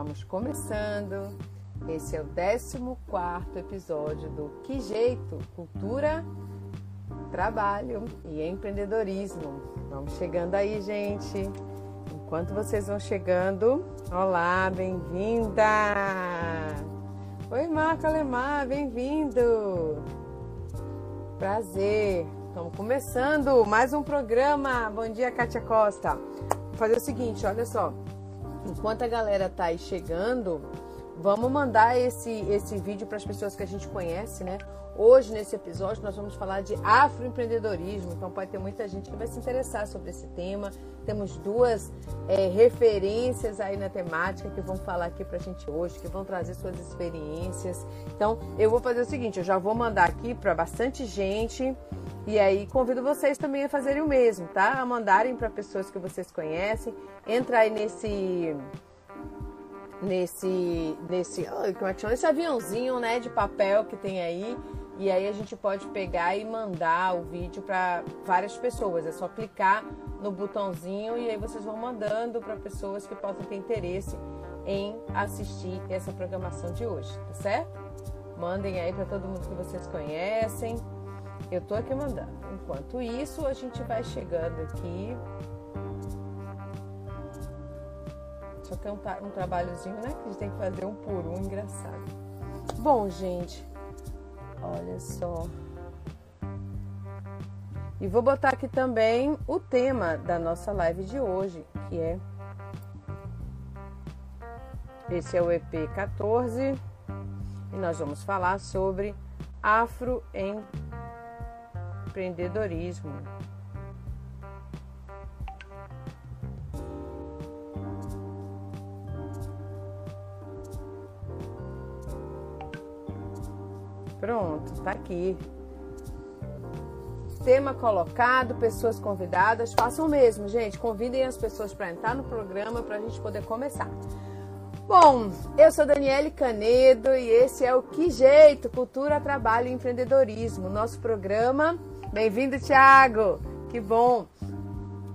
Estamos começando. Esse é o 14 episódio do Que Jeito? Cultura, Trabalho e Empreendedorismo. Vamos chegando aí, gente. Enquanto vocês vão chegando, olá, bem-vinda! Oi, Marco Alemar, bem-vindo! Prazer! Estamos começando mais um programa. Bom dia, Kátia Costa. Vou fazer o seguinte, olha só. Enquanto a galera tá aí chegando, vamos mandar esse, esse vídeo para as pessoas que a gente conhece, né? Hoje, nesse episódio, nós vamos falar de afroempreendedorismo. Então, pode ter muita gente que vai se interessar sobre esse tema. Temos duas é, referências aí na temática que vão falar aqui para a gente hoje, que vão trazer suas experiências. Então, eu vou fazer o seguinte: eu já vou mandar aqui para bastante gente. E aí convido vocês também a fazerem o mesmo, tá? A mandarem para pessoas que vocês conhecem. Entra aí nesse nesse nesse, como é que chama? Esse aviãozinho, né, de papel que tem aí. E aí a gente pode pegar e mandar o vídeo para várias pessoas. É só clicar no botãozinho e aí vocês vão mandando para pessoas que possam ter interesse em assistir essa programação de hoje, tá certo? Mandem aí para todo mundo que vocês conhecem. Eu tô aqui mandando. Enquanto isso, a gente vai chegando aqui. Só tem um, um trabalhozinho, né? Que a gente tem que fazer um por um, engraçado. Bom, gente, olha só. E vou botar aqui também o tema da nossa live de hoje, que é. Esse é o EP 14 e nós vamos falar sobre afro Pronto, tá aqui. Tema colocado, pessoas convidadas. Façam o mesmo, gente. Convidem as pessoas para entrar no programa para a gente poder começar. Bom, eu sou Daniele Canedo e esse é o Que Jeito Cultura, Trabalho e Empreendedorismo, nosso programa Bem-vindo, Thiago! Que bom!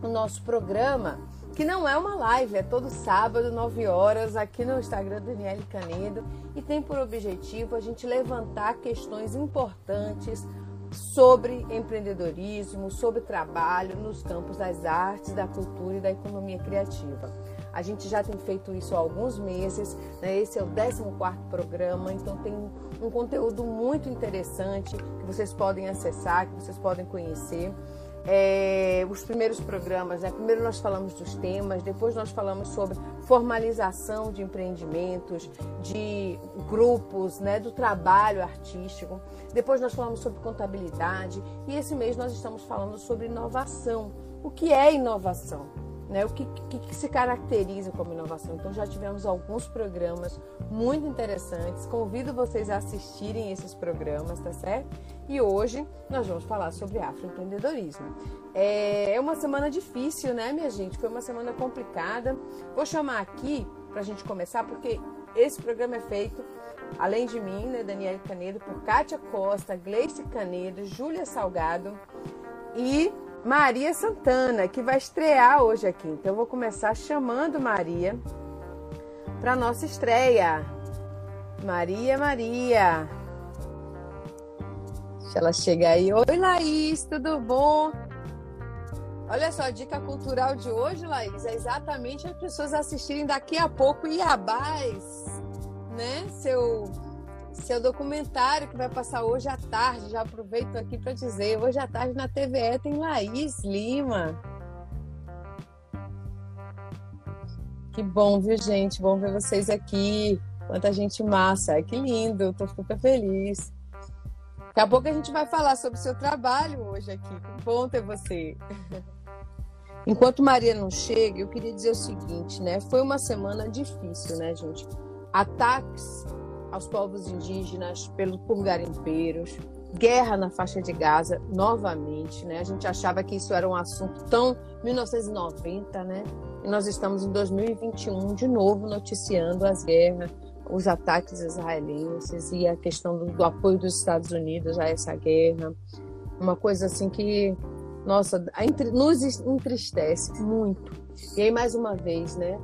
O nosso programa, que não é uma live, é todo sábado, 9 horas, aqui no Instagram do Daniele Canedo, e tem por objetivo a gente levantar questões importantes sobre empreendedorismo, sobre trabalho nos campos das artes, da cultura e da economia criativa. A gente já tem feito isso há alguns meses, né? esse é o 14 programa, então tem um conteúdo muito interessante que vocês podem acessar, que vocês podem conhecer. É, os primeiros programas, né? primeiro nós falamos dos temas, depois nós falamos sobre formalização de empreendimentos, de grupos, né? do trabalho artístico, depois nós falamos sobre contabilidade e esse mês nós estamos falando sobre inovação. O que é inovação? Né, o que, que, que, se caracteriza como inovação. Então, já tivemos alguns programas muito interessantes. Convido vocês a assistirem esses programas, tá certo? E hoje nós vamos falar sobre afroempreendedorismo. É, é uma semana difícil, né, minha gente? Foi uma semana complicada. Vou chamar aqui para a gente começar, porque esse programa é feito, além de mim, né, Daniela Canedo, por Kátia Costa, Gleice Canedo, Júlia Salgado e Maria Santana, que vai estrear hoje aqui. Então eu vou começar chamando Maria para nossa estreia. Maria, Maria. Deixa ela chegar aí. Oi, Laís, tudo bom? Olha só, a dica cultural de hoje, Laís, é exatamente as pessoas assistirem daqui a pouco Iabás, né? Seu seu documentário que vai passar hoje à tarde. Já aproveito aqui para dizer, hoje à tarde na TVE tem Laís Lima. Que bom, viu, gente? Bom ver vocês aqui. Quanta gente massa. que lindo, tô super feliz. Daqui a pouco a gente vai falar sobre o seu trabalho hoje aqui. Que bom ter você. Enquanto Maria não chega, eu queria dizer o seguinte, né? Foi uma semana difícil, né, gente? Ataques aos povos indígenas pelo, por garimpeiros, guerra na faixa de Gaza novamente, né? A gente achava que isso era um assunto tão 1990, né? E nós estamos em 2021 de novo noticiando as guerras, os ataques israelenses e a questão do, do apoio dos Estados Unidos a essa guerra. Uma coisa assim que, nossa, nos entristece muito. E aí mais uma vez, né?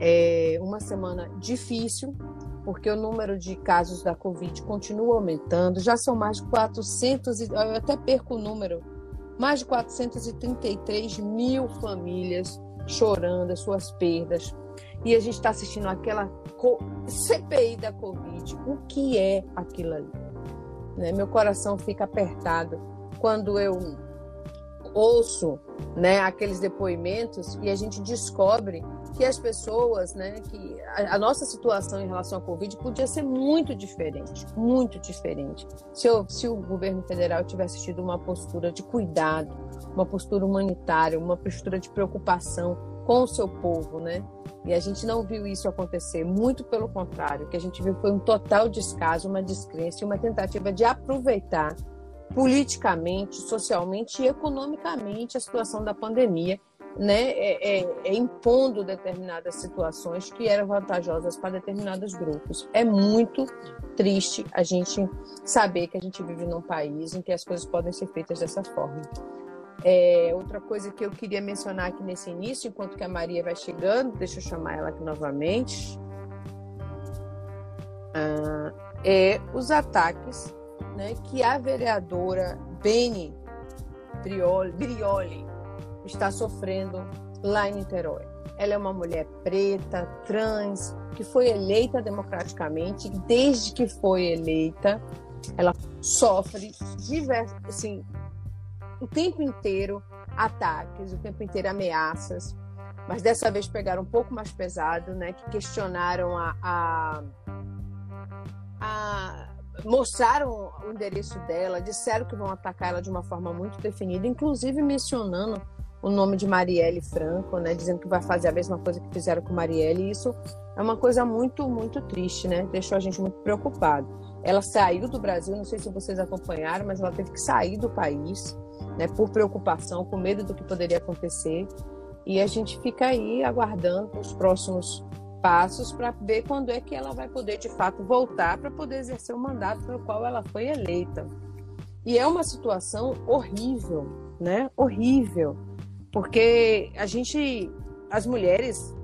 É uma semana difícil, porque o número de casos da Covid continua aumentando. Já são mais de 400, eu até perco o número, mais de 433 mil famílias chorando as suas perdas. E a gente está assistindo aquela CPI da Covid. O que é aquilo ali? Né? Meu coração fica apertado quando eu ouço né, aqueles depoimentos e a gente descobre que as pessoas, né, que a, nossa situação em relação à Covid podia ser muito diferente, muito diferente. Se, eu, se o governo federal tivesse tido uma postura de cuidado, uma postura humanitária, uma postura de preocupação com o seu povo, né? E a gente não viu isso acontecer, muito pelo contrário, o que a gente viu foi um total descaso, uma descrença e uma tentativa de aproveitar politicamente, socialmente e economicamente a situação da pandemia, né, é, é, é impondo determinadas situações que eram vantajosas para determinados grupos. É muito triste a gente saber que a gente vive num país em que as coisas podem ser feitas dessa forma. É, outra coisa que eu queria mencionar aqui nesse início, enquanto que a Maria vai chegando, deixa eu chamar ela aqui novamente, ah, é os ataques né, que a vereadora Beni Brioli, Brioli está sofrendo lá em Niterói. Ela é uma mulher preta, trans, que foi eleita democraticamente. Desde que foi eleita, ela sofre diversos, assim, o tempo inteiro ataques, o tempo inteiro ameaças. Mas dessa vez pegaram um pouco mais pesado, né? Que questionaram a, a, a mostraram o endereço dela, disseram que vão atacar ela de uma forma muito definida, inclusive mencionando o nome de Marielle Franco, né, dizendo que vai fazer a mesma coisa que fizeram com Marielle, e isso é uma coisa muito, muito triste, né, deixou a gente muito preocupado. Ela saiu do Brasil, não sei se vocês acompanharam, mas ela teve que sair do país, né, por preocupação, com medo do que poderia acontecer, e a gente fica aí aguardando os próximos passos para ver quando é que ela vai poder de fato voltar para poder exercer o mandato pelo qual ela foi eleita. E é uma situação horrível, né? Horrível, porque a gente, as mulheres,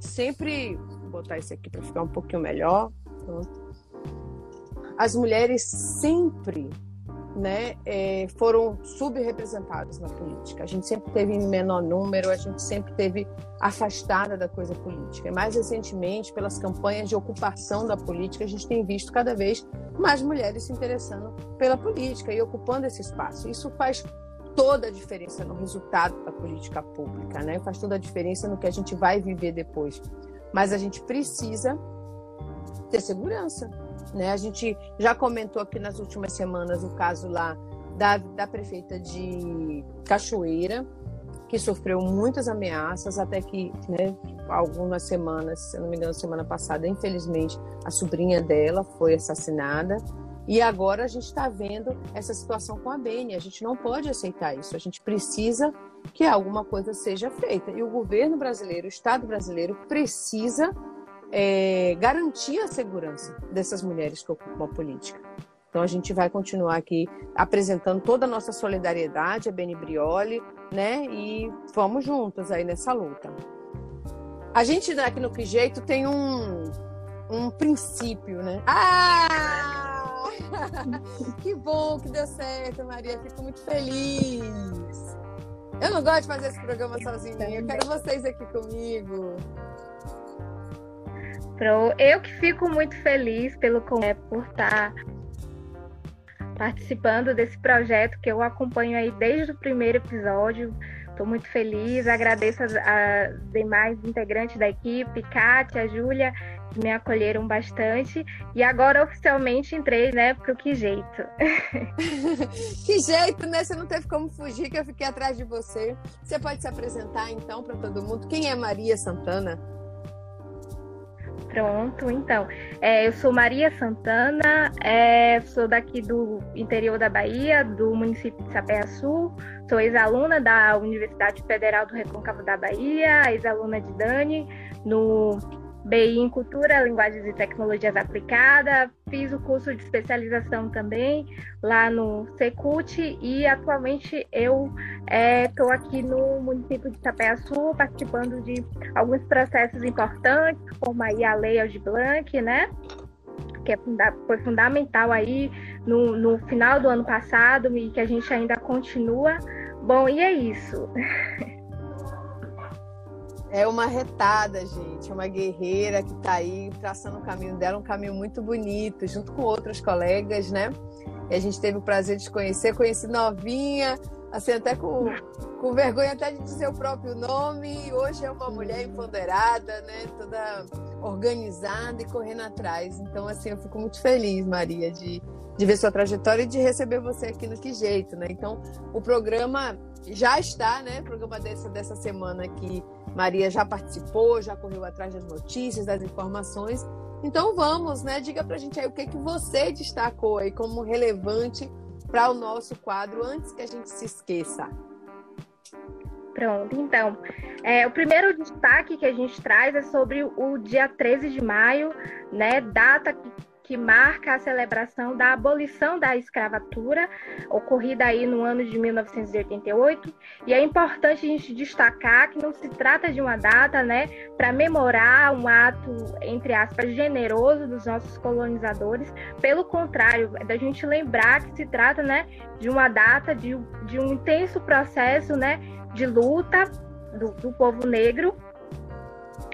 sempre vou botar isso aqui para ficar um pouquinho melhor. Pronto. As mulheres sempre né, é, foram subrepresentados na política. A gente sempre teve em menor número, a gente sempre teve afastada da coisa política. E mais recentemente, pelas campanhas de ocupação da política, a gente tem visto cada vez mais mulheres se interessando pela política e ocupando esse espaço. Isso faz toda a diferença no resultado da política pública, né? Faz toda a diferença no que a gente vai viver depois. Mas a gente precisa ter segurança, né? A gente já comentou aqui nas últimas semanas o caso lá da, da prefeita de Cachoeira, que sofreu muitas ameaças, até que, né, algumas semanas, se não me engano, semana passada, infelizmente, a sobrinha dela foi assassinada. E agora a gente está vendo essa situação com a Beni. A gente não pode aceitar isso. A gente precisa que alguma coisa seja feita. E o governo brasileiro, o Estado brasileiro, precisa é, garantir a segurança dessas mulheres que ocupam a política. Então a gente vai continuar aqui apresentando toda a nossa solidariedade a Beni Brioli, né? E vamos juntas aí nessa luta. A gente né, aqui no Que Jeito tem um, um princípio, né? Ah! que bom que deu certo, Maria. Fico muito feliz. Eu não gosto de fazer esse programa sozinha. Eu quero vocês aqui comigo. Eu que fico muito feliz pelo é, por estar participando desse projeto que eu acompanho aí desde o primeiro episódio. Estou muito feliz, agradeço as, as, demais integrantes da equipe, Kátia, Júlia, que me acolheram bastante. E agora oficialmente entrei, né, para o Que Jeito. que jeito, né? Você não teve como fugir, que eu fiquei atrás de você. Você pode se apresentar então para todo mundo? Quem é Maria Santana? Pronto, então. É, eu sou Maria Santana, é, sou daqui do interior da Bahia, do município de Sapé-Sul. Sou ex-aluna da Universidade Federal do Recôncavo da Bahia, ex-aluna de Dani, no BI em Cultura, Linguagens e Tecnologias Aplicadas, fiz o curso de especialização também lá no Secult e atualmente eu estou é, aqui no município de Itapéaçu participando de alguns processos importantes, como aí a Lei Aldir Blanc, né? que é funda foi fundamental aí no, no final do ano passado e que a gente ainda continua. Bom, e é isso. É uma retada, gente, uma guerreira que está aí traçando o caminho dela, um caminho muito bonito, junto com outros colegas, né? E a gente teve o prazer de conhecer, conheci novinha, assim, até com, com vergonha até de dizer o próprio nome. Hoje é uma mulher empoderada, né? Toda organizada e correndo atrás. Então, assim, eu fico muito feliz, Maria, de, de ver sua trajetória e de receber você aqui no Que Jeito, né? Então, o programa já está, né? O programa dessa, dessa semana aqui, Maria já participou, já correu atrás das notícias, das informações. Então vamos, né? Diga pra gente aí o que, que você destacou aí como relevante para o nosso quadro antes que a gente se esqueça. Pronto, então, é, o primeiro destaque que a gente traz é sobre o dia 13 de maio, né, data que que marca a celebração da abolição da escravatura, ocorrida aí no ano de 1988. E é importante a gente destacar que não se trata de uma data, né, para memorar um ato, entre aspas, generoso dos nossos colonizadores. Pelo contrário, é da gente lembrar que se trata, né, de uma data de, de um intenso processo, né, de luta do, do povo negro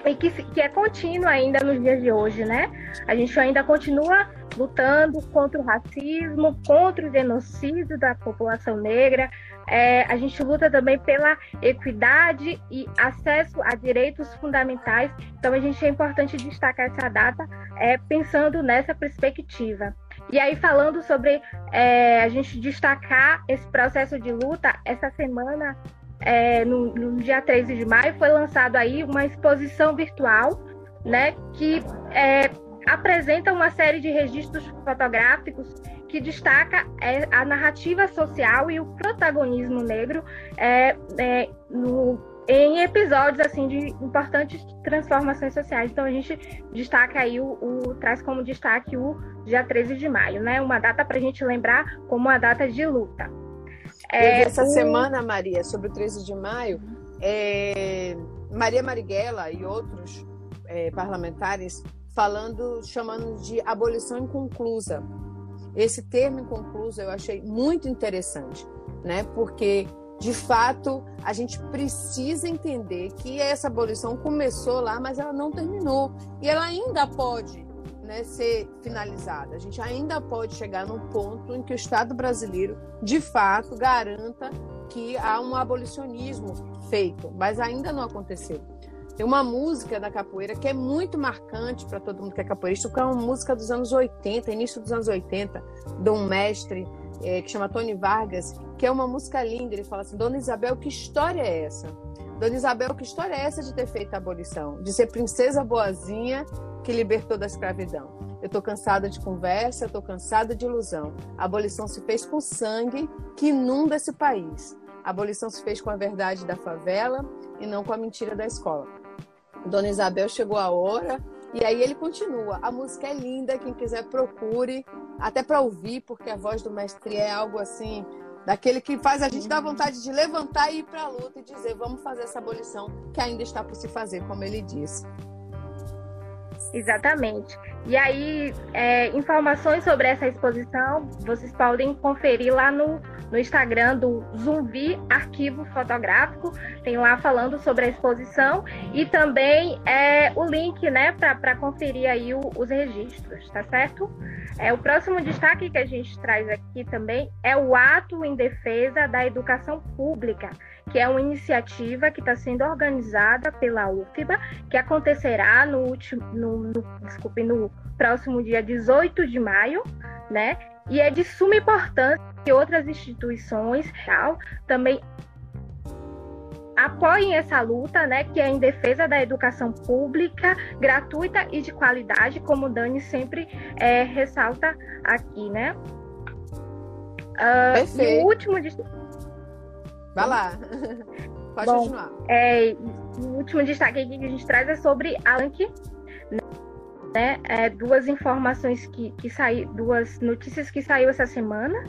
e que, que é contínuo ainda nos dias de hoje, né? A gente ainda continua lutando contra o racismo, contra o genocídio da população negra. É, a gente luta também pela equidade e acesso a direitos fundamentais. Então, a gente é importante destacar essa data é, pensando nessa perspectiva. E aí, falando sobre é, a gente destacar esse processo de luta, essa semana é, no, no, dia 13 de maio, foi lançado aí uma exposição virtual, né, que é, apresenta uma série de registros fotográficos que destaca é, a narrativa social e o protagonismo negro é, é, no, em episódios assim de importantes transformações sociais. Então a gente destaca aí o, o traz como destaque o dia 13 de maio, né? Uma data para a gente lembrar como uma data de luta. É, essa o... semana, Maria, sobre o 13 de maio, é, Maria Marighella e outros é, parlamentares falando, chamando de abolição inconclusa. Esse termo inconclusa eu achei muito interessante, né? Porque de fato a gente precisa entender que essa abolição começou lá, mas ela não terminou e ela ainda pode né, ser finalizada. A gente ainda pode chegar num ponto em que o Estado brasileiro, de fato, garanta que há um abolicionismo feito, mas ainda não aconteceu. Tem uma música da capoeira que é muito marcante para todo mundo que é capoeirista, que é uma música dos anos 80, início dos anos 80, de um mestre é, que chama Tony Vargas, que é uma música linda. Ele fala assim: Dona Isabel, que história é essa? Dona Isabel, que história é essa de ter feito a abolição? De ser princesa boazinha que libertou da escravidão. Eu estou cansada de conversa, eu estou cansada de ilusão. A abolição se fez com sangue que inunda esse país. A abolição se fez com a verdade da favela e não com a mentira da escola. Dona Isabel chegou a hora e aí ele continua. A música é linda, quem quiser procure, até para ouvir, porque a voz do mestre é algo assim, daquele que faz a gente dar vontade de levantar e ir para a luta e dizer: vamos fazer essa abolição que ainda está por se fazer, como ele disse. Exatamente. E aí, é, informações sobre essa exposição vocês podem conferir lá no, no Instagram do Zumbi Arquivo Fotográfico. Tem lá falando sobre a exposição e também é, o link né, para conferir aí o, os registros, tá certo? É, o próximo destaque que a gente traz aqui também é o ato em defesa da educação pública que é uma iniciativa que está sendo organizada pela UFBA, que acontecerá no último, no, no, desculpe, no próximo dia 18 de maio, né? E é de suma importância que outras instituições tal, também apoiem essa luta, né, que é em defesa da educação pública, gratuita e de qualidade, como o Dani sempre é, ressalta aqui, né? Uh, e o último Vai lá. Pode Bom, continuar. É, o último destaque que a gente traz é sobre Alan, né, é, duas informações que, que saí, duas notícias que saiu essa semana.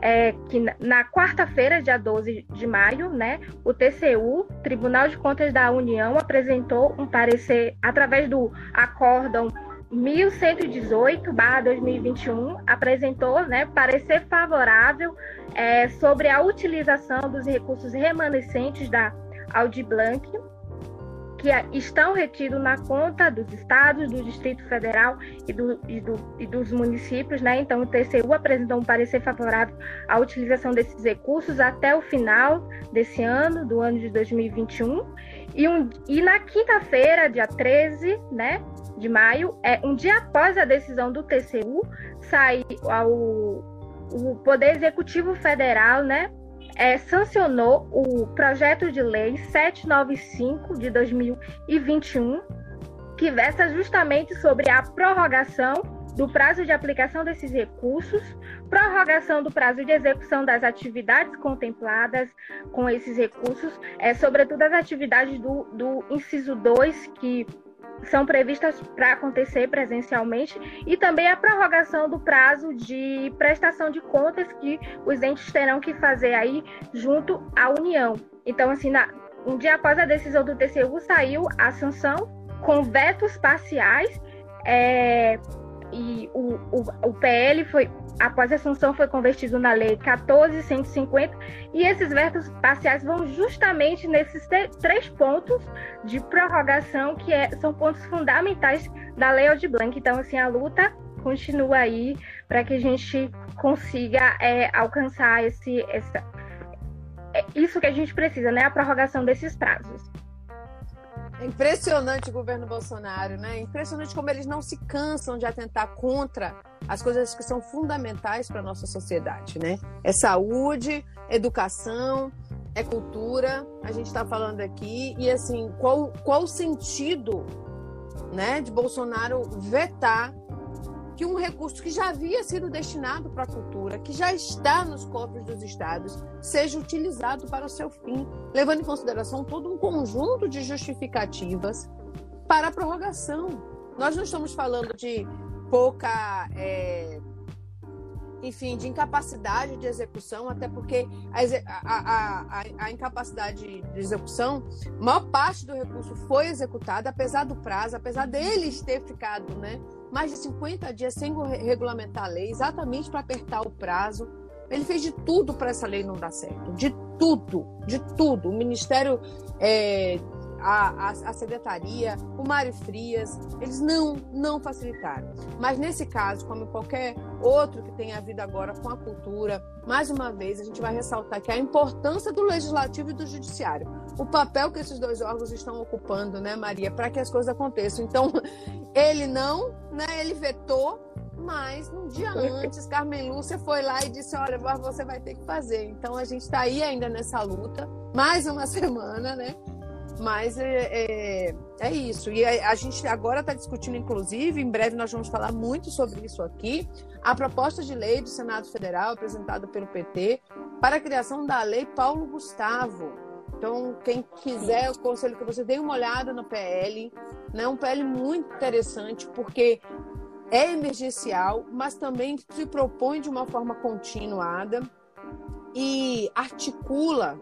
É, que na, na quarta-feira, dia 12 de maio, né, o TCU, Tribunal de Contas da União, apresentou um parecer através do acórdão 1118/2021 apresentou, né, parecer favorável é, sobre a utilização dos recursos remanescentes da Audi Blanc que estão retidos na conta dos estados, do Distrito Federal e, do, e, do, e, dos municípios, né? Então, o TCU apresentou um parecer favorável à utilização desses recursos até o final desse ano, do ano de 2021. E, um, e na quinta-feira, dia 13, né, de maio, é um dia após a decisão do TCU, sai ao, o Poder Executivo Federal, né, é, sancionou o projeto de lei 795 de 2021, que versa justamente sobre a prorrogação do prazo de aplicação desses recursos, prorrogação do prazo de execução das atividades contempladas com esses recursos, é, sobretudo as atividades do, do inciso 2, que são previstas para acontecer presencialmente e também a prorrogação do prazo de prestação de contas que os entes terão que fazer aí junto à União. Então, assim, na, um dia após a decisão do TCU, saiu a sanção com vetos parciais é, e o, o, o PL foi após a sanção foi convertido na lei 14150 e esses vetos parciais vão justamente nesses três pontos de prorrogação que é, são pontos fundamentais da lei Aldir Blanc. Então, assim, a luta continua aí para que a gente consiga é, alcançar esse, essa, é isso que a gente precisa, né? A prorrogação desses prazos. É impressionante o governo Bolsonaro, né? É impressionante como eles não se cansam de atentar contra as coisas que são fundamentais para a nossa sociedade, né? É saúde, educação, é cultura, a gente está falando aqui, e assim, qual, qual o sentido né, de Bolsonaro vetar que um recurso que já havia sido destinado para a cultura, que já está nos cofres dos estados, seja utilizado para o seu fim, levando em consideração todo um conjunto de justificativas para a prorrogação. Nós não estamos falando de pouca. É, enfim, de incapacidade de execução, até porque a, a, a, a, incapacidade de execução, maior parte do recurso foi executada, apesar do prazo, apesar deles ter ficado né, mais de 50 dias sem regulamentar a lei, exatamente para apertar o prazo. Ele fez de tudo para essa lei não dar certo, de tudo, de tudo. O Ministério, é, a, a, a, Secretaria, o Mário Frias, eles não, não facilitaram. Mas nesse caso, como qualquer outro que tenha havido agora com a cultura, mais uma vez a gente vai ressaltar que a importância do Legislativo e do Judiciário, o papel que esses dois órgãos estão ocupando, né, Maria, para que as coisas aconteçam. Então, ele não, né, ele vetou, mas um dia antes, Carmen Lúcia foi lá e disse: Olha, você vai ter que fazer. Então a gente está aí ainda nessa luta, mais uma semana, né? Mas é, é, é isso. E a, a gente agora está discutindo, inclusive, em breve nós vamos falar muito sobre isso aqui, a proposta de lei do Senado Federal, apresentada pelo PT, para a criação da lei Paulo Gustavo. Então, quem quiser, eu aconselho que você dê uma olhada no PL. Né? Um PL muito interessante, porque é emergencial, mas também se propõe de uma forma continuada e articula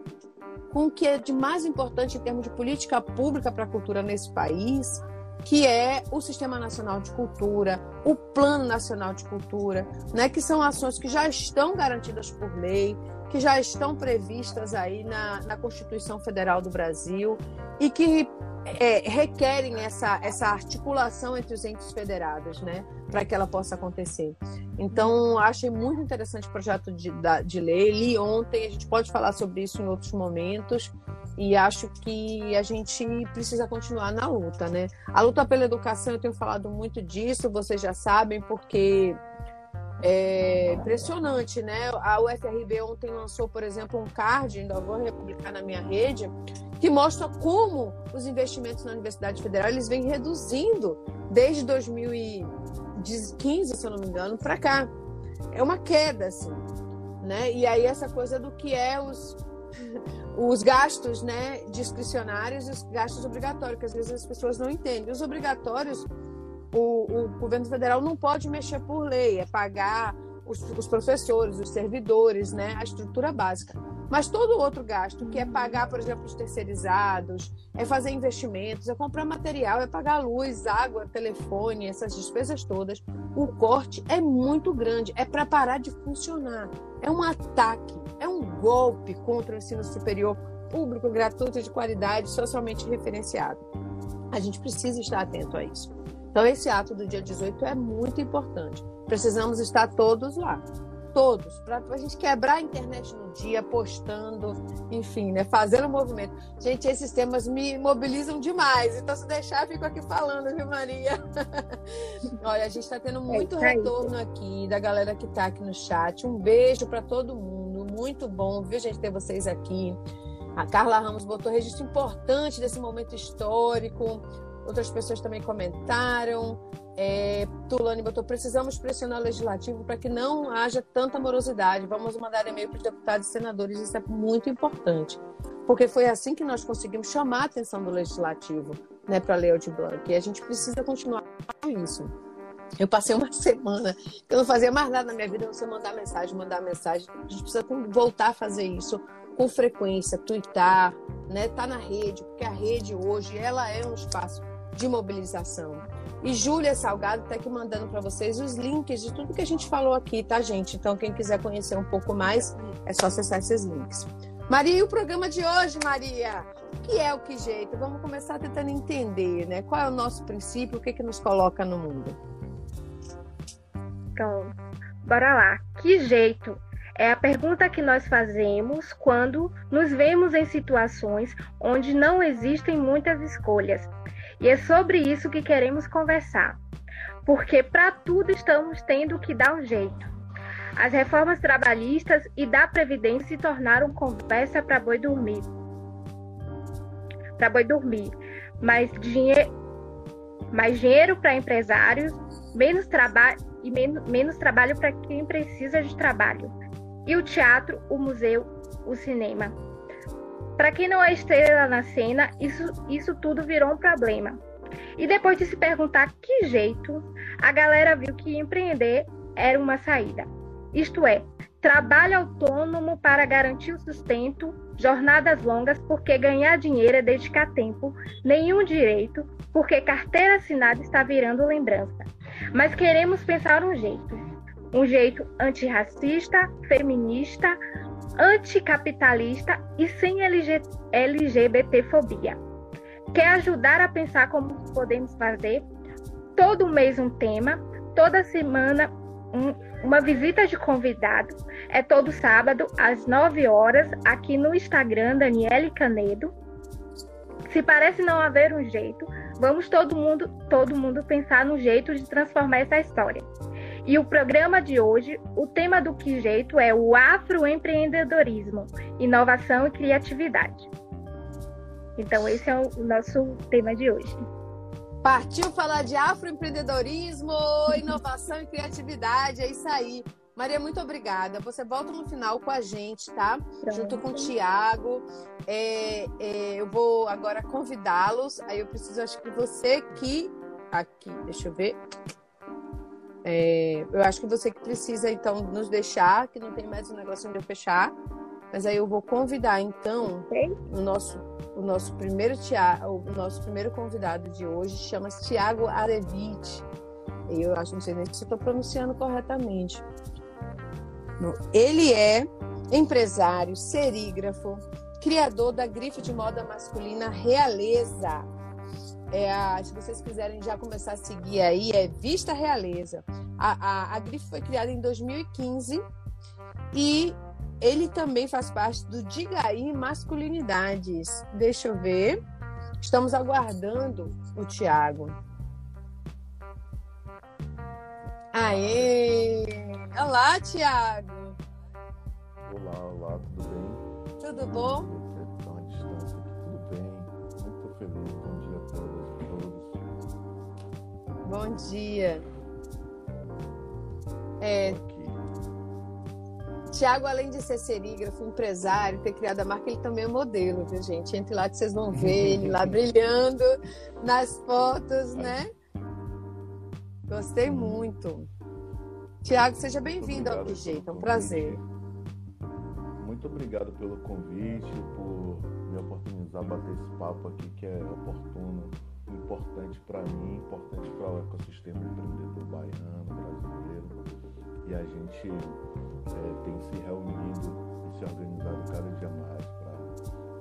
com o que é de mais importante em termos de política pública para a cultura nesse país, que é o Sistema Nacional de Cultura, o Plano Nacional de Cultura, né, que são ações que já estão garantidas por lei, que já estão previstas aí na, na Constituição Federal do Brasil e que é, requerem essa, essa articulação entre os entes federados, né, para que ela possa acontecer. Então, achei muito interessante o projeto de, de lei. Li ontem, a gente pode falar sobre isso em outros momentos, e acho que a gente precisa continuar na luta, né? A luta pela educação, eu tenho falado muito disso, vocês já sabem, porque é impressionante, né? A UFRB ontem lançou, por exemplo, um card, ainda vou republicar na minha rede, que mostra como os investimentos na Universidade Federal eles vêm reduzindo desde 2015, se eu não me engano, para cá. É uma queda, assim. Né? E aí essa coisa do que é os, os gastos né, discricionários e os gastos obrigatórios, que às vezes as pessoas não entendem. Os obrigatórios, o, o governo federal não pode mexer por lei, é pagar os, os, professores, os servidores, né, a estrutura básica. Mas todo outro gasto, que é pagar, por exemplo, os terceirizados, é fazer investimentos, é comprar material, é pagar luz, água, telefone, essas despesas todas, o corte é muito grande, é para parar de funcionar. É um ataque, é um golpe contra o ensino superior público, gratuito, de qualidade, socialmente referenciado. A gente precisa estar atento a isso. Então, esse ato do dia 18 é muito importante. Precisamos estar todos lá. Todos. Para a gente quebrar a internet no dia, postando, enfim, né? Fazendo movimento. Gente, esses temas me mobilizam demais. Então, se deixar, eu fico aqui falando, viu, Maria? Olha, a gente está tendo muito é retorno aqui da galera que está aqui no chat. Um beijo para todo mundo. Muito bom, viu, gente, ter vocês aqui. A Carla Ramos botou registro importante desse momento histórico outras pessoas também comentaram. É, Tulane botou: precisamos pressionar o legislativo para que não haja tanta morosidade. Vamos mandar e-mail para os deputados e senadores, isso é muito importante. Porque foi assim que nós conseguimos chamar a atenção do legislativo né, para a Lei Blanc. E a gente precisa continuar com isso. Eu passei uma semana que eu não fazia mais nada na minha vida, você mandar mensagem, mandar mensagem. A gente precisa voltar a fazer isso com frequência, twittar, né? Tá na rede, porque a rede hoje ela é um espaço de mobilização. E Júlia Salgado está aqui mandando para vocês os links de tudo que a gente falou aqui, tá, gente? Então, quem quiser conhecer um pouco mais, é só acessar esses links. Maria, e o programa de hoje, Maria? O que é o que jeito? Vamos começar tentando entender, né? Qual é o nosso princípio, o que, que nos coloca no mundo? Então, bora lá. Que jeito? É a pergunta que nós fazemos quando nos vemos em situações onde não existem muitas escolhas e é sobre isso que queremos conversar. Porque para tudo estamos tendo que dar um jeito. As reformas trabalhistas e da Previdência se tornaram conversa para boi dormir. Para boi dormir. Mais, dinhe mais dinheiro para empresários, menos trabalho e men menos trabalho para quem precisa de trabalho. E o teatro, o museu, o cinema. Para quem não é estrela na cena, isso, isso tudo virou um problema. E depois de se perguntar que jeito, a galera viu que empreender era uma saída. Isto é, trabalho autônomo para garantir o sustento, jornadas longas porque ganhar dinheiro é dedicar tempo, nenhum direito, porque carteira assinada está virando lembrança. Mas queremos pensar um jeito, um jeito antirracista, feminista, anticapitalista e sem LG, LGBTfobia. Quer ajudar a pensar como podemos fazer? Todo mês um tema, toda semana um, uma visita de convidado. É todo sábado às 9 horas aqui no Instagram Daniele Canedo. Se parece não haver um jeito, vamos todo mundo, todo mundo pensar no jeito de transformar essa história. E o programa de hoje, o tema do Que Jeito é o afroempreendedorismo, inovação e criatividade. Então, esse é o nosso tema de hoje. Partiu falar de afroempreendedorismo, inovação e criatividade, é isso aí. Maria, muito obrigada. Você volta no final com a gente, tá? Pronto. Junto com o Tiago. É, é, eu vou agora convidá-los. Aí eu preciso, acho que você que. Aqui, deixa eu ver. É, eu acho que você que precisa, então, nos deixar, que não tem mais um negócio de eu fechar. Mas aí eu vou convidar, então, o nosso, o nosso primeiro Tiago, o nosso primeiro convidado de hoje chama-se Tiago Arevite. Eu acho, não sei nem se estou pronunciando corretamente. Ele é empresário, serígrafo, criador da grife de moda masculina Realeza. É a, se vocês quiserem já começar a seguir aí, é Vista Realeza. A, a, a grife foi criada em 2015 e ele também faz parte do Diga aí Masculinidades. Deixa eu ver. Estamos aguardando o Tiago. Aê! Olá, Tiago! Olá, olá, tudo bem? Tudo bom? Bom dia. É, Tiago, além de ser serígrafo, empresário, ter criado a marca, ele também é modelo, viu, gente? Entre lá que vocês vão ver ele lá brilhando nas fotos, né? Gostei muito. Tiago, seja bem-vindo ao Que Jeito, é um prazer. Muito obrigado pelo convite, por me oportunizar bater esse papo aqui que é oportuno, importante para mim, importante para o ecossistema empreendedor baiano, brasileiro. E a gente é, tem se reunido e se organizado cada dia mais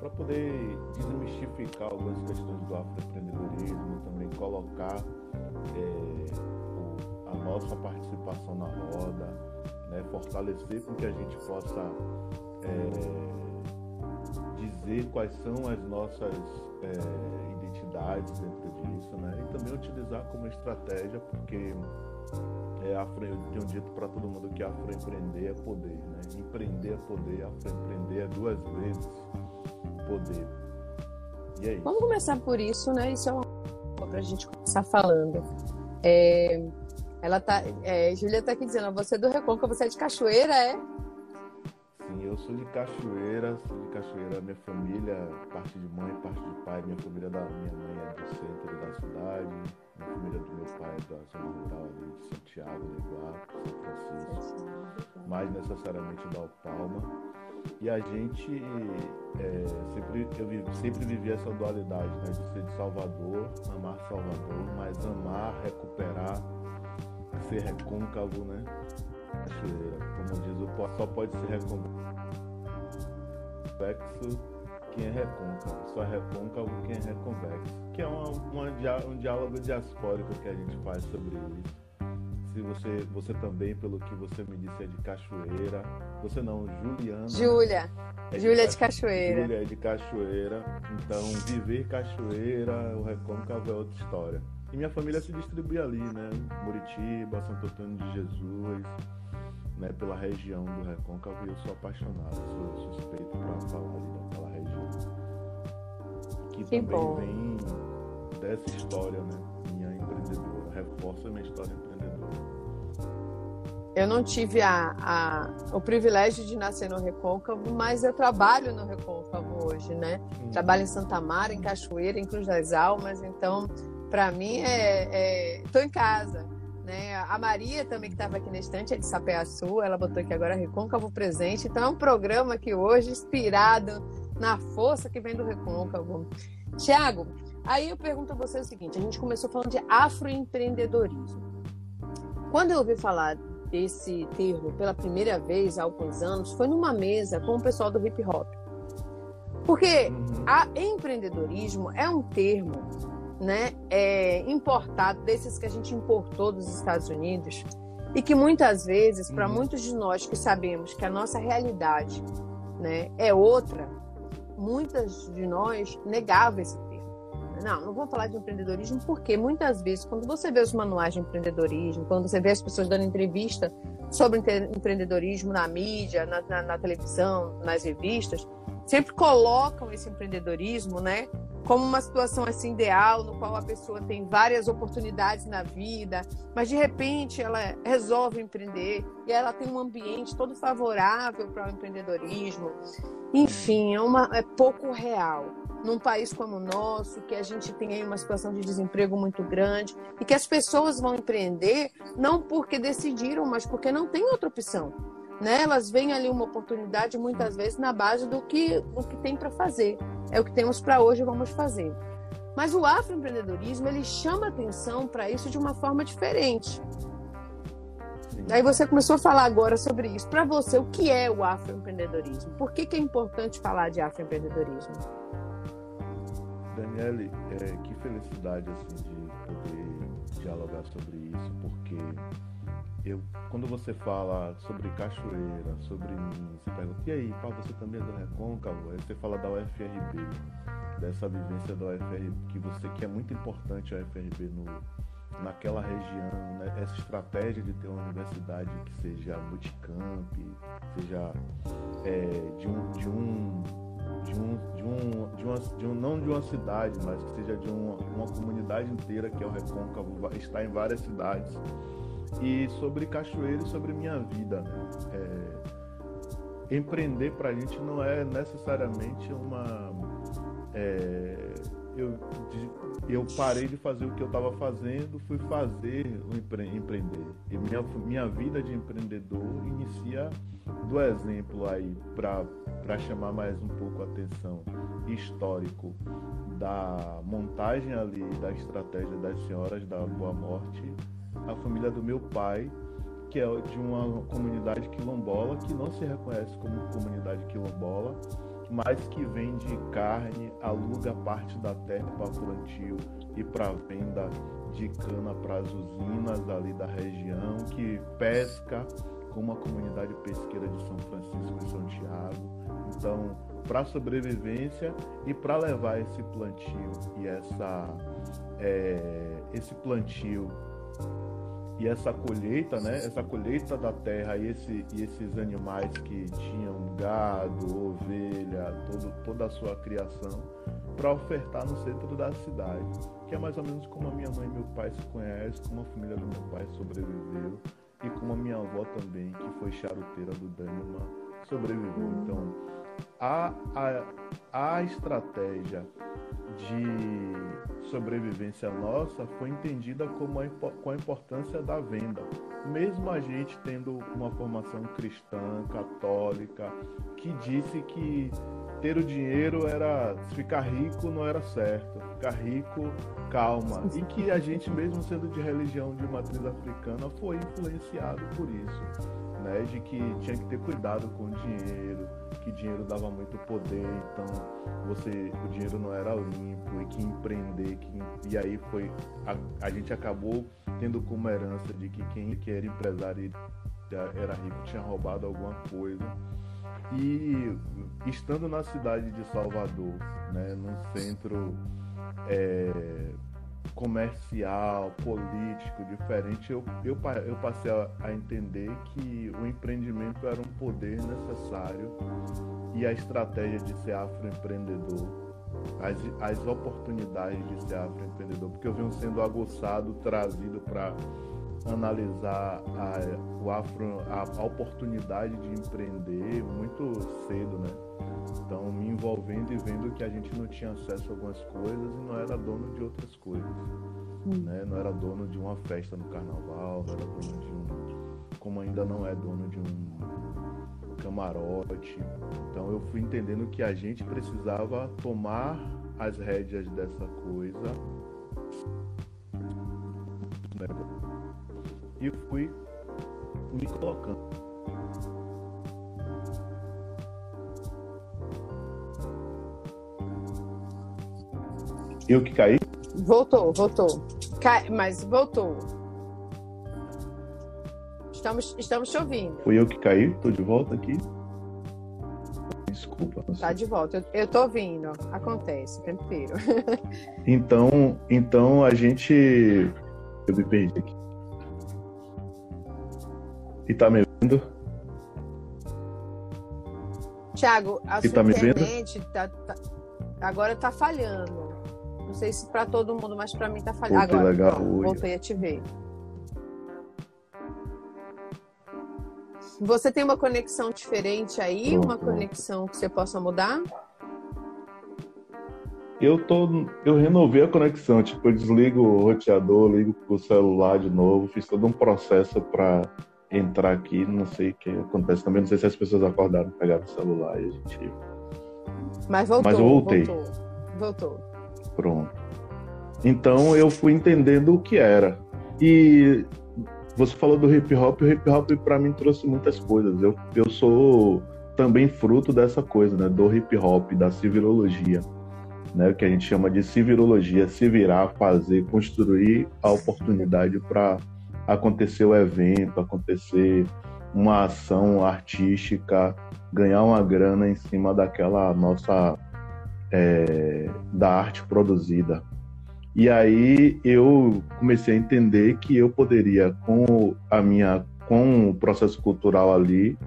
para poder desmistificar algumas questões do afroempreendedorismo, também colocar é, a nossa participação na roda, né, fortalecer com que a gente possa é, dizer quais são as nossas é, identidades dentro disso, né, e também utilizar como estratégia, porque é, afro, eu tenho dito para todo mundo que afroempreender é poder, né? Empreender é poder, afroempreender é duas vezes poder. E é isso. Vamos começar por isso, né? Isso é uma para a gente começar falando. É, ela tá, é, Júlia está aqui dizendo, você é do Recôncavo, você é de Cachoeira, é? Sim, eu sou de Cachoeira, sou de Cachoeira, minha família, parte de mãe, parte de pai, minha família da minha mãe é do centro da cidade, minha família do meu pai é da zona rural ali de Santiago, Iguape, São Francisco, mais necessariamente da Alpalma. E a gente é, sempre, eu sempre vivi essa dualidade, né? De ser de Salvador, amar Salvador, mas amar, recuperar, ser recôncavo, né? Como diz só pode ser recôncavo quem é recôncavo, só é recôncavo quem é reconvexo. Que é uma, uma, um diálogo diaspórico que a gente faz sobre isso se você, você também, pelo que você me disse, é de Cachoeira. Você não, Juliana. Júlia. É Júlia é de Cachoeira. Júlia é de Cachoeira. Então, viver Cachoeira, o Recôncavo é outra história. E minha família se distribui ali, né? Muritiba, Santo Antônio de Jesus, né? Pela região do Recôncavo. E eu sou apaixonado, sou suspeito para falar ali daquela região. Que, que também bom. vem dessa história, né? Minha empreendedora. Reforça minha história empreendedora eu não tive a, a, o privilégio de nascer no Recôncavo, mas eu trabalho no Recôncavo hoje, né? Trabalho em Santa Mara, em Cachoeira, em Cruz das Almas, então, para mim, é, estou é, em casa. Né? A Maria também, que estava aqui na estante, é de Sapé-Açu, ela botou aqui agora Recôncavo Presente. Então, é um programa que hoje, inspirado na força que vem do Recôncavo. Tiago, aí eu pergunto a você o seguinte: a gente começou falando de afroempreendedorismo. Quando eu ouvi falar esse termo pela primeira vez há alguns anos foi numa mesa com o pessoal do hip hop. Porque uhum. a empreendedorismo é um termo né, é, importado, desses que a gente importou dos Estados Unidos, e que muitas vezes, para uhum. muitos de nós que sabemos que a nossa realidade né, é outra, muitas de nós negavam esse não, não vou falar de empreendedorismo porque muitas vezes, quando você vê os manuais de empreendedorismo, quando você vê as pessoas dando entrevista sobre empreendedorismo na mídia, na, na, na televisão, nas revistas, sempre colocam esse empreendedorismo, né, como uma situação assim ideal, no qual a pessoa tem várias oportunidades na vida, mas de repente ela resolve empreender e ela tem um ambiente todo favorável para o empreendedorismo. Enfim, é, uma, é pouco real num país como o nosso, que a gente tem aí uma situação de desemprego muito grande e que as pessoas vão empreender não porque decidiram, mas porque não tem outra opção. Né? Elas veem ali uma oportunidade muitas vezes na base do que, do que tem para fazer. É o que temos para hoje, vamos fazer. Mas o afroempreendedorismo ele chama atenção para isso de uma forma diferente. Aí você começou a falar agora sobre isso. Para você, o que é o afroempreendedorismo? Por que, que é importante falar de afroempreendedorismo? Daniele, é, que felicidade assim de poder dialogar sobre isso, porque eu, quando você fala sobre cachoeira, sobre mim, você pergunta, e aí, pá, você também é do Recôncavo? Aí você fala da UFRB, dessa vivência da UFRB, que você que é muito importante a UFRB no, naquela região, né? essa estratégia de ter uma universidade que seja multicamp, seja é, de um, de um de um, de um, de uma, de um, não de uma cidade, mas que seja de uma, uma comunidade inteira que é o Recôncavo, está em várias cidades. E sobre cachoeira e sobre minha vida, né? É, empreender gente não é necessariamente uma, é, eu eu parei de fazer o que eu estava fazendo, fui fazer o empre empreender. E minha, minha vida de empreendedor inicia do exemplo aí, para chamar mais um pouco a atenção, histórico da montagem ali da estratégia das senhoras da Boa Morte, a família do meu pai, que é de uma comunidade quilombola que não se reconhece como comunidade quilombola, mas que vende carne, aluga parte da terra para plantio e para venda de cana para as usinas ali da região, que pesca como a comunidade pesqueira de São Francisco e São Tiago. Então, para sobrevivência e para levar esse plantio e essa é, esse plantio e essa colheita, né? Essa colheita da terra e, esse, e esses animais que tinham gado, ovelha, todo, toda a sua criação, para ofertar no centro da cidade, que é mais ou menos como a minha mãe e meu pai se conhecem, como a família do meu pai sobreviveu e como a minha avó também, que foi charuteira do Dânima, sobreviveu. Então, a, a, a estratégia de sobrevivência nossa foi entendida como a, com a importância da venda. Mesmo a gente tendo uma formação cristã, católica, que disse que ter o dinheiro era ficar rico não era certo, ficar rico calma e que a gente mesmo sendo de religião de matriz africana foi influenciado por isso, né, de que tinha que ter cuidado com o dinheiro, que dinheiro dava muito poder, então você o dinheiro não era limpo e que empreender, que, e aí foi a, a gente acabou tendo como herança de que quem que era empresário era rico tinha roubado alguma coisa. E estando na cidade de Salvador, né, num centro é, comercial, político, diferente, eu, eu, eu passei a, a, entender que o empreendimento era um poder necessário e a estratégia de ser afroempreendedor, as, as oportunidades de ser afroempreendedor, porque eu venho sendo aguçado, trazido para analisar a, o afro, a, a, oportunidade de empreender muito cedo, né? Então, me envolvendo e vendo que a gente não tinha acesso a algumas coisas e não era dono de outras coisas, hum. né? Não era dono de uma festa no carnaval, não era dono de um, como ainda não é dono de um camarote. Então, eu fui entendendo que a gente precisava tomar as rédeas dessa coisa né? E fui me colocando. Eu que caí? Voltou, voltou. Cai, mas voltou. Estamos, estamos te ouvindo. Fui eu que caí? Tô de volta aqui. Desculpa. Tá de volta. Eu, eu tô ouvindo. Acontece, tranquilo. então, então a gente. Eu me perdi aqui. E tá me vendo? Tiago, a e sua tá internet tá, tá, agora tá falhando. Não sei se para todo mundo, mas para mim tá falhando. Pô, agora, legal. voltei a te ver. Você tem uma conexão diferente aí? Pronto. Uma conexão que você possa mudar? Eu tô, eu renovei a conexão, tipo, eu desligo o roteador, ligo o celular de novo, fiz todo um processo para entrar aqui, não sei o que acontece também, não sei se as pessoas acordaram, pegaram o celular e a gente. Mas voltou. Mas eu voltei. Voltou. voltou. Pronto. Então eu fui entendendo o que era. E você falou do hip hop, o hip hop para mim trouxe muitas coisas. Eu, eu sou também fruto dessa coisa, né? Do hip hop, da civilologia. Né, o que a gente chama de civilologia, se virar, fazer, construir a oportunidade para acontecer o evento, acontecer uma ação artística, ganhar uma grana em cima daquela nossa é, da arte produzida. E aí eu comecei a entender que eu poderia, com a minha, com o processo cultural ali,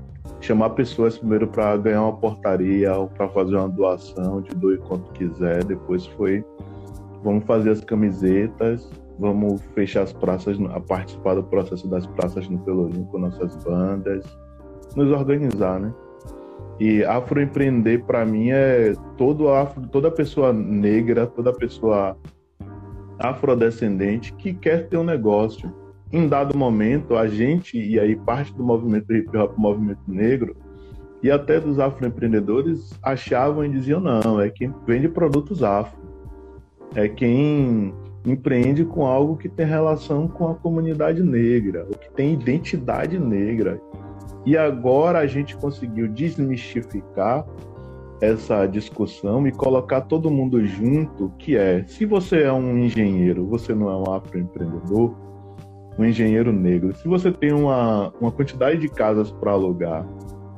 chamar pessoas primeiro para ganhar uma portaria ou para fazer uma doação de doe quanto quiser. Depois foi, vamos fazer as camisetas vamos fechar as praças, a participar do processo das praças no Pelourinho com nossas bandas, nos organizar, né? E afroempreender para mim é todo afro, toda pessoa negra, toda pessoa afrodescendente que quer ter um negócio. Em dado momento, a gente, e aí parte do movimento hip hop, movimento negro, e até dos afroempreendedores achavam e diziam: não, é quem vende produtos afro, é quem empreende com algo que tem relação com a comunidade negra, o que tem identidade negra. E agora a gente conseguiu desmistificar essa discussão e colocar todo mundo junto, que é, se você é um engenheiro, você não é um afroempreendedor, um engenheiro negro, se você tem uma, uma quantidade de casas para alugar,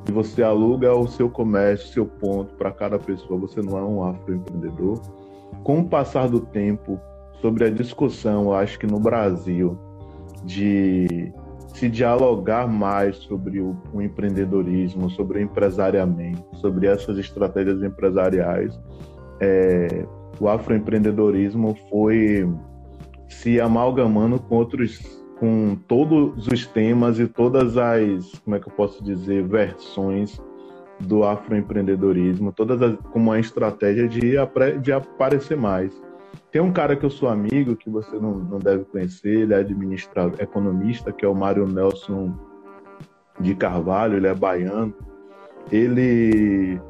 e você aluga o seu comércio, seu ponto para cada pessoa, você não é um afroempreendedor. Com o passar do tempo, sobre a discussão, acho que no Brasil, de se dialogar mais sobre o, o, empreendedorismo, sobre o empresariamento, sobre essas estratégias empresariais, é, o afroempreendedorismo foi se amalgamando com outros, com todos os temas e todas as, como é que eu posso dizer, versões do afroempreendedorismo, todas as, como uma estratégia de, de aparecer mais. Tem um cara que eu sou amigo, que você não, não deve conhecer, ele é administrador, economista, que é o Mário Nelson de Carvalho, ele é baiano. Ele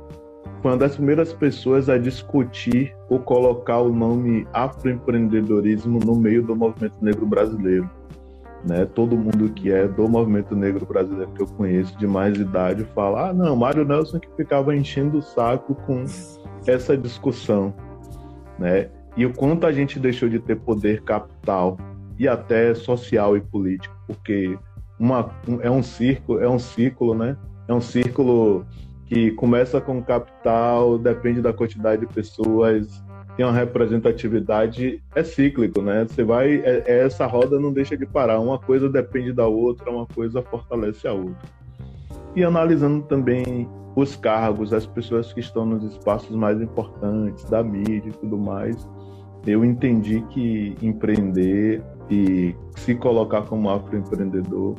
foi uma das primeiras pessoas a discutir ou colocar o nome afroempreendedorismo no meio do movimento negro brasileiro. Né? Todo mundo que é do movimento negro brasileiro que eu conheço de mais idade fala: ah, não, Mário Nelson que ficava enchendo o saco com essa discussão. Né? E o quanto a gente deixou de ter poder capital e até social e político, porque uma, um, é um círculo, é um ciclo, né? É um círculo que começa com capital, depende da quantidade de pessoas, tem uma representatividade, é cíclico, né? Você vai, é, é essa roda não deixa de parar, uma coisa depende da outra, uma coisa fortalece a outra. E analisando também os cargos, as pessoas que estão nos espaços mais importantes da mídia e tudo mais, eu entendi que empreender e se colocar como afroempreendedor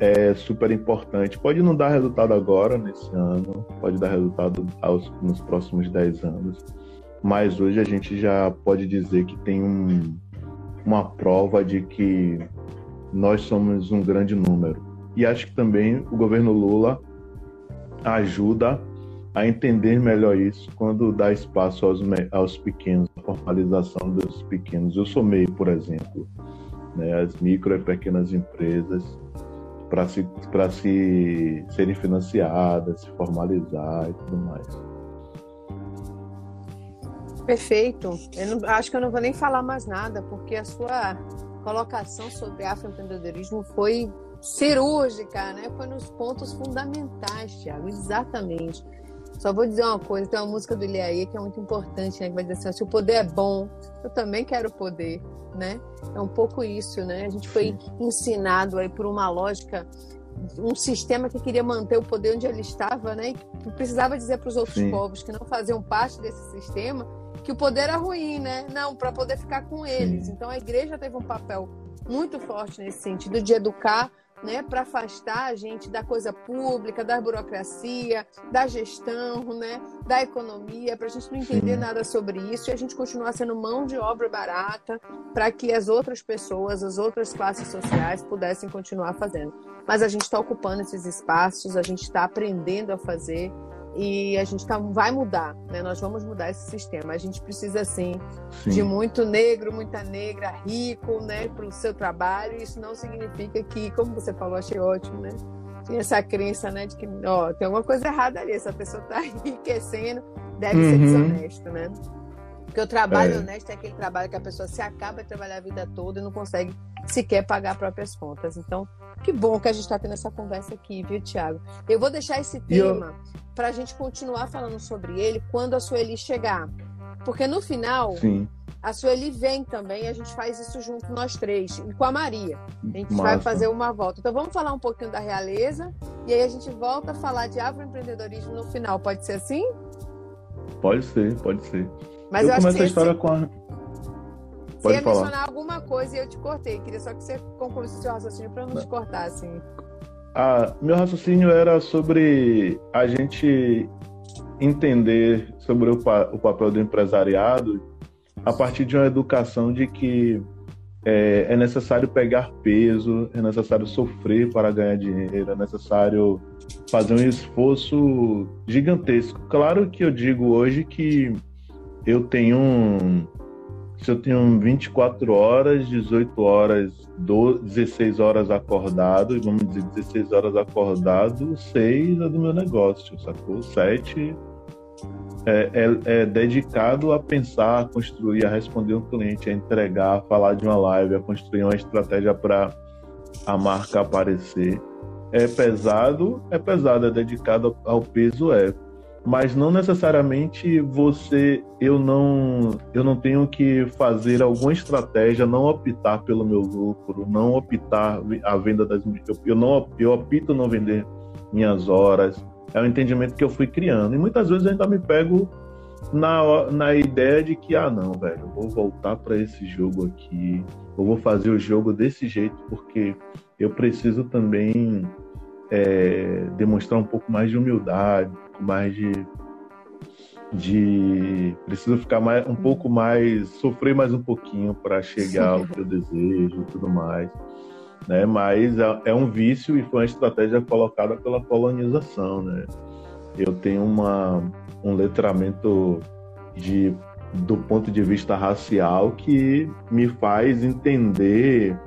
é super importante. Pode não dar resultado agora, nesse ano, pode dar resultado aos, nos próximos 10 anos, mas hoje a gente já pode dizer que tem um, uma prova de que nós somos um grande número. E acho que também o governo Lula ajuda a entender melhor isso quando dá espaço aos, aos pequenos, a formalização dos pequenos. Eu sou MEI, por exemplo, né, as micro e pequenas empresas para se, se serem financiadas, se formalizar e tudo mais. Perfeito. Eu não, acho que eu não vou nem falar mais nada, porque a sua colocação sobre afroempreendedorismo foi cirúrgica, né? Foi nos pontos fundamentais, Tiago, exatamente. Só vou dizer uma coisa, tem uma música do Iliaê que é muito importante, né? Que vai dizer assim, se o poder é bom, eu também quero poder, né? É um pouco isso, né? A gente foi ensinado aí por uma lógica, um sistema que queria manter o poder onde ele estava, né? E precisava dizer para os outros Sim. povos que não faziam parte desse sistema que o poder era ruim, né? Não, para poder ficar com eles. Sim. Então a igreja teve um papel muito forte nesse sentido de educar né, para afastar a gente da coisa pública, da burocracia, da gestão, né, da economia, para a gente não entender Sim. nada sobre isso e a gente continuar sendo mão de obra barata para que as outras pessoas, as outras classes sociais pudessem continuar fazendo. Mas a gente está ocupando esses espaços, a gente está aprendendo a fazer e a gente tá, vai mudar, né? Nós vamos mudar esse sistema. A gente precisa, assim, Sim. de muito negro, muita negra, rico, né, para o seu trabalho. Isso não significa que, como você falou, achei ótimo, né? Tinha essa crença, né, de que, ó, tem alguma coisa errada ali, essa pessoa está enriquecendo, deve uhum. ser desonesto, né? Porque o trabalho é. honesto é aquele trabalho que a pessoa se acaba de trabalhar a vida toda e não consegue sequer pagar próprias contas. Então, que bom que a gente está tendo essa conversa aqui, viu, Tiago? Eu vou deixar esse tema eu... para a gente continuar falando sobre ele quando a Sueli chegar. Porque no final, Sim. a Sueli vem também, a gente faz isso junto nós três, e com a Maria. A gente Massa. vai fazer uma volta. Então vamos falar um pouquinho da realeza e aí a gente volta a falar de agroempreendedorismo no final. Pode ser assim? Pode ser, pode ser. Mas eu, eu começo a história com a você ia falar. mencionar alguma coisa e eu te cortei. Queria só que você concluísse o seu raciocínio para não te cortar, assim. Ah, meu raciocínio era sobre a gente entender sobre o, o papel do empresariado a partir de uma educação de que é, é, necessário pegar peso, é necessário sofrer para ganhar dinheiro, é necessário fazer um esforço gigantesco. Claro que eu digo hoje que eu tenho se eu tenho 24 horas, 18 horas, 12, 16 horas acordado, vamos dizer 16 horas acordado, 6 é do meu negócio, sacou? 7 é, é, é, dedicado a pensar, a construir, a responder um cliente, a entregar, a falar de uma live, a construir uma estratégia para a marca aparecer. É pesado, é pesado, é dedicado ao peso, é. Mas não necessariamente você, eu não, eu não tenho que fazer alguma estratégia, não optar pelo meu lucro, não optar a venda das, eu, não, eu opto não vender minhas horas, é o entendimento que eu fui criando. E muitas vezes eu ainda me pego na, na ideia de que, ah, não, velho, eu vou voltar para esse jogo aqui, eu vou fazer o jogo desse jeito, porque eu preciso também é, demonstrar um pouco mais de humildade, um mais de. de preciso ficar mais, um pouco mais. sofrer mais um pouquinho para chegar ao que eu desejo e tudo mais né? Mas é, é, um vício e foi uma estratégia colocada pela colonização, né? Eu tenho uma, um letramento de, do ponto de vista racial que me faz entender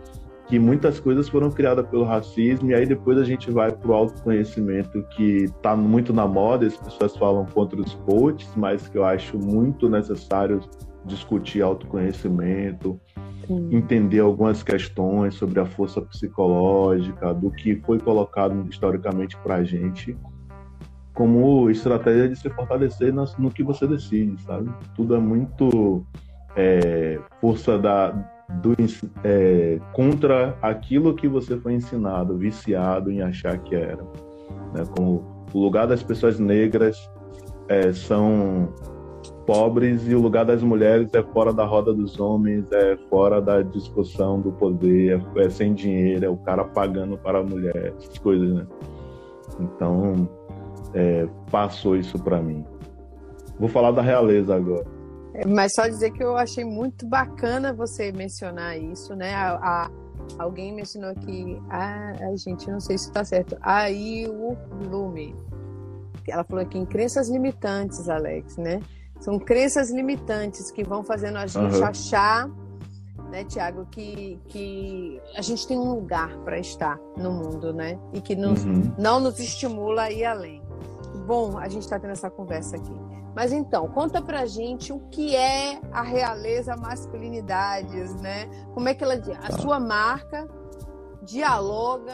que muitas coisas foram criadas pelo racismo e aí depois a gente vai para o autoconhecimento que está muito na moda, as pessoas falam contra os coaches, mas que eu acho muito necessário discutir autoconhecimento, Sim. entender algumas questões sobre a força psicológica, do que foi colocado historicamente para a gente, como estratégia de se fortalecer no, no, que você decide, sabe? Tudo é muito é, força da, do, é, contra aquilo que você foi ensinado, viciado em achar que era. Né? Como o lugar das pessoas negras é, são pobres e o lugar das mulheres é fora da roda dos homens, é fora da discussão do poder, é, é sem dinheiro, é o cara pagando para a mulher, essas coisas, né? Então, é, passou isso para mim. Vou falar da realeza agora. Mas só dizer que eu achei muito bacana você mencionar isso, né? A, a alguém mencionou aqui, ah, a gente não sei se está certo, aí o Lume. Ela falou aqui em crenças limitantes, Alex, né? São crenças limitantes que vão fazendo a gente uhum. achar, né, Tiago, que, que a gente tem um lugar para estar no mundo, né? E que nos, uhum. não nos estimula a ir além. Bom, a gente está tendo essa conversa aqui. Mas então, conta pra gente o que é a realeza masculinidades, né? Como é que ela a tá. sua marca dialoga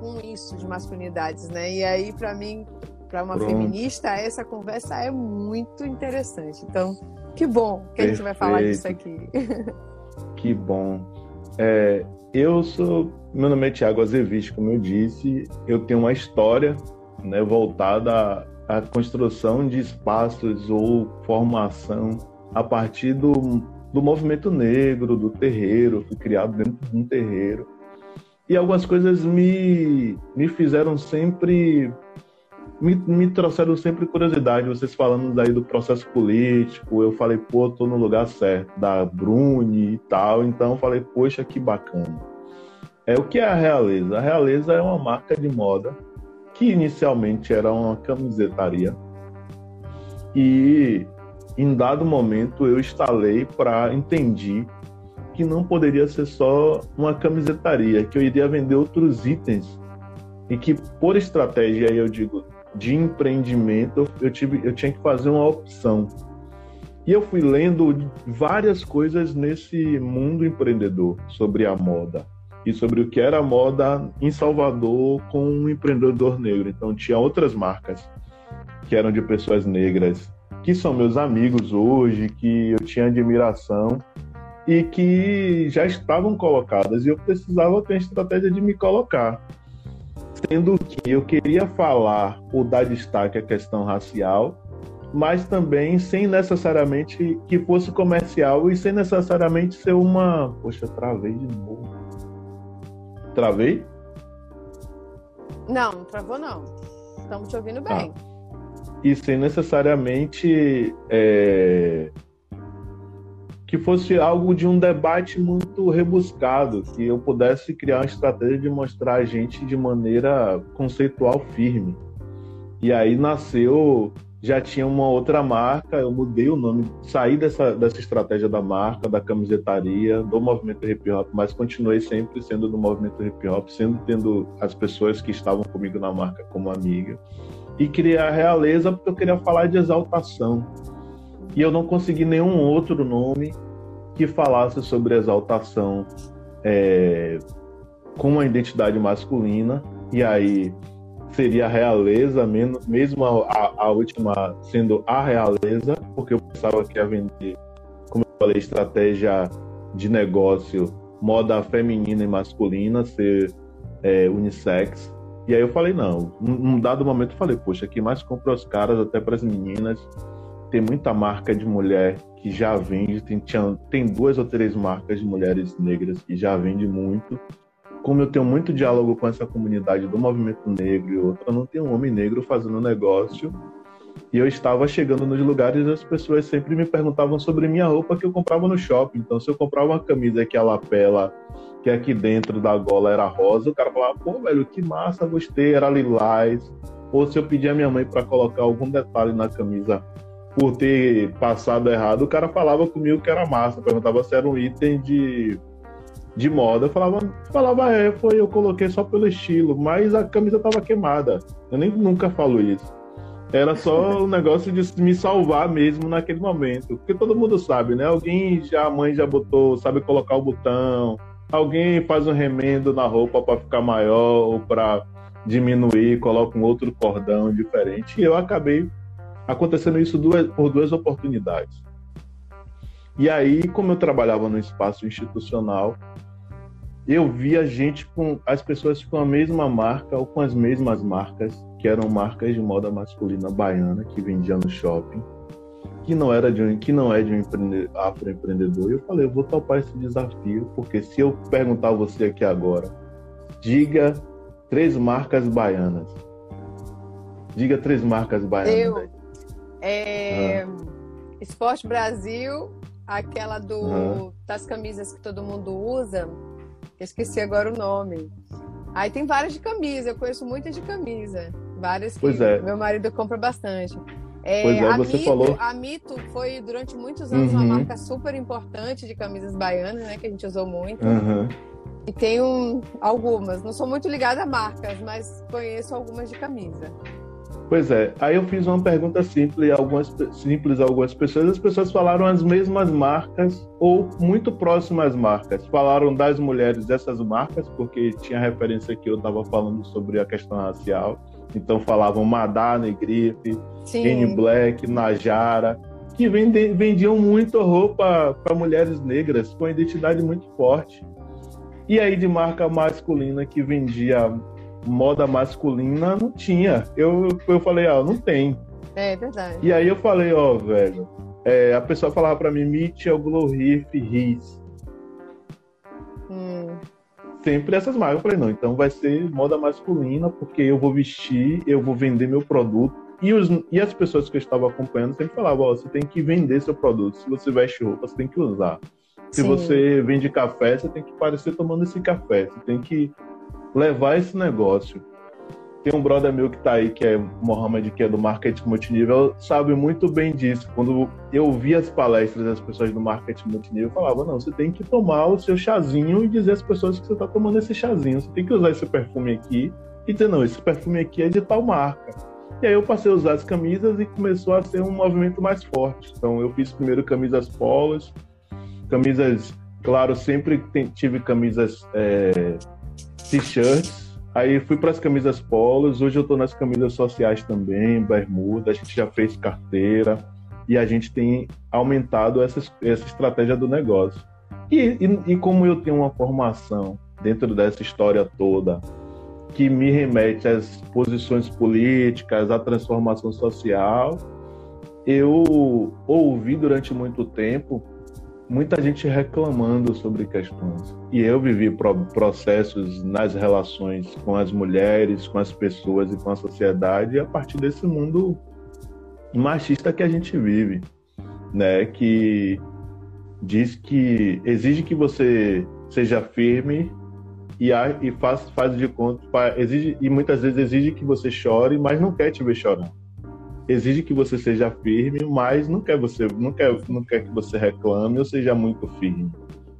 com isso de masculinidades, né? E aí para mim para uma Pronto. feminista, essa conversa é muito interessante. Então, que bom que Perfeito. a gente vai falar disso aqui. Que bom. É, eu sou, meu nome é Tiago Azeviche, como eu disse, eu tenho uma história né, voltada à, à construção de espaços ou formação a partir do, do movimento negro, do terreiro, fui criado dentro de um terreiro. E algumas coisas me, me fizeram sempre me, me trouxeram sempre curiosidade. Vocês falando aí do processo político, eu falei, pô, tô no lugar certo, da Bruni e tal. Então falei, poxa, que bacana. É o que é a Realeza? A Realeza é uma marca de moda que inicialmente era uma camisetaria. E em dado momento eu instalei para entendi que não poderia ser só uma camisetaria, que eu iria vender outros itens e que por estratégia eu digo de empreendimento, eu, tive, eu tinha que fazer uma opção. E eu fui lendo várias coisas nesse mundo empreendedor sobre a moda e sobre o que era moda em Salvador com um empreendedor negro. Então tinha outras marcas que eram de pessoas negras, que são meus amigos hoje, que eu tinha admiração e que já estavam colocadas e eu precisava ter a estratégia de me colocar sendo que eu queria falar ou dar destaque à questão racial, mas também sem necessariamente que fosse comercial e sem necessariamente ser uma. Poxa, travei de novo. Travei? Não, não travou não. Estamos te ouvindo bem. Ah. E sem necessariamente é... que fosse algo de um debate muito rebuscado, que eu pudesse criar uma estratégia de mostrar a gente de maneira conceitual firme. E aí nasceu, já tinha uma outra marca, eu mudei o nome, saí dessa, dessa estratégia da marca, da camisetaria, do movimento hip hop, mas continuei sempre sendo do movimento hip hop, sendo tendo as pessoas que estavam comigo na marca como amiga. E criar a realeza porque eu queria falar de exaltação e eu não consegui nenhum outro nome que falasse sobre exaltação é, com uma identidade masculina, e aí seria a realeza, mesmo a, a, última sendo a realeza, porque eu pensava que ia vender, como eu falei, estratégia de negócio, moda feminina e masculina, ser é, unissex. E aí eu falei, não, num dado momento eu falei, poxa, aqui mais compra os caras, até para as meninas, tem muita marca de mulher que já vende, tem, tem duas ou três marcas de mulheres negras que já vende muito. Como eu tenho muito diálogo com essa comunidade do movimento negro e outra, não tem um homem negro fazendo negócio. E eu estava chegando nos lugares e as pessoas sempre me perguntavam sobre minha roupa que eu comprava no shopping. Então, se eu comprava uma camisa que a lapela, que aqui dentro da gola era rosa, o cara falava, pô, velho, que massa, gostei, era lilás. Ou se eu pedia a minha mãe para colocar algum detalhe na camisa por ter passado errado, o cara falava comigo que era massa, perguntava se era um item de, de moda. Eu falava, falava, é, foi, eu coloquei só pelo estilo, mas a camisa tava queimada. Eu nem nunca falo isso. Era só um negócio de me salvar mesmo naquele momento. Porque todo mundo sabe, né? Alguém já, a mãe já botou, sabe colocar o botão. Alguém faz um remendo na roupa para ficar maior ou para diminuir, coloca um outro cordão diferente. E eu acabei acontecendo isso duas, por duas oportunidades. E aí, como eu trabalhava no espaço institucional, eu via gente com as pessoas com a mesma marca ou com as mesmas marcas, que eram marcas de moda masculina baiana que vendiam no shopping, que não era de um, que não é de um afroempreendedor. E eu falei, eu vou topar esse desafio, porque se eu perguntar a você aqui agora, diga três marcas baianas. Diga três marcas baianas. Eu, é, ah. Esporte Brasil, aquela do, das camisas que todo mundo usa. Esqueci agora o nome. Aí tem várias de camisa, eu conheço muitas de camisa. Várias que pois é. meu marido compra bastante. É, pois é, você Mito, falou. A Mito foi durante muitos anos uhum. uma marca super importante de camisas baianas, né? Que a gente usou muito. Uhum. E tenho algumas. Não sou muito ligada a marcas, mas conheço algumas de camisa. Pois é, aí eu fiz uma pergunta simples, algumas, simples a algumas pessoas, as pessoas falaram as mesmas marcas ou muito próximas marcas. Falaram das mulheres dessas marcas, porque tinha referência que eu estava falando sobre a questão racial. Então falavam Madonna, Grife, N Black, Najara, que vendiam muito roupa para mulheres negras com identidade muito forte. E aí de marca masculina que vendia moda masculina não tinha. Eu, eu falei, ó, ah, não tem. É verdade. E aí eu falei, ó, oh, velho, é, a pessoa falava pra mim, Mitchell, Glow Riff, Riz. Hum. Sempre essas marcas. Eu falei, não, então vai ser moda masculina, porque eu vou vestir, eu vou vender meu produto. E, os, e as pessoas que eu estava acompanhando sempre falavam, ó, oh, você tem que vender seu produto. Se você veste roupa, você tem que usar. Se Sim. você vende café, você tem que parecer tomando esse café. Você tem que levar esse negócio. Tem um brother meu que tá aí, que é Mohamed, que é do marketing multinível, sabe muito bem disso. Quando eu vi as palestras das pessoas do marketing multinível, eu falava, não, você tem que tomar o seu chazinho e dizer às pessoas que você está tomando esse chazinho. Você tem que usar esse perfume aqui e dizer, não, esse perfume aqui é de tal marca. E aí eu passei a usar as camisas e começou a ser um movimento mais forte. Então eu fiz primeiro camisas polos, camisas, claro, sempre tive camisas é, t-shirts. Aí fui para as camisas polos. Hoje eu estou nas camisas sociais também, bermuda. A gente já fez carteira e a gente tem aumentado essa, essa estratégia do negócio. E, e, e como eu tenho uma formação dentro dessa história toda que me remete às posições políticas, à transformação social, eu ouvi durante muito tempo muita gente reclamando sobre questões. E eu vivi processos nas relações com as mulheres, com as pessoas e com a sociedade a partir desse mundo machista que a gente vive, né? Que diz que exige que você seja firme e, e faz, faz de conta, exige, e muitas vezes exige que você chore, mas não quer te ver chorar. Exige que você seja firme, mas não quer você, não quer, não quer que você reclame ou seja muito firme,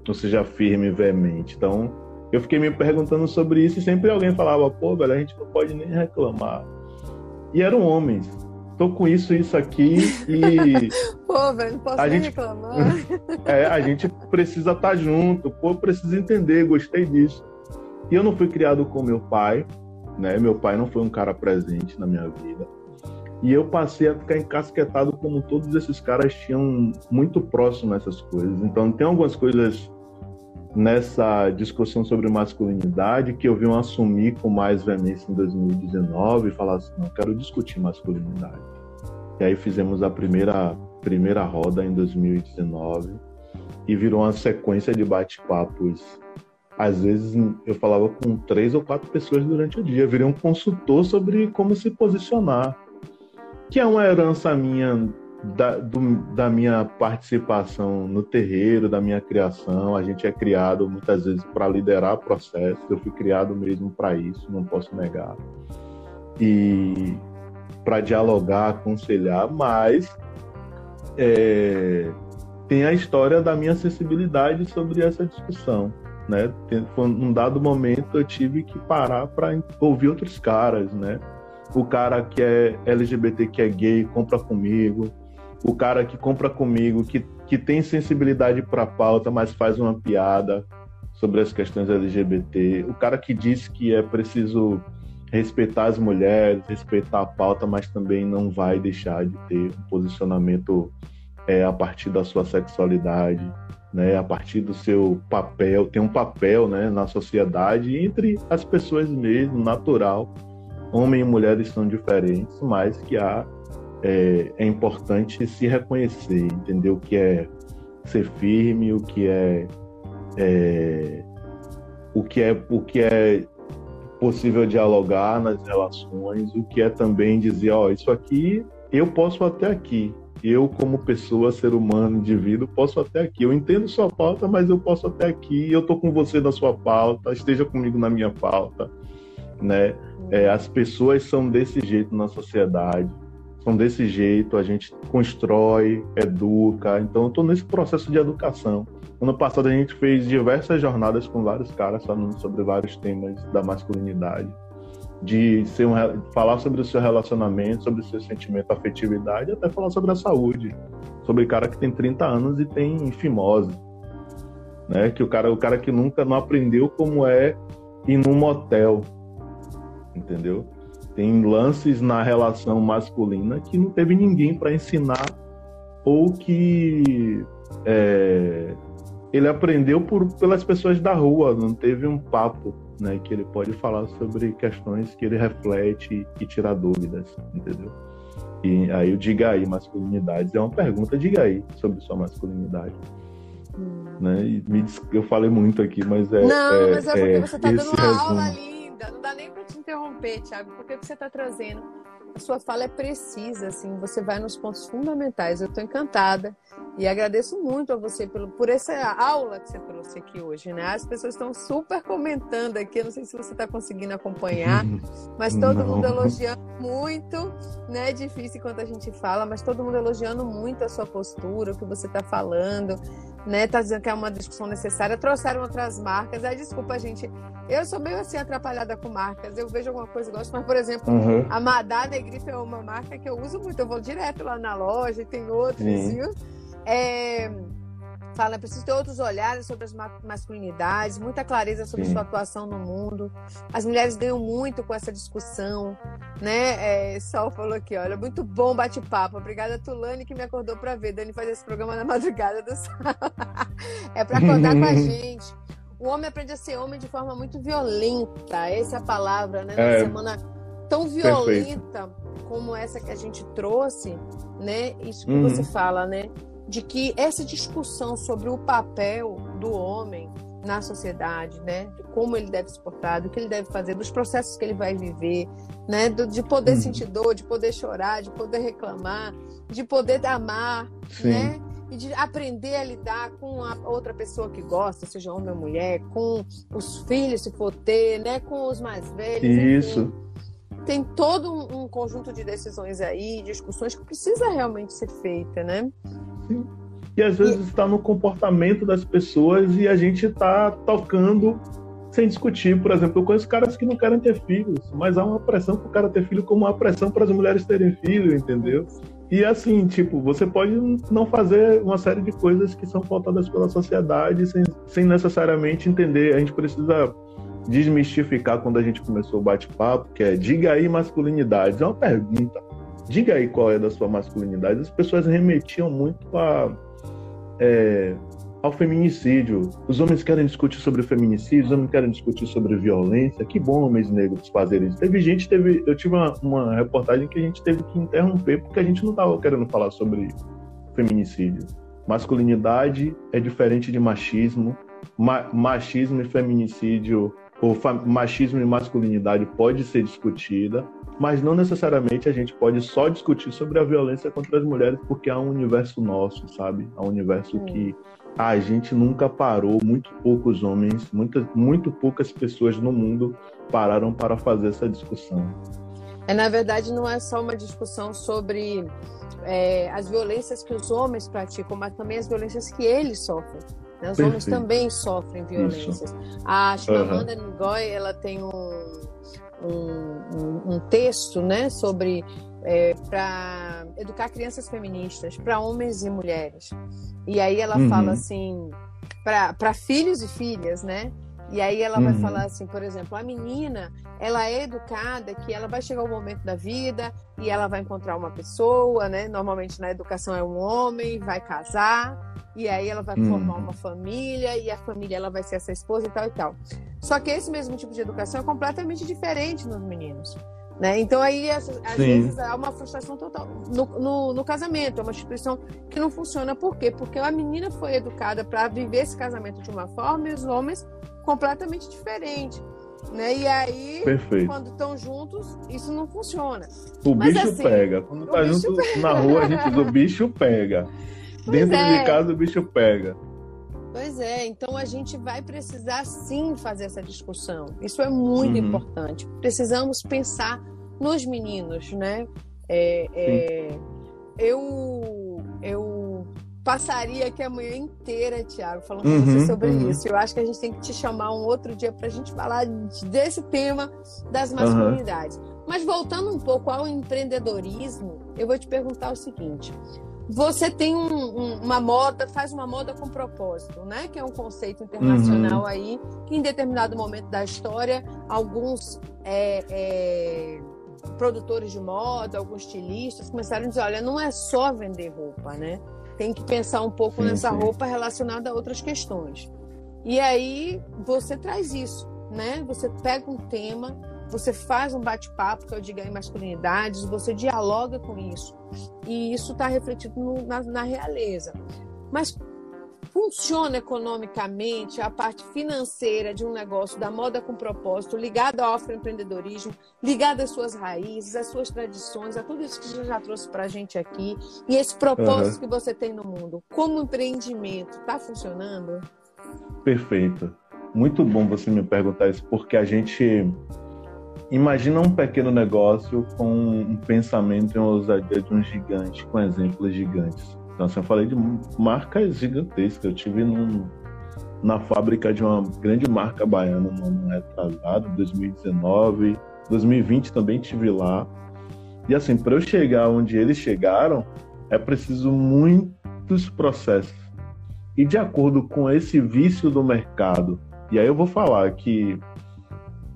ou seja firme e veemente. Então, eu fiquei me perguntando sobre isso e sempre alguém falava, pô, velho, a gente não pode nem reclamar. E eram homens. Tô com isso, isso aqui e. pô, velho, não posso a nem gente... reclamar. é, a gente precisa estar tá junto, pô, precisa entender, gostei disso. E eu não fui criado com meu pai, né? Meu pai não foi um cara presente na minha vida. E eu passei a ficar encasquetado como todos esses caras tinham muito próximo essas coisas. Então tem algumas coisas nessa discussão sobre masculinidade que eu vim assumir com mais veemência em 2019 e falar assim, não quero discutir masculinidade. E aí fizemos a primeira primeira roda em 2019 e virou uma sequência de bate-papos às vezes eu falava com três ou quatro pessoas durante o dia, virei um consultor sobre como se posicionar, que é uma herança minha da, do, da minha participação no terreiro, da minha criação. A gente é criado muitas vezes para liderar processos, eu fui criado mesmo para isso, não posso negar. E para dialogar, aconselhar, mas é, tem a história da minha sensibilidade sobre essa discussão né? Num dado momento eu tive que parar para ouvir outros caras, né? O cara que é LGBT, que é gay, compra comigo. O cara que compra comigo, que, que tem sensibilidade para pauta, mas faz uma piada sobre as questões LGBT. O cara que diz que é preciso respeitar as mulheres, respeitar a pauta, mas também não vai deixar de ter um posicionamento é, a partir da sua sexualidade né, a partir do seu papel, tem um papel né, na sociedade entre as pessoas mesmo, natural. Homem e mulheres são diferentes, mas que há, é, é importante se reconhecer, entender o que é ser firme, o que é, é o que é o que é possível dialogar nas relações, o que é também dizer, ó, oh, isso aqui eu posso até aqui, eu, como pessoa, ser humano, indivíduo, posso até aqui. Eu entendo sua pauta, mas eu posso até aqui. Eu estou com você na sua pauta, esteja comigo na minha pauta. Né? É, as pessoas são desse jeito na sociedade, são desse jeito, a gente constrói, educa. Então, eu estou nesse processo de educação. Ano passado, a gente fez diversas jornadas com vários caras falando sobre vários temas da masculinidade de ser um, falar sobre o seu relacionamento, sobre o seu sentimento, afetividade, até falar sobre a saúde, sobre cara que tem 30 anos e tem fimose, né? Que o cara, o cara que nunca não aprendeu como é ir num motel, entendeu? Tem lances na relação masculina que não teve ninguém para ensinar ou que é, ele aprendeu por, pelas pessoas da rua, não teve um papo né, que ele pode falar sobre questões que ele reflete e tira dúvidas, entendeu? E aí o diga aí, masculinidades, é uma pergunta, diga aí sobre sua masculinidade. Hum. Né? E me, eu falei muito aqui, mas é. Não, é, mas é porque é, você está dando uma resumo. aula não dá nem para te interromper, Thiago, porque você está trazendo a sua fala é precisa, assim, você vai nos pontos fundamentais. Eu estou encantada e agradeço muito a você por, por essa aula que você trouxe aqui hoje, né? As pessoas estão super comentando aqui, eu não sei se você está conseguindo acompanhar, mas todo não. mundo elogiando muito, né? É difícil enquanto a gente fala, mas todo mundo elogiando muito a sua postura, o que você está falando né? Tá dizendo que é uma discussão necessária. Trouxeram outras marcas. Aí, desculpa, gente. Eu sou meio assim atrapalhada com marcas. Eu vejo alguma coisa e gosto, mas, por exemplo, uhum. a Madá Negrife é uma marca que eu uso muito. Eu vou direto lá na loja e tem outros, viu? É fala, preciso ter outros olhares sobre as masculinidades, muita clareza sobre Sim. sua atuação no mundo. As mulheres ganham muito com essa discussão, né? É, Sol falou aqui, olha, muito bom bate-papo. Obrigada, Tulane, que me acordou para ver. Dani faz esse programa na madrugada do sábado. é para acordar com a gente. O homem aprende a ser homem de forma muito violenta. Essa é a palavra, né? Na é, semana tão violenta perfeito. como essa que a gente trouxe, né? Isso que uhum. você fala, né? De que essa discussão sobre o papel do homem na sociedade, né, de como ele deve se portar, do que ele deve fazer, dos processos que ele vai viver, né, de poder uhum. sentir dor, de poder chorar, de poder reclamar, de poder amar, Sim. né, e de aprender a lidar com a outra pessoa que gosta, seja homem ou mulher, com os filhos, se for ter, né? Com os mais velhos. Isso. Enfim. Tem todo um, um conjunto de decisões aí, discussões que precisa realmente ser feita, né? Sim. E às vezes e... está no comportamento das pessoas e a gente está tocando sem discutir. Por exemplo, eu conheço caras que não querem ter filhos, mas há uma pressão para o cara ter filho como uma pressão para as mulheres terem filho, entendeu? E assim, tipo, você pode não fazer uma série de coisas que são pautadas pela sociedade sem, sem necessariamente entender. A gente precisa desmistificar quando a gente começou o bate-papo, que é diga aí masculinidade. É uma pergunta. Diga aí qual é da sua masculinidade. As pessoas remetiam muito a é, ao feminicídio. Os homens querem discutir sobre feminicídio, os homens querem discutir sobre violência. Que bom homens negros fazerem isso. Teve gente, teve, eu tive uma, uma reportagem que a gente teve que interromper porque a gente não estava querendo falar sobre feminicídio. Masculinidade é diferente de machismo. Ma machismo e feminicídio, ou machismo e masculinidade pode ser discutida, mas não necessariamente a gente pode só discutir sobre a violência contra as mulheres porque há um universo nosso, sabe? Há um universo que a gente nunca parou, muito poucos homens, muitas, muito poucas pessoas no mundo pararam para fazer essa discussão. É, na verdade, não é só uma discussão sobre é, as violências que os homens praticam, mas também as violências que eles sofrem. Né? Os Perfeito. homens também sofrem violências. Isso. A Chimamanda uhum. Ngozi, ela tem um, um, um, texto né, sobre é, para educar crianças feministas, para homens e mulheres. E aí ela uhum. fala assim, para filhos e filhas, né? E aí ela vai uhum. falar assim, por exemplo, a menina, ela é educada que ela vai chegar um momento da vida e ela vai encontrar uma pessoa, né? Normalmente na educação é um homem, vai casar e aí ela vai uhum. formar uma família e a família ela vai ser essa esposa e tal e tal. Só que esse mesmo tipo de educação é completamente diferente nos meninos. Né? Então aí às, vezes há uma frustração total no, no, no, casamento, é uma instituição que não funciona. Por quê? Porque a menina foi educada para viver esse casamento de uma forma e os homens completamente diferente. Né? E aí, Perfeito. quando estão juntos, isso não funciona. O Mas, bicho assim, pega. Quando tá junto pega. na rua, a gente o bicho pega. Pois Dentro é. de casa o bicho pega. Pois é, então a gente vai precisar sim fazer essa discussão. Isso é muito uhum. importante. Precisamos pensar nos meninos, né? É, é, eu, eu passaria aqui a manhã inteira, Tiago, falando uhum, com você sobre uhum. isso. Eu acho que a gente tem que te chamar um outro dia para a gente falar desse tema das masculinidades. Mas voltando um pouco ao empreendedorismo, eu vou te perguntar o seguinte: você tem um, um, uma moda, faz uma moda com propósito, né? Que é um conceito internacional uhum. aí, que em determinado momento da história, alguns é, é, produtores de moda, alguns estilistas começaram a dizer, olha, não é só vender roupa, né? Tem que pensar um pouco sim, nessa sim. roupa relacionada a outras questões. E aí você traz isso, né? Você pega um tema você faz um bate-papo, que eu digo em masculinidades, você dialoga com isso. E isso está refletido no, na, na realeza. Mas funciona economicamente a parte financeira de um negócio da moda com propósito, ligado ao afroempreendedorismo, ligado às suas raízes, às suas tradições, a tudo isso que você já trouxe para a gente aqui, e esse propósito uhum. que você tem no mundo, como empreendimento, está funcionando? Perfeito. Muito bom você me perguntar isso, porque a gente Imagina um pequeno negócio com um pensamento e uma ousadia de um gigante, com exemplos gigantes. Então, assim, eu falei de marcas gigantescas. Eu tive num, na fábrica de uma grande marca baiana no ano retrasado, 2019. 2020 também tive lá. E assim, para eu chegar onde eles chegaram, é preciso muitos processos. E de acordo com esse vício do mercado, e aí eu vou falar que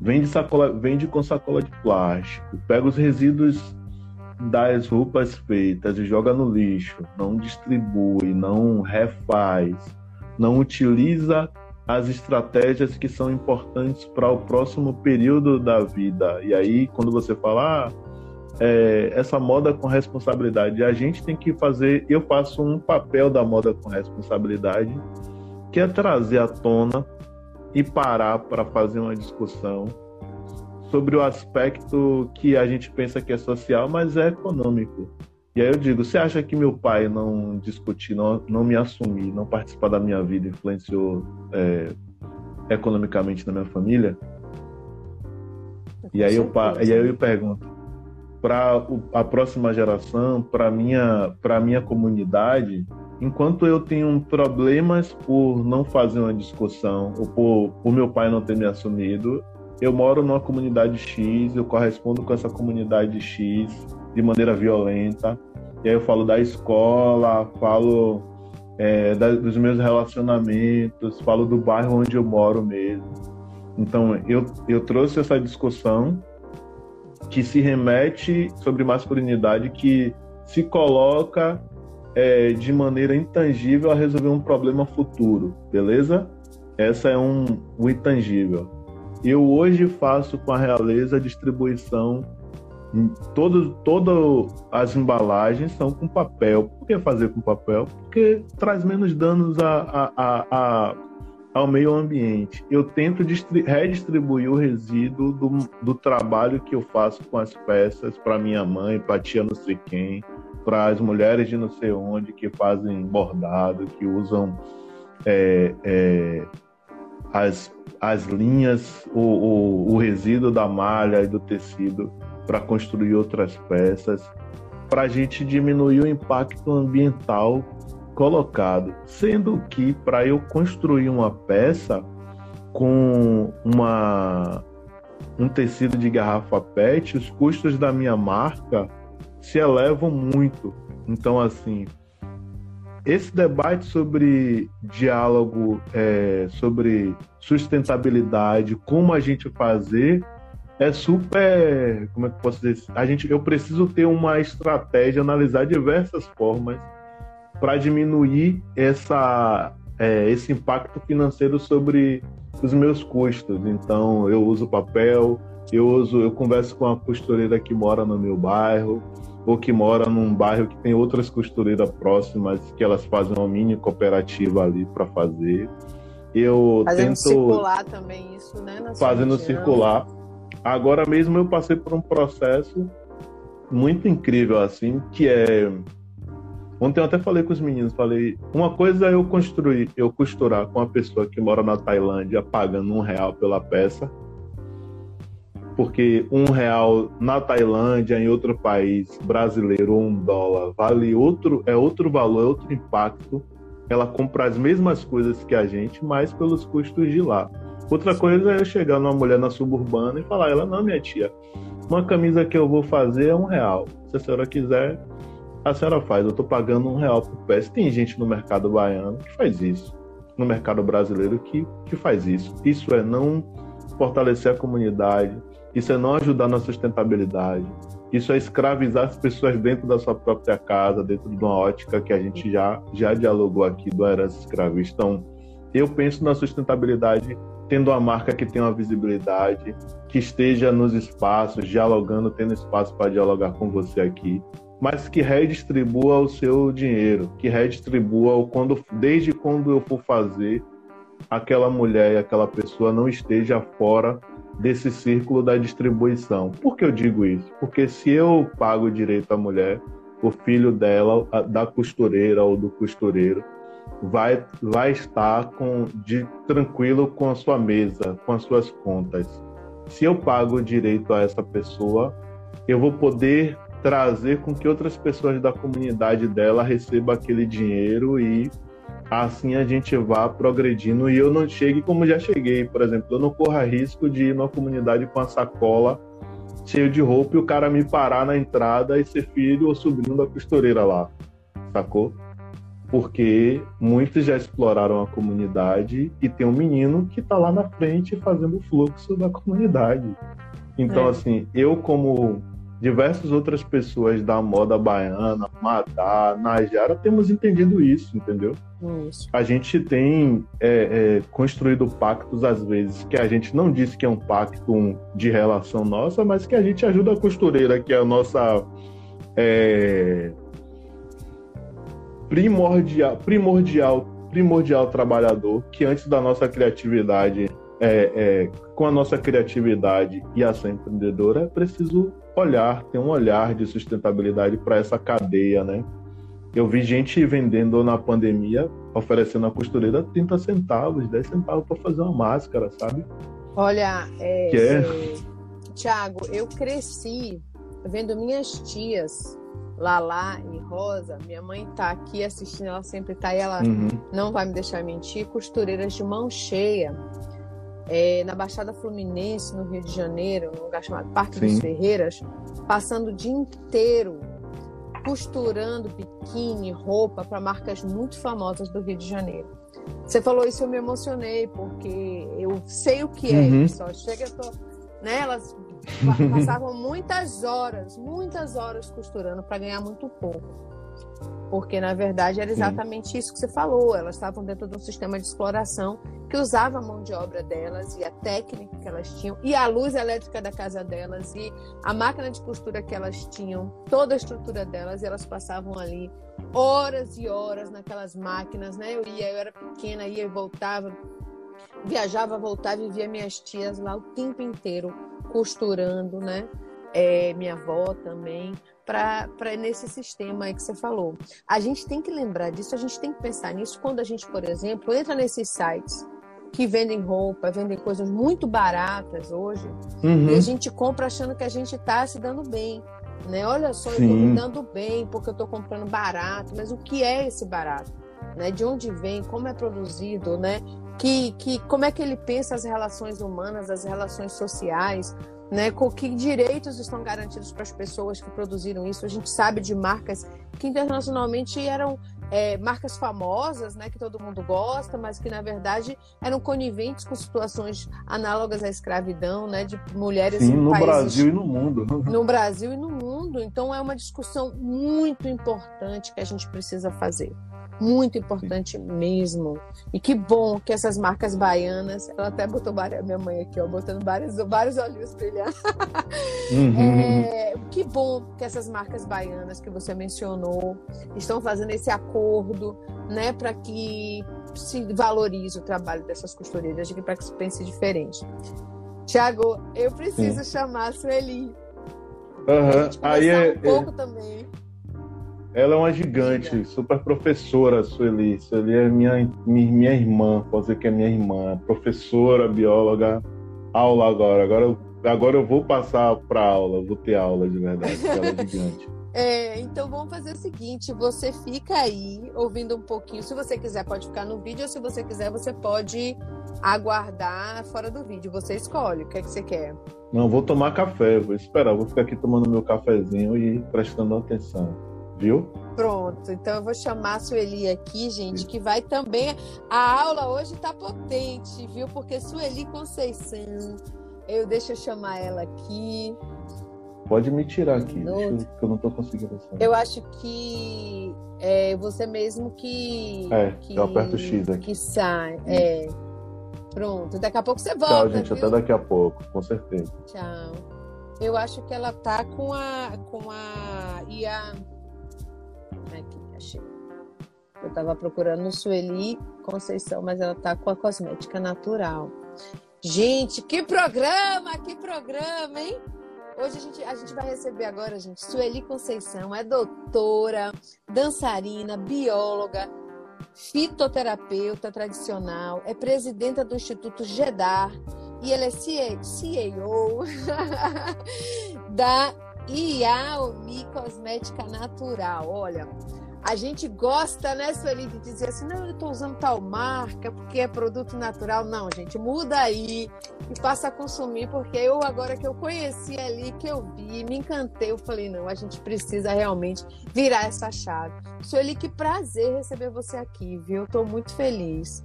vende, sacola, vende com sacola de plástico, pega os resíduos das roupas feitas e joga no lixo, não distribui, não refaz, não utiliza as estratégias que são importantes para o próximo período da vida. E aí, quando você fala ah, é, essa moda com responsabilidade, a gente tem que fazer. Eu faço um papel da moda com responsabilidade, que é trazer à tona e parar para fazer uma discussão sobre o aspecto que a gente pensa que é social, mas é econômico. E aí eu digo, você acha que meu pai não discutir, não, não me assumir, não participar da minha vida influenciou é, economicamente na minha família? E aí, eu, e aí eu pergunto, para a próxima geração, para minha para minha comunidade, enquanto eu tenho problemas por não fazer uma discussão ou por, por meu pai não ter me assumido, eu moro numa comunidade X, eu correspondo com essa comunidade X de maneira violenta. E aí eu falo da escola, falo é, da, dos meus relacionamentos, falo do bairro onde eu moro mesmo. Então eu, eu trouxe essa discussão que se remete sobre masculinidade, que se coloca é, de maneira intangível a resolver um problema futuro, beleza? Essa é um, um intangível. Eu hoje faço com a realeza a distribuição todo, todas as embalagens são com papel. Por que fazer com papel? Porque traz menos danos a, a, a, ao meio ambiente. Eu tento redistribuir o resíduo do, do trabalho que eu faço com as peças para minha mãe, para tia não sei quem, para as mulheres de não sei onde que fazem bordado, que usam é, é, as, as linhas, o, o, o resíduo da malha e do tecido para construir outras peças, para a gente diminuir o impacto ambiental colocado. Sendo que para eu construir uma peça com uma, um tecido de garrafa PET, os custos da minha marca se elevam muito. Então, assim, esse debate sobre diálogo, é, sobre sustentabilidade, como a gente fazer, é super. Como é que posso dizer? A gente, eu preciso ter uma estratégia, analisar diversas formas para diminuir essa, é, esse impacto financeiro sobre os meus custos. Então, eu uso papel, eu uso, eu converso com a costureira que mora no meu bairro, ou que mora num bairro que tem outras costureiras próximas que elas fazem uma mini cooperativa ali para fazer. Eu fazendo tento circular também isso, né? fazendo região. circular. Agora mesmo eu passei por um processo muito incrível assim, que é Ontem eu até falei com os meninos, falei, uma coisa é eu construir, eu costurar com uma pessoa que mora na Tailândia pagando um real pela peça, porque um real na Tailândia, em outro país brasileiro, um dólar, vale outro, é outro valor, é outro impacto. Ela compra as mesmas coisas que a gente, mas pelos custos de lá. Outra coisa é eu chegar numa mulher na suburbana e falar, ela, não, minha tia, uma camisa que eu vou fazer é um real. Se a senhora quiser, a senhora faz. Eu estou pagando um real por peça. Tem gente no mercado baiano que faz isso. No mercado brasileiro que, que faz isso. Isso é não fortalecer a comunidade, isso é não ajudar na sustentabilidade. Isso é escravizar as pessoas dentro da sua própria casa, dentro de uma ótica que a gente já, já dialogou aqui do herança escravista. Então, eu penso na sustentabilidade tendo uma marca que tenha uma visibilidade, que esteja nos espaços, dialogando, tendo espaço para dialogar com você aqui, mas que redistribua o seu dinheiro, que redistribua quando, desde quando eu for fazer, aquela mulher e aquela pessoa não esteja fora desse círculo da distribuição. Por que eu digo isso? Porque se eu pago direito à mulher, o filho dela, da costureira ou do costureiro, vai, vai estar com, de, tranquilo com a sua mesa, com as suas contas. Se eu pago direito a essa pessoa, eu vou poder trazer com que outras pessoas da comunidade dela recebam aquele dinheiro e assim a gente vá progredindo e eu não chegue como já cheguei, por exemplo, eu não corra risco de ir numa comunidade com a sacola cheio de roupa e o cara me parar na entrada e ser filho ou sobrinho da costureira lá, sacou? Porque muitos já exploraram a comunidade e tem um menino que tá lá na frente fazendo o fluxo da comunidade. Então, é. assim, eu como diversas outras pessoas da moda baiana, Madá, Najara, temos entendido isso, entendeu? Isso. A gente tem é, é, construído pactos, às vezes, que a gente não disse que é um pacto de relação nossa, mas que a gente ajuda a costureira, que é a nossa é, primordial, primordial, primordial trabalhador, que antes da nossa criatividade, é, é, com a nossa criatividade e ação empreendedora, é preciso olhar, tem um olhar de sustentabilidade para essa cadeia, né? Eu vi gente vendendo na pandemia, oferecendo a costureira 30 centavos, 10 centavos para fazer uma máscara, sabe? Olha, é, que é... Tiago, eu cresci vendo minhas tias, Lala e Rosa, minha mãe tá aqui assistindo, ela sempre tá e ela uhum. não vai me deixar mentir, costureiras de mão cheia. É, na Baixada Fluminense, no Rio de Janeiro, num lugar chamado Parque Sim. dos Ferreiras, passando o dia inteiro costurando biquíni, roupa para marcas muito famosas do Rio de Janeiro. Você falou isso, eu me emocionei, porque eu sei o que é uhum. isso. Chega, eu tô, né, elas passavam muitas horas, muitas horas costurando para ganhar muito pouco. Porque, na verdade, era exatamente Sim. isso que você falou. Elas estavam dentro de um sistema de exploração que usava a mão de obra delas e a técnica que elas tinham, e a luz elétrica da casa delas, e a máquina de costura que elas tinham, toda a estrutura delas, e elas passavam ali horas e horas naquelas máquinas, né? Eu ia, eu era pequena, ia e voltava, viajava, voltava e via minhas tias lá o tempo inteiro costurando, né? É, minha avó também para nesse sistema aí que você falou. A gente tem que lembrar disso, a gente tem que pensar nisso quando a gente, por exemplo, entra nesses sites que vendem roupa, vendem coisas muito baratas hoje, uhum. e a gente compra achando que a gente está se dando bem. Né? Olha só, Sim. eu estou me dando bem porque eu estou comprando barato, mas o que é esse barato? Né? De onde vem, como é produzido, né? Que, que, como é que ele pensa as relações humanas, as relações sociais, né? Com que direitos estão garantidos para as pessoas que produziram isso? A gente sabe de marcas que internacionalmente eram é, marcas famosas, né, que todo mundo gosta, mas que na verdade eram coniventes com situações análogas à escravidão, né, de mulheres Sim, no países, Brasil e no mundo. No Brasil e no mundo. Então é uma discussão muito importante que a gente precisa fazer muito importante mesmo. E que bom que essas marcas baianas, ela até botou várias, minha mãe aqui, ó, botando vários, vários olhos brilhando. Uhum. É, que bom que essas marcas baianas que você mencionou estão fazendo esse acordo, né, para que se valorize o trabalho dessas costureiras, para que se pense diferente. Tiago, eu preciso Sim. chamar a Sueli. Uhum. Aí é, um pouco é... também ela é uma gigante, super professora, Sueli. Sueli é minha, minha irmã, pode dizer que é minha irmã. Professora, bióloga, aula agora. Agora eu, agora eu vou passar para aula, vou ter aula de verdade, ela é gigante. É, então vamos fazer o seguinte: você fica aí ouvindo um pouquinho. Se você quiser, pode ficar no vídeo, ou se você quiser, você pode aguardar fora do vídeo. Você escolhe o que é que você quer. Não, vou tomar café, vou esperar, vou ficar aqui tomando meu cafezinho e prestando atenção viu? Pronto, então eu vou chamar a Sueli aqui, gente, que vai também. A aula hoje tá potente, viu? Porque Sueli Conceição, eu deixo eu chamar ela aqui. Pode me tirar aqui, eu, que eu não tô conseguindo. Saber. Eu acho que é você mesmo que. É, que, eu aperto o X aqui. Que sai. É. Pronto, daqui a pouco você volta. Tchau, gente, viu? até daqui a pouco, com certeza. Tchau. Eu acho que ela tá com a. com a. e a Aqui, achei. Eu tava procurando Sueli Conceição, mas ela tá com a cosmética natural. Gente, que programa, que programa, hein? Hoje a gente, a gente vai receber agora, gente, Sueli Conceição, é doutora, dançarina, bióloga, fitoterapeuta tradicional, é presidenta do Instituto GEDAR e ela é CEO da Iaomi Cosmética Natural. Olha, a gente gosta, né, Sueli, de dizer assim, não, eu estou usando tal marca porque é produto natural. Não, gente, muda aí e passa a consumir, porque eu, agora que eu conheci ali, que eu vi, me encantei, eu falei, não, a gente precisa realmente virar essa chave. Sueli, que prazer receber você aqui, viu? Estou muito feliz.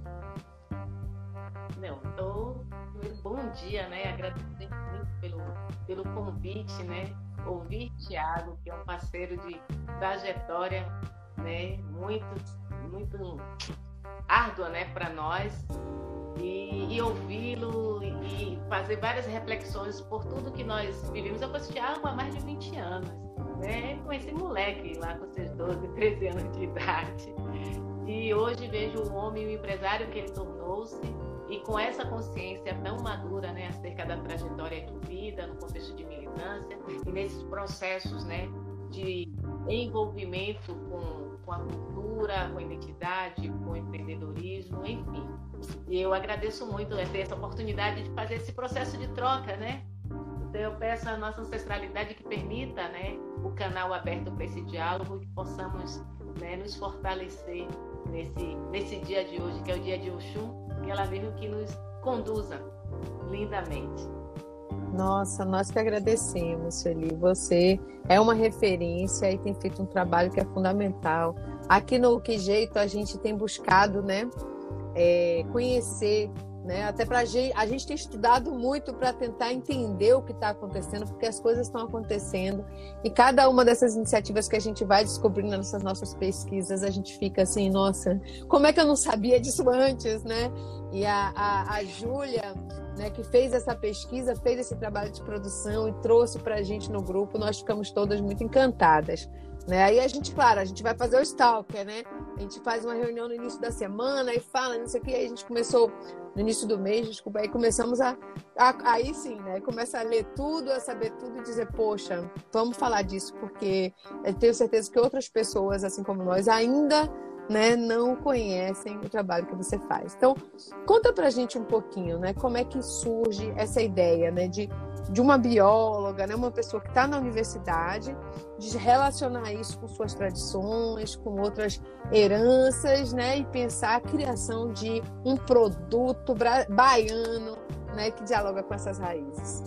Não, tô... Bom dia, né? Agradeço muito pelo, pelo convite, né? Ouvir Tiago, que é um parceiro de trajetória, né, muito, muito árdua, né, para nós, e, e ouvi-lo e fazer várias reflexões por tudo que nós vivemos. Eu conheci Tiago há mais de 20 anos, né, conheci moleque lá com seus 12, 13 anos de idade, e hoje vejo o homem, o empresário que ele tornou-se, e com essa consciência tão madura, né, acerca da trajetória de vida no contexto de militância e nesses processos, né, de envolvimento com, com a cultura, com a identidade, com o empreendedorismo, enfim. E eu agradeço muito né, ter essa oportunidade de fazer esse processo de troca, né? Então eu peço à nossa ancestralidade que permita, né, o canal aberto para esse diálogo, que possamos né, nos fortalecer nesse, nesse dia de hoje, que é o dia de Oxum, que ela mesmo que nos conduza lindamente. Nossa, nós que agradecemos, Feli. Você é uma referência e tem feito um trabalho que é fundamental. Aqui no Que Jeito a gente tem buscado, né, é, conhecer né? Até para gente, a gente tem estudado muito para tentar entender o que está acontecendo, porque as coisas estão acontecendo e cada uma dessas iniciativas que a gente vai descobrindo nessas nossas pesquisas, a gente fica assim, nossa, como é que eu não sabia disso antes, né? E a, a, a Júlia, né, que fez essa pesquisa, fez esse trabalho de produção e trouxe para a gente no grupo, nós ficamos todas muito encantadas. Né? Aí a gente, claro, a gente vai fazer o stalker, né? A gente faz uma reunião no início da semana e fala nisso aqui, aí a gente começou no início do mês, desculpa, aí começamos a, a, aí sim, né? Começa a ler tudo, a saber tudo e dizer, poxa, vamos falar disso, porque eu tenho certeza que outras pessoas, assim como nós, ainda né, não conhecem o trabalho que você faz. Então, conta pra gente um pouquinho, né? Como é que surge essa ideia, né, de de uma bióloga, né, uma pessoa que está na universidade, de relacionar isso com suas tradições, com outras heranças, né, e pensar a criação de um produto baiano, né, que dialoga com essas raízes.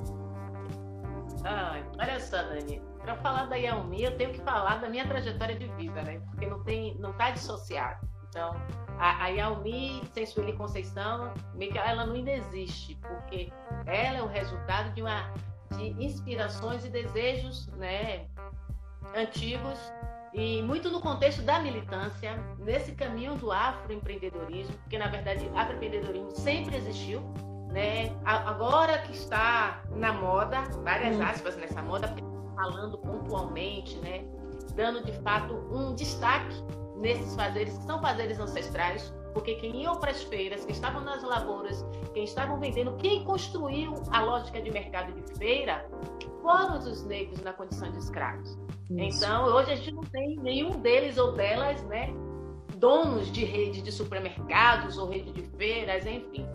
Ah, olha só, Dani, para falar da Yaomi, eu tenho que falar da minha trajetória de vida, né, porque não tem, não está dissociado. Então, a, a Yaomi, sem Sueli Conceição, ela não ainda existe, porque ela é o resultado de uma de inspirações e desejos, né, antigos e muito no contexto da militância, nesse caminho do afroempreendedorismo, porque na verdade afroempreendedorismo sempre existiu, né? Agora que está na moda, várias hum. aspas nessa moda, falando pontualmente, né? Dando de fato um destaque nesses fazeres que são fazeres ancestrais, porque quem iam para as feiras, quem estavam nas lavouras, quem estavam vendendo, quem construiu a lógica de mercado de feira, foram os negros na condição de escravos. Isso. Então, hoje a gente não tem nenhum deles ou delas, né, donos de rede de supermercados ou rede de feiras, enfim.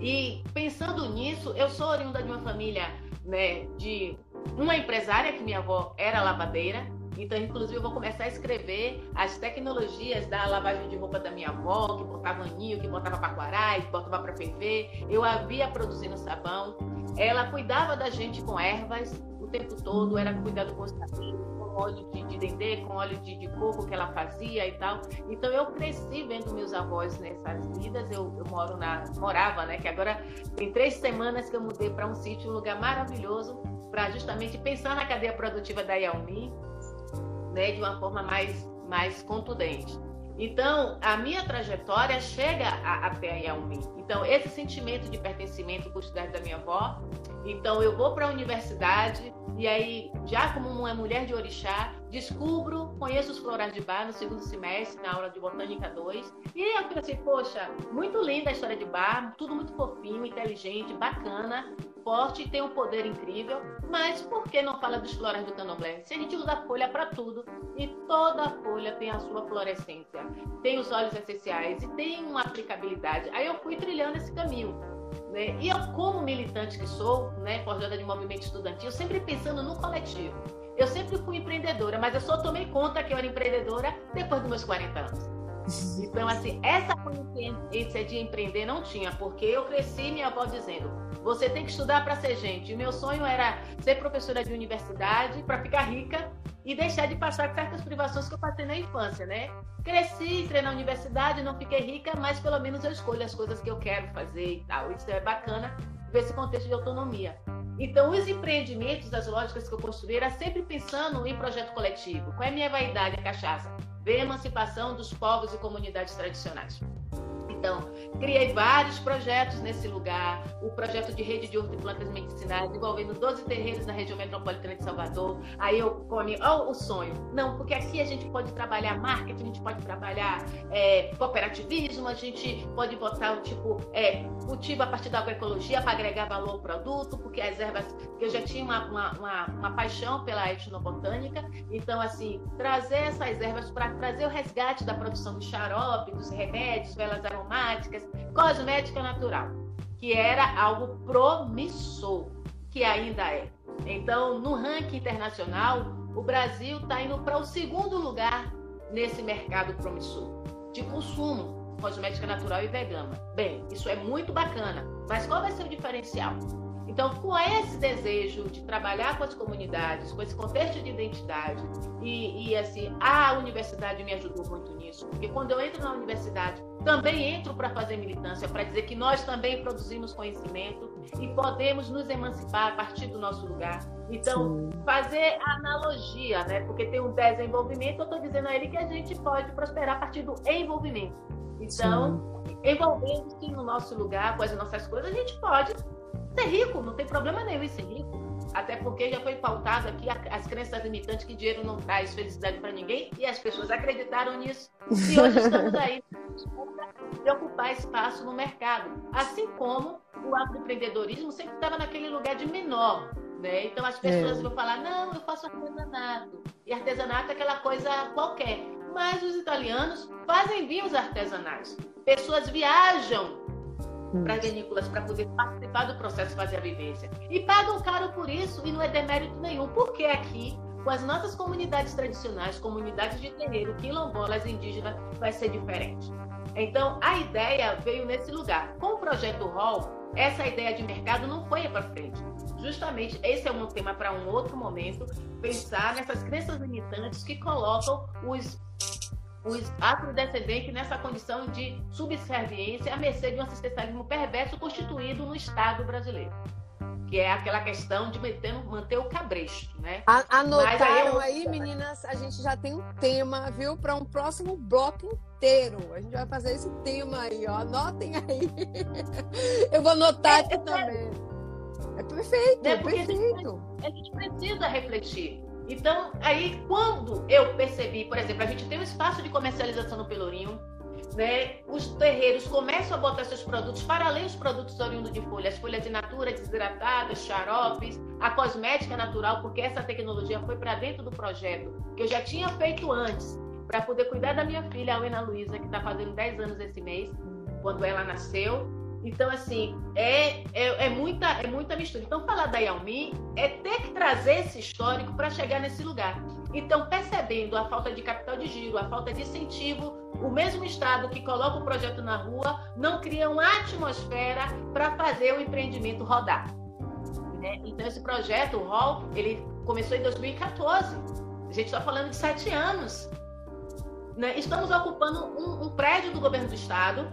E pensando nisso, eu sou oriunda de uma família, né, de uma empresária que minha avó era lavadeira, então, inclusive, eu vou começar a escrever as tecnologias da lavagem de roupa da minha avó, que botava aninho, que botava paquará, que botava para ferver. Eu havia produzindo sabão. Ela cuidava da gente com ervas o tempo todo, era cuidado com cabelos, com óleo de, de dendê, com óleo de, de, coco que ela fazia e tal. Então, eu cresci vendo meus avós nessas vidas. Eu, eu moro na. morava, né? Que agora tem três semanas que eu mudei para um sítio, um lugar maravilhoso, para justamente pensar na cadeia produtiva da Yaomi né, de uma forma mais, mais contundente. Então, a minha trajetória chega a, até a Yaomi. Então, esse sentimento de pertencimento os da minha avó. Então, eu vou para a universidade e aí, já como uma mulher de orixá, descubro, conheço os florais de bar no segundo semestre, na aula de Botânica 2. E eu fico assim, poxa, muito linda a história de bar, tudo muito fofinho, inteligente, bacana forte tem um poder incrível, mas por que não fala dos florais do candomblé? Se a gente usa folha para tudo e toda folha tem a sua florescência, tem os óleos essenciais e tem uma aplicabilidade. Aí eu fui trilhando esse caminho. Né? E eu, como militante que sou, né, forjada de movimento estudantil, sempre pensando no coletivo. Eu sempre fui empreendedora, mas eu só tomei conta que eu era empreendedora depois dos meus 40 anos. Então, assim, essa consciência de empreender não tinha, porque eu cresci minha avó dizendo: você tem que estudar para ser gente. O meu sonho era ser professora de universidade para ficar rica e deixar de passar certas privações que eu passei na infância, né? Cresci, entrei na universidade, não fiquei rica, mas pelo menos eu escolho as coisas que eu quero fazer e tal. Isso é bacana esse contexto de autonomia. Então, os empreendimentos, as lógicas que eu construí, era sempre pensando em projeto coletivo. Qual é a minha vaidade, cachaça? Ver a emancipação dos povos e comunidades tradicionais. Então, Criei vários projetos nesse lugar. O projeto de rede de hortiplantas medicinais, envolvendo 12 terreiros na região metropolitana de Salvador. Aí eu come, ó, o sonho. Não, porque aqui a gente pode trabalhar marketing, a gente pode trabalhar é, cooperativismo, a gente pode botar o tipo é, cultivo a partir da agroecologia para agregar valor ao produto, porque as ervas, que eu já tinha uma, uma, uma, uma paixão pela etnobotânica. Então, assim, trazer essas ervas para trazer o resgate da produção do xarope, dos remédios, velas aromáticas, cosmética natural, que era algo promissor, que ainda é. Então, no ranking internacional, o Brasil está indo para o segundo lugar nesse mercado promissor de consumo, cosmética natural e vegana. Bem, isso é muito bacana, mas qual vai ser o diferencial? Então, com esse desejo de trabalhar com as comunidades, com esse contexto de identidade, e, e, assim, a universidade me ajudou muito nisso, porque quando eu entro na universidade, também entro para fazer militância, para dizer que nós também produzimos conhecimento e podemos nos emancipar a partir do nosso lugar. Então, Sim. fazer analogia, né? Porque tem um desenvolvimento, eu estou dizendo a ele que a gente pode prosperar a partir do envolvimento. Então, envolvendo-se no nosso lugar, com as nossas coisas, a gente pode ser rico, não tem problema nenhum em ser rico. Até porque já foi pautado aqui as crenças limitantes que dinheiro não traz felicidade para ninguém e as pessoas acreditaram nisso. E hoje estamos aí de ocupar espaço no mercado. Assim como o agroempreendedorismo sempre estava naquele lugar de menor. Né? Então as pessoas é. vão falar, não, eu faço artesanato. E artesanato é aquela coisa qualquer. Mas os italianos fazem vinhos artesanais. Pessoas viajam para vinícolas para poder participar do processo fazer a vivência. E pagam caro por isso e não é demérito nenhum, porque aqui, com as nossas comunidades tradicionais, comunidades de terreiro, quilombolas, indígenas, vai ser diferente. Então, a ideia veio nesse lugar. Com o projeto Hall, essa ideia de mercado não foi para frente. Justamente, esse é um tema para um outro momento, pensar nessas crenças limitantes que colocam os os afrodescendentes nessa condição de subserviência à mercê de um assistencialismo perverso constituído no Estado brasileiro. Que é aquela questão de manter, manter o cabresto, né? Anotaram aí, eu... aí, meninas, a gente já tem um tema, viu, para um próximo bloco inteiro. A gente vai fazer esse tema aí, ó. Anotem aí. Eu vou anotar é, aqui é, também. É perfeito, é, perfeito. A gente, a gente precisa refletir. Então, aí quando eu percebi, por exemplo, a gente tem um espaço de comercialização no Pelourinho, né? Os terreiros começam a botar seus produtos para além dos produtos oriundos de folhas, folhas de natura, desidratadas, xaropes, a cosmética natural, porque essa tecnologia foi para dentro do projeto que eu já tinha feito antes, para poder cuidar da minha filha, a Ana Luísa, que está fazendo 10 anos esse mês, quando ela nasceu. Então, assim, é, é, é, muita, é muita mistura. Então, falar da Yaomi é ter que trazer esse histórico para chegar nesse lugar. Então, percebendo a falta de capital de giro, a falta de incentivo, o mesmo Estado que coloca o projeto na rua não cria uma atmosfera para fazer o empreendimento rodar. Né? Então, esse projeto, o Hall, ele começou em 2014. A gente está falando de sete anos. Né? Estamos ocupando um, um prédio do governo do Estado,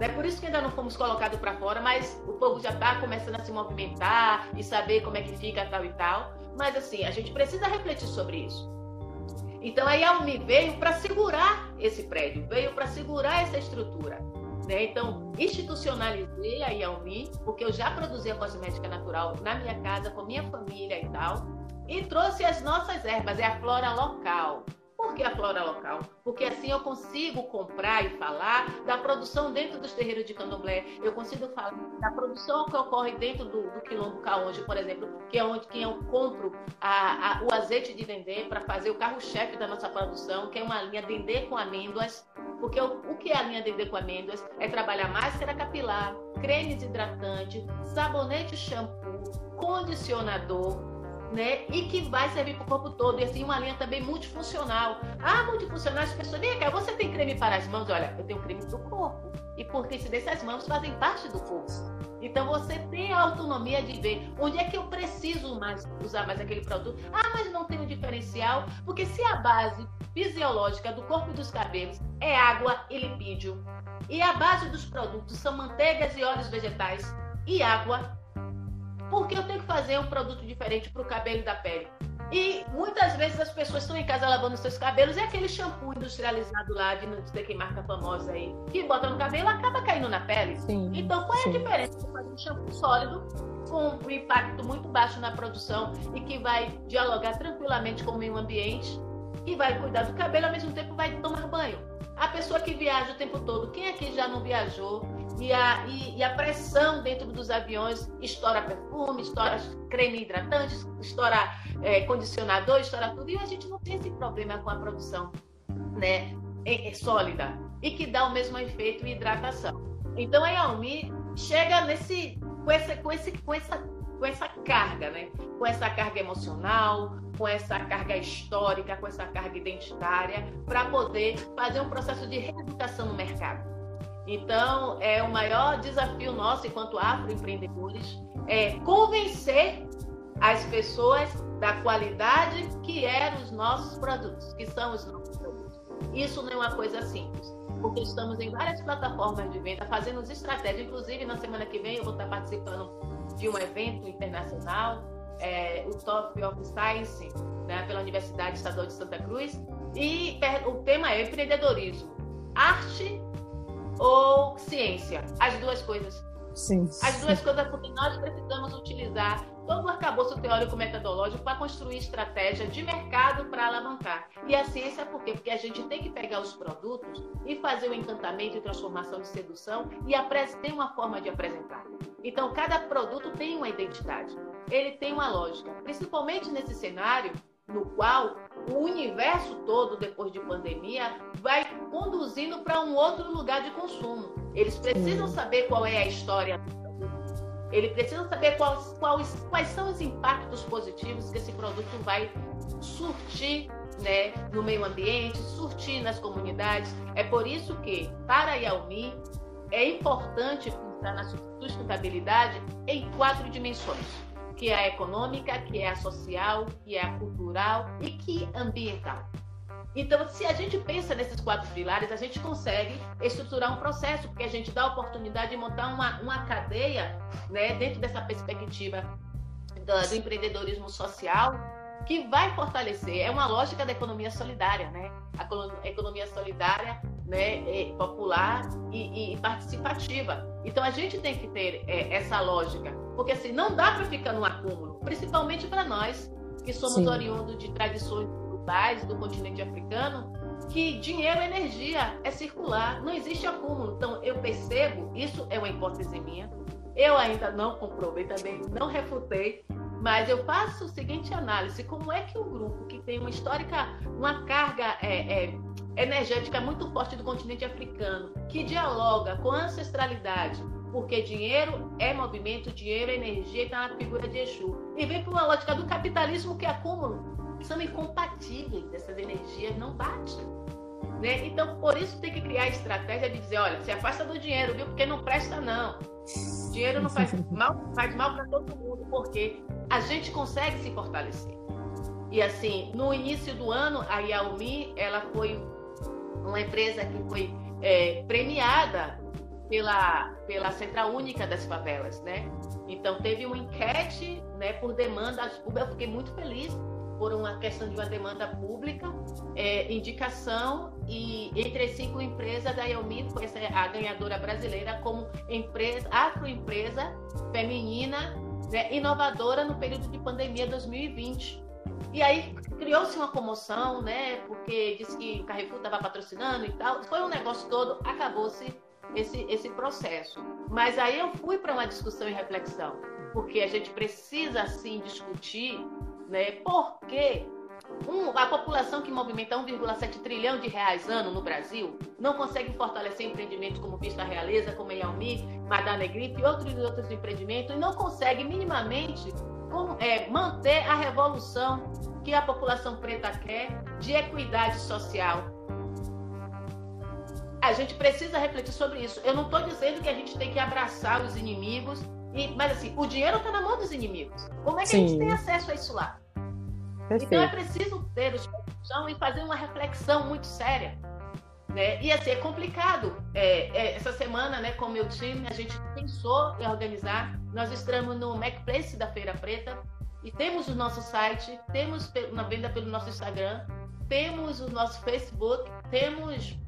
é por isso que ainda não fomos colocados para fora, mas o povo já está começando a se movimentar e saber como é que fica tal e tal. Mas assim, a gente precisa refletir sobre isso. Então a Yaumi veio para segurar esse prédio, veio para segurar essa estrutura. Né? Então, institucionalizei a Yaumi, porque eu já produzia cosmética natural na minha casa, com minha família e tal, e trouxe as nossas ervas, é a flora local. Por que a flora local? Porque assim eu consigo comprar e falar da produção dentro dos terreiros de candomblé. Eu consigo falar da produção que ocorre dentro do, do quilombo Caonde, por exemplo, que é onde que eu compro a, a, o azeite de dendê para fazer o carro-chefe da nossa produção, que é uma linha dendê com amêndoas. Porque o, o que é a linha dendê com amêndoas? É trabalhar máscara capilar, creme hidratante, sabonete shampoo, condicionador, né? E que vai servir para o corpo todo. E assim, uma linha também multifuncional. Ah, multifuncional, as pessoas, vem cá, você tem creme para as mãos? Olha, eu tenho creme do corpo. E por coincidência, as mãos fazem parte do corpo. Então você tem a autonomia de ver onde é que eu preciso mais usar mais aquele produto. Ah, mas não tem um diferencial, porque se a base fisiológica do corpo e dos cabelos é água e lipídio, e a base dos produtos são manteigas e óleos vegetais e água, porque eu tenho que fazer um produto diferente para o cabelo da pele. E muitas vezes as pessoas estão em casa lavando seus cabelos e aquele shampoo industrializado lá de não sei que marca famosa aí, que bota no cabelo, acaba caindo na pele. Sim, então, qual é sim. a diferença de fazer um shampoo sólido com um impacto muito baixo na produção e que vai dialogar tranquilamente com o meio ambiente e vai cuidar do cabelo, ao mesmo tempo vai tomar banho? A pessoa que viaja o tempo todo, quem aqui já não viajou? E a, e, e a pressão dentro dos aviões estoura perfume, estoura creme hidratante, estoura é, condicionador, estoura tudo. E a gente não tem esse problema com a produção né, é, é sólida e que dá o mesmo efeito em hidratação. Então a Yaomi chega nesse, com, essa, com, esse, com, essa, com essa carga, né? com essa carga emocional, com essa carga histórica, com essa carga identitária, para poder fazer um processo de reeducação no mercado. Então, é o maior desafio nosso enquanto afroempreendedores é convencer as pessoas da qualidade que eram os nossos produtos, que são os nossos produtos. Isso não é uma coisa simples, porque estamos em várias plataformas de venda fazendo estratégias. Inclusive, na semana que vem eu vou estar participando de um evento internacional é, o Top of Science, né, pela Universidade Estadual de Santa Cruz, e o tema é empreendedorismo, arte ou ciência? As duas coisas. Sim. As duas coisas, porque nós precisamos utilizar todo o arcabouço teórico metodológico para construir estratégia de mercado para alavancar. E a ciência por quê? Porque a gente tem que pegar os produtos e fazer o encantamento e transformação de sedução e ter uma forma de apresentar. Então, cada produto tem uma identidade ele tem uma lógica, principalmente nesse cenário no qual o universo todo, depois de pandemia, vai conduzindo para um outro lugar de consumo. Eles precisam saber qual é a história. Ele precisa saber quais, quais, quais são os impactos positivos que esse produto vai surtir né, no meio ambiente, surtir nas comunidades. É por isso que, para a Yaomi, é importante pensar na sustentabilidade em quatro dimensões que é a econômica, que é a social, que é a cultural e que é ambiental. Então, se a gente pensa nesses quatro pilares, a gente consegue estruturar um processo, porque a gente dá a oportunidade de montar uma, uma cadeia né, dentro dessa perspectiva do, do empreendedorismo social que vai fortalecer. É uma lógica da economia solidária, né? A economia solidária né, é popular e, e, participativa. Então a gente tem que ter é, essa lógica, porque assim não dá para ficar no acúmulo, principalmente para nós que somos Sim. oriundos de tradições globais do continente africano, que dinheiro é energia, é circular, não existe acúmulo. Então eu percebo, isso é uma hipótese minha. Eu ainda não comprovei também, não refutei, mas eu faço o seguinte análise: como é que um grupo que tem uma histórica, uma carga é, é, energética muito forte do continente africano, que dialoga com a ancestralidade, porque dinheiro é movimento, dinheiro é energia está na figura de Exu. E vem para uma lógica do capitalismo que é acúmulo. São incompatíveis, essas energias não batem. Né? Então, por isso tem que criar a estratégia de dizer, olha, se afasta do dinheiro, viu? Porque não presta não. Dinheiro não faz mal, faz mal para todo mundo, porque a gente consegue se fortalecer. E assim, no início do ano, a Yaomi, ela foi uma empresa que foi é, premiada pela, pela Central Única das Favelas, né? Então teve uma enquete, né, por demanda, eu fiquei muito feliz por uma questão de uma demanda pública, é, indicação e entre cinco empresas da Yelmi foi a ganhadora brasileira como empresa afroempresa feminina né, inovadora no período de pandemia 2020. E aí criou-se uma comoção, né? Porque disse que o Carrefour estava patrocinando e tal. Foi um negócio todo, acabou-se esse, esse processo. Mas aí eu fui para uma discussão e reflexão, porque a gente precisa sim discutir, né? Por que um, a população que movimenta 1,7 trilhão de reais ano no Brasil não consegue fortalecer empreendimentos como Vista Realeza, como Yaomi, Madame Gripe e outros outros empreendimentos e não consegue minimamente como, é, manter a revolução que a população preta quer de equidade social. A gente precisa refletir sobre isso. Eu não estou dizendo que a gente tem que abraçar os inimigos, e, mas assim, o dinheiro está na mão dos inimigos. Como é que Sim. a gente tem acesso a isso lá? Perfeito. Então é preciso ter discussão e fazer uma reflexão muito séria. Né? E assim, é complicado. É, é, essa semana, né, com o meu time, a gente pensou em organizar. Nós estamos no Macplace da Feira Preta E temos o nosso site, temos na venda pelo nosso Instagram, temos o nosso Facebook, temos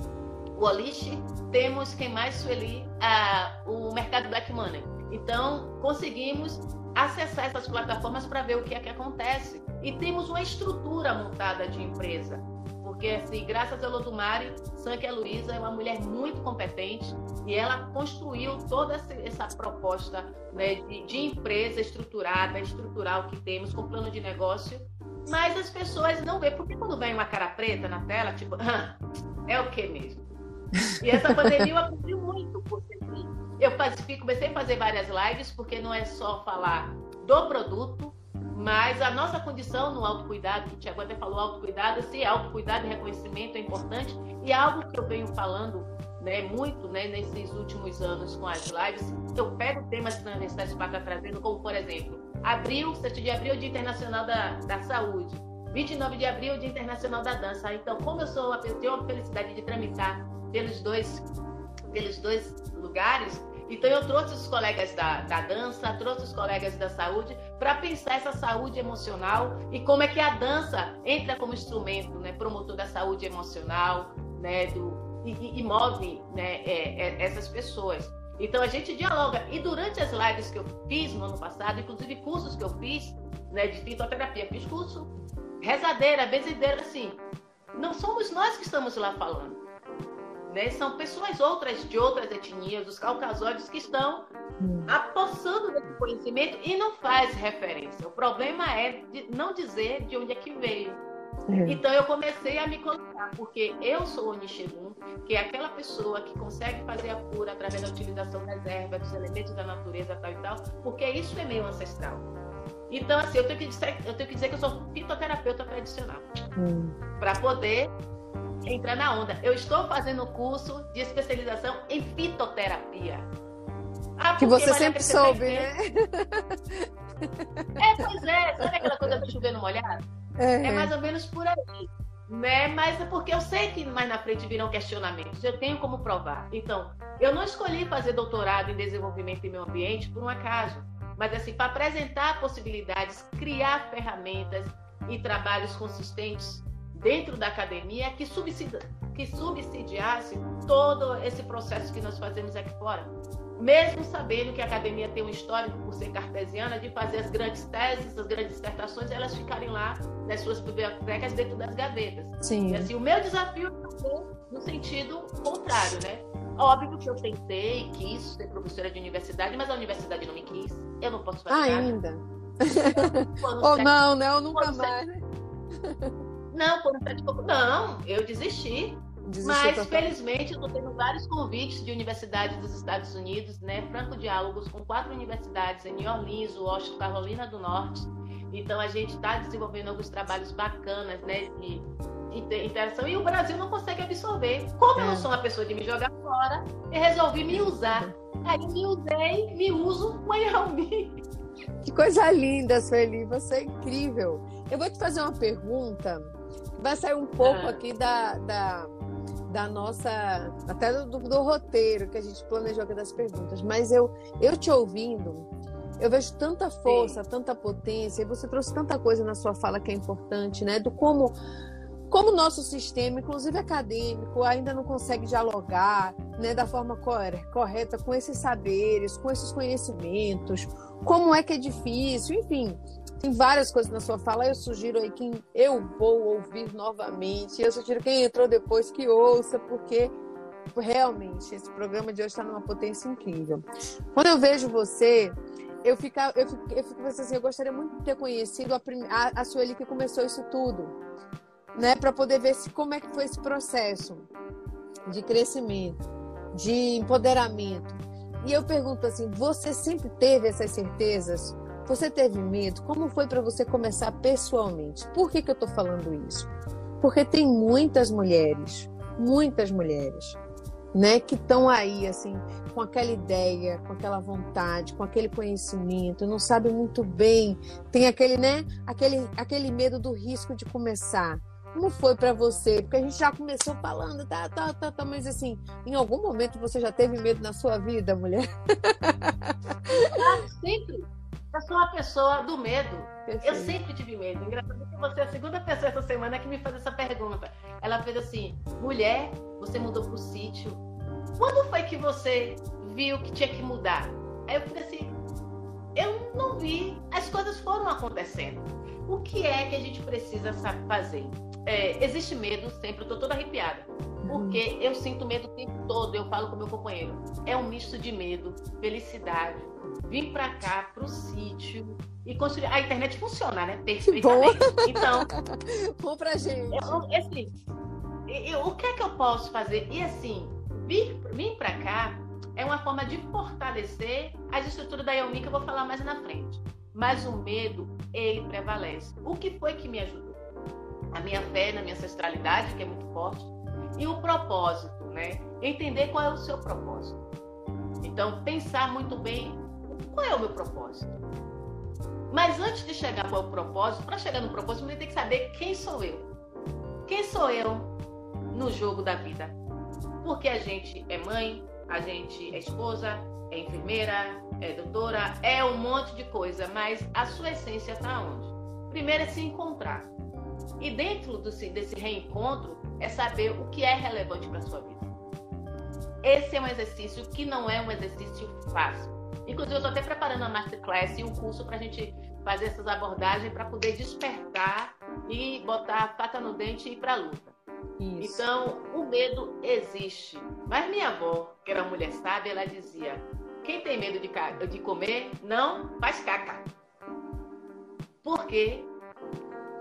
o Olish, temos quem mais, Sueli, a, o mercado Black Money. Então, conseguimos acessar essas plataformas para ver o que é que acontece. E temos uma estrutura montada de empresa. Porque, assim, graças a Lodumari, Sankia Luiza é uma mulher muito competente e ela construiu toda essa proposta né, de, de empresa estruturada, estrutural que temos, com plano de negócio. Mas as pessoas não vê, porque quando vem uma cara preta na tela, tipo, ah, é o que mesmo? E essa pandemia abriu muito, porque assim, eu comecei a fazer várias lives, porque não é só falar do produto, mas a nossa condição no autocuidado, que o Tiago até falou, autocuidado, sim, autocuidado e reconhecimento é importante, e é algo que eu venho falando né, muito né, nesses últimos anos com as lives, eu pego temas transversais para estar trazendo, como por exemplo, abril, 7 de abril, Dia Internacional da, da Saúde. 29 de abril, Dia Internacional da Dança. Então, como eu sou eu tenho a felicidade de tramitar pelos dois, pelos dois lugares. Então eu trouxe os colegas da, da dança, trouxe os colegas da saúde para pensar essa saúde emocional e como é que a dança entra como instrumento, né, promotor da saúde emocional, né, do, e, e move né, é, é, essas pessoas. Então a gente dialoga. E durante as lives que eu fiz no ano passado, inclusive cursos que eu fiz né, de fitoterapia, fiz curso rezadeira, benzedeira, assim. Não somos nós que estamos lá falando né? São pessoas outras de outras etnias, os caucasóides, que estão hum. apossando desse conhecimento e não faz referência. O problema é de não dizer de onde é que veio. É. Então eu comecei a me colocar, porque eu sou Onishigun, que é aquela pessoa que consegue fazer a cura através da utilização das ervas, dos elementos da natureza, tal e tal, porque isso é meio ancestral. Então, assim, eu tenho que dizer, eu tenho que, dizer que eu sou fitoterapeuta tradicional. Hum. Para poder entrar na onda. Eu estou fazendo curso de especialização em fitoterapia. Ah, que você sempre soube, né? É, pois é. Sabe aquela coisa do chover no molhado? É. é mais ou menos por aí. Né? Mas é porque eu sei que mais na frente virão questionamentos. Eu tenho como provar. Então, eu não escolhi fazer doutorado em desenvolvimento e meio ambiente por um acaso. Mas assim, para apresentar possibilidades, criar ferramentas e trabalhos consistentes dentro da academia que, subsidi que subsidiasse todo esse processo que nós fazemos aqui fora. Mesmo sabendo que a academia tem um histórico, por ser cartesiana, de fazer as grandes teses, as grandes dissertações, elas ficarem lá nas suas bibliotecas dentro das gavetas. Sim. E assim, o meu desafio é no sentido contrário, né? Óbvio que eu tentei, quis ser professora de universidade, mas a universidade não me quis. Eu não posso fazer Ainda. nada. Ainda? Ou não, né? Ou nunca mais, né? Não, quando sete pouco, não, eu desisti. Desistiu mas, total. felizmente, eu estou tendo vários convites de universidades dos Estados Unidos, né? Franco Diálogos com quatro universidades em New Orleans, Washington, Carolina do Norte. Então, a gente está desenvolvendo alguns trabalhos bacanas, né? De, de interação. E o Brasil não consegue absorver. Como é. eu não sou uma pessoa de me jogar fora, eu resolvi me usar. Aí, me usei, me uso, Wyoming. Que coisa linda, Sueli. Você é incrível. Eu vou te fazer uma pergunta vai sair um pouco ah. aqui da, da, da nossa. até do, do, roteiro que a gente planejou aqui das perguntas. Mas eu, eu te ouvindo, eu vejo tanta força, Sim. tanta potência, e você trouxe tanta coisa na sua fala que é importante, né? Do como. Como o nosso sistema, inclusive acadêmico, ainda não consegue dialogar né, da forma correta com esses saberes, com esses conhecimentos, como é que é difícil, enfim. Tem várias coisas na sua fala. Eu sugiro aí que eu vou ouvir novamente. Eu sugiro quem entrou depois que ouça, porque realmente esse programa de hoje está numa potência incrível. Quando eu vejo você, eu fico, eu fico, eu fico pensando assim, eu gostaria muito de ter conhecido a, a, a Sueli que começou isso tudo, né? Para poder ver se, como é que foi esse processo de crescimento, de empoderamento. E eu pergunto assim, você sempre teve essas certezas? Você teve medo? Como foi para você começar pessoalmente? Por que, que eu estou falando isso? Porque tem muitas mulheres, muitas mulheres, né, que estão aí, assim, com aquela ideia, com aquela vontade, com aquele conhecimento, não sabem muito bem, tem aquele, né, aquele, aquele medo do risco de começar. Como foi para você? Porque a gente já começou falando, tá, tá, tá, tá, mas assim, em algum momento você já teve medo na sua vida, mulher? Ah, sempre Eu sou a pessoa do medo. Perfeito. Eu sempre tive medo. Engraçado que você é a segunda pessoa essa semana que me faz essa pergunta. Ela fez assim: mulher, você mudou pro sítio. Quando foi que você viu que tinha que mudar? Aí eu falei assim: eu não vi. As coisas foram acontecendo. O que é que a gente precisa fazer? É, existe medo, sempre, eu tô toda arrepiada. Porque eu sinto medo o tempo todo, eu falo com meu companheiro. É um misto de medo, felicidade. Vim pra cá, pro sítio, e construir. A internet funciona, né? Perfeitamente. Bom. Então. Bom pra gente. Eu, assim, eu, o que é que eu posso fazer? E assim, vir, vir pra cá é uma forma de fortalecer as estruturas da Yelmi que eu vou falar mais na frente. Mas o medo, ele prevalece. O que foi que me ajudou? A minha fé na minha ancestralidade, que é muito forte, e o propósito, né? Entender qual é o seu propósito. Então, pensar muito bem qual é o meu propósito. Mas antes de chegar para o propósito, para chegar no propósito, você tem que saber quem sou eu. Quem sou eu no jogo da vida? Porque a gente é mãe, a gente é esposa, é enfermeira, é doutora, é um monte de coisa, mas a sua essência está onde? Primeiro é se encontrar. E dentro do, desse reencontro é saber o que é relevante para sua vida. Esse é um exercício que não é um exercício fácil. Inclusive, eu estou até preparando a masterclass e um curso para a gente fazer essas abordagens para poder despertar e botar a faca no dente e ir para a luta. Isso. Então, o medo existe. Mas minha avó, que era mulher sábia, ela dizia: quem tem medo de, de comer, não faz caca. Porque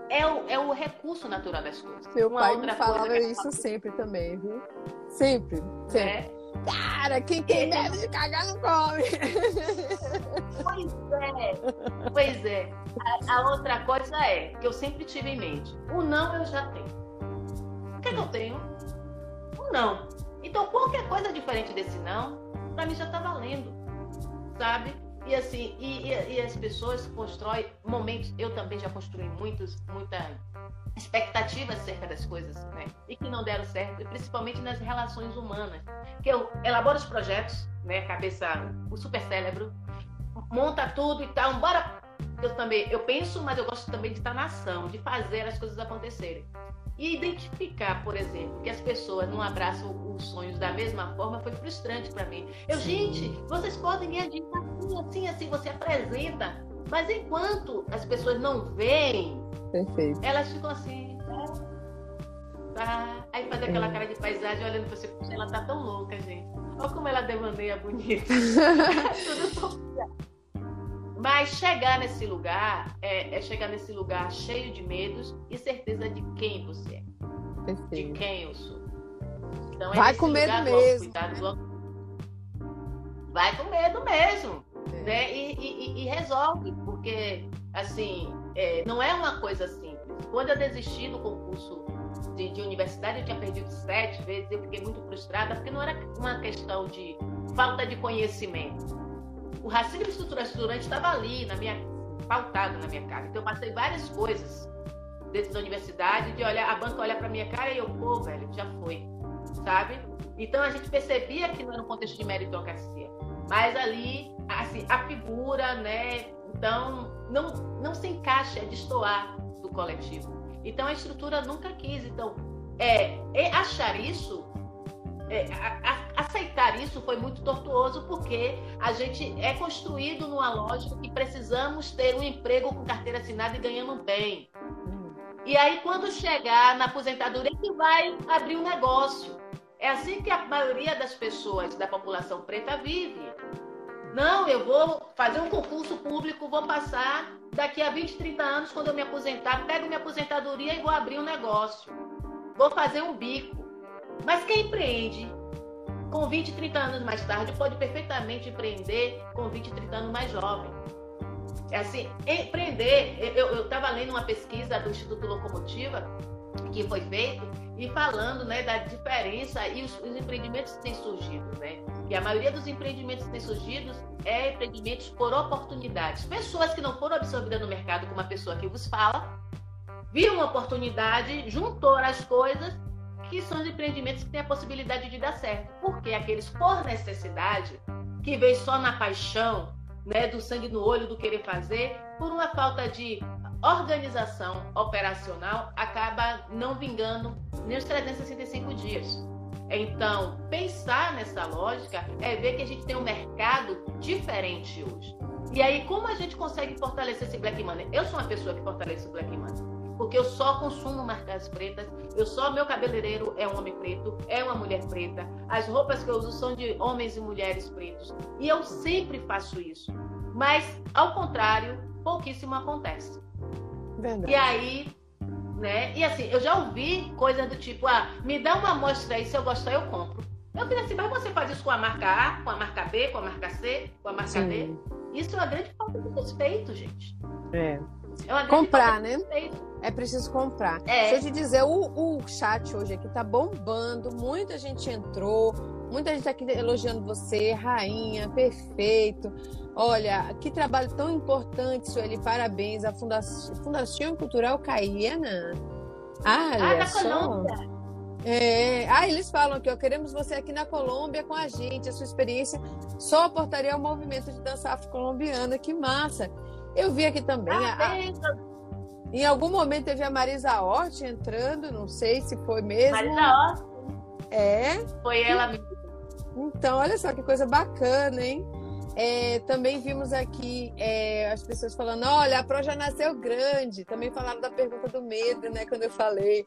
é o, é o recurso natural das coisas. Meu uma pai me falava isso sempre também, viu? Sempre. sempre. É. Cara, quem tem é. medo de cagar não come. Pois é, pois é. A, a, outra coisa é, que eu sempre tive em mente, o não eu já tenho. O que, é que eu tenho? O não. Então qualquer coisa diferente desse não, pra mim já tá valendo. Sabe? E assim, e, e, e, as pessoas constroem momentos, eu também já construí muitos, muita expectativa acerca das coisas, né? E que não deram certo, principalmente nas relações humanas. Que eu elaboro os projetos, né? Cabeça, o super cérebro, monta tudo e tal, bora. Eu também, eu penso, mas eu gosto também de estar na ação, de fazer as coisas acontecerem. E identificar, por exemplo, que as pessoas não abraçam os sonhos da mesma forma foi frustrante para mim. Eu, gente, vocês podem ganhar dinheiro assim, assim, assim, você apresenta, mas enquanto as pessoas não veem, Perfeito. elas ficam assim. Tá? Aí faz aquela é. cara de paisagem olhando pra você, ela tá tão louca, gente. Olha como ela devaneia bonita. Tudo mas chegar nesse lugar é, é, chegar nesse lugar cheio de medos e certeza de quem você é. Perfeito. De quem eu sou. Então, é Vai com medo mesmo. Vai com medo mesmo. É. Né? E, e, e, resolve, porque assim, é, não é uma coisa simples. Quando eu desisti do concurso de, de universidade, eu tinha perdido sete vezes, eu fiquei muito frustrada, porque não era uma questão de falta de conhecimento o racismo estruturante estava ali, na minha, pautado na minha cara. Então eu passei várias coisas dentro da universidade, de olhar, a banca olha para minha cara e eu, pô, velho, já foi, sabe? Então a gente percebia que não era um contexto de meritocracia, mas ali, assim, a figura, né? Então não, não se encaixa, é destoar do coletivo. Então a estrutura nunca quis. Então, é, é achar isso é, a, a, aceitar isso foi muito tortuoso porque a gente é construído numa lógica que precisamos ter um emprego com carteira assinada e ganhando bem. E aí, quando chegar na aposentadoria, que vai abrir um negócio. É assim que a maioria das pessoas da população preta vive. Não, eu vou fazer um concurso público, vou passar daqui a 20, 30 anos, quando eu me aposentar, pego minha aposentadoria e vou abrir um negócio. Vou fazer um bico. Mas quem empreende com 20, 30 anos mais tarde pode perfeitamente empreender com 20, 30 anos mais jovem. É assim, empreender. Eu estava lendo uma pesquisa do Instituto Locomotiva que foi feito e falando né, da diferença e os, os, empreendimentos que têm surgido. Né? E a maioria dos empreendimentos que têm surgido é empreendimentos por oportunidades. Pessoas que não foram absorvidas no mercado, como a pessoa que vos fala, viram uma oportunidade, juntou as coisas que são os empreendimentos que têm a possibilidade de dar certo. Porque aqueles por necessidade, que vem só na paixão, né, do sangue no olho, do querer fazer, por uma falta de organização operacional, acaba não vingando nem os 365 dias. Então, pensar nessa lógica é ver que a gente tem um mercado diferente hoje. E aí, como a gente consegue fortalecer esse black money? Eu sou uma pessoa que fortalece o black money porque eu só consumo marcas pretas, eu só meu cabeleireiro é um homem preto, é uma mulher preta, as roupas que eu uso são de homens e mulheres pretos. E eu sempre faço isso. Mas ao contrário, pouquíssimo acontece. Verdade. E aí, né? E assim, eu já ouvi coisas do tipo, ah, me dá uma amostra aí, se eu gostar eu compro. Eu falei assim, mas você faz isso com a marca A, com a marca B, com a marca C, com a marca Sim. D? Isso é uma grande falta de respeito, gente. É. é Comprar, né? Respeito. É preciso comprar. É. Deixa eu te dizer, o, o chat hoje aqui tá bombando, muita gente entrou, muita gente tá aqui elogiando você, rainha, perfeito. Olha, que trabalho tão importante, Sueli, parabéns. A Fundação, Fundação Cultural Caiena. Ah, ah da só. Colômbia. É, ah, eles falam que ó, queremos você aqui na Colômbia com a gente. A sua experiência só aportaria ao movimento de dança afro-colombiana. Que massa! Eu vi aqui também. Parabéns, a, a... Em algum momento teve a Marisa Hort entrando, não sei se foi mesmo. Marisa Hort. É. Foi ela mesmo. Então, olha só que coisa bacana, hein? É, também vimos aqui é, as pessoas falando: olha, a Pro já nasceu grande. Também falaram da pergunta do medo, né? Quando eu falei.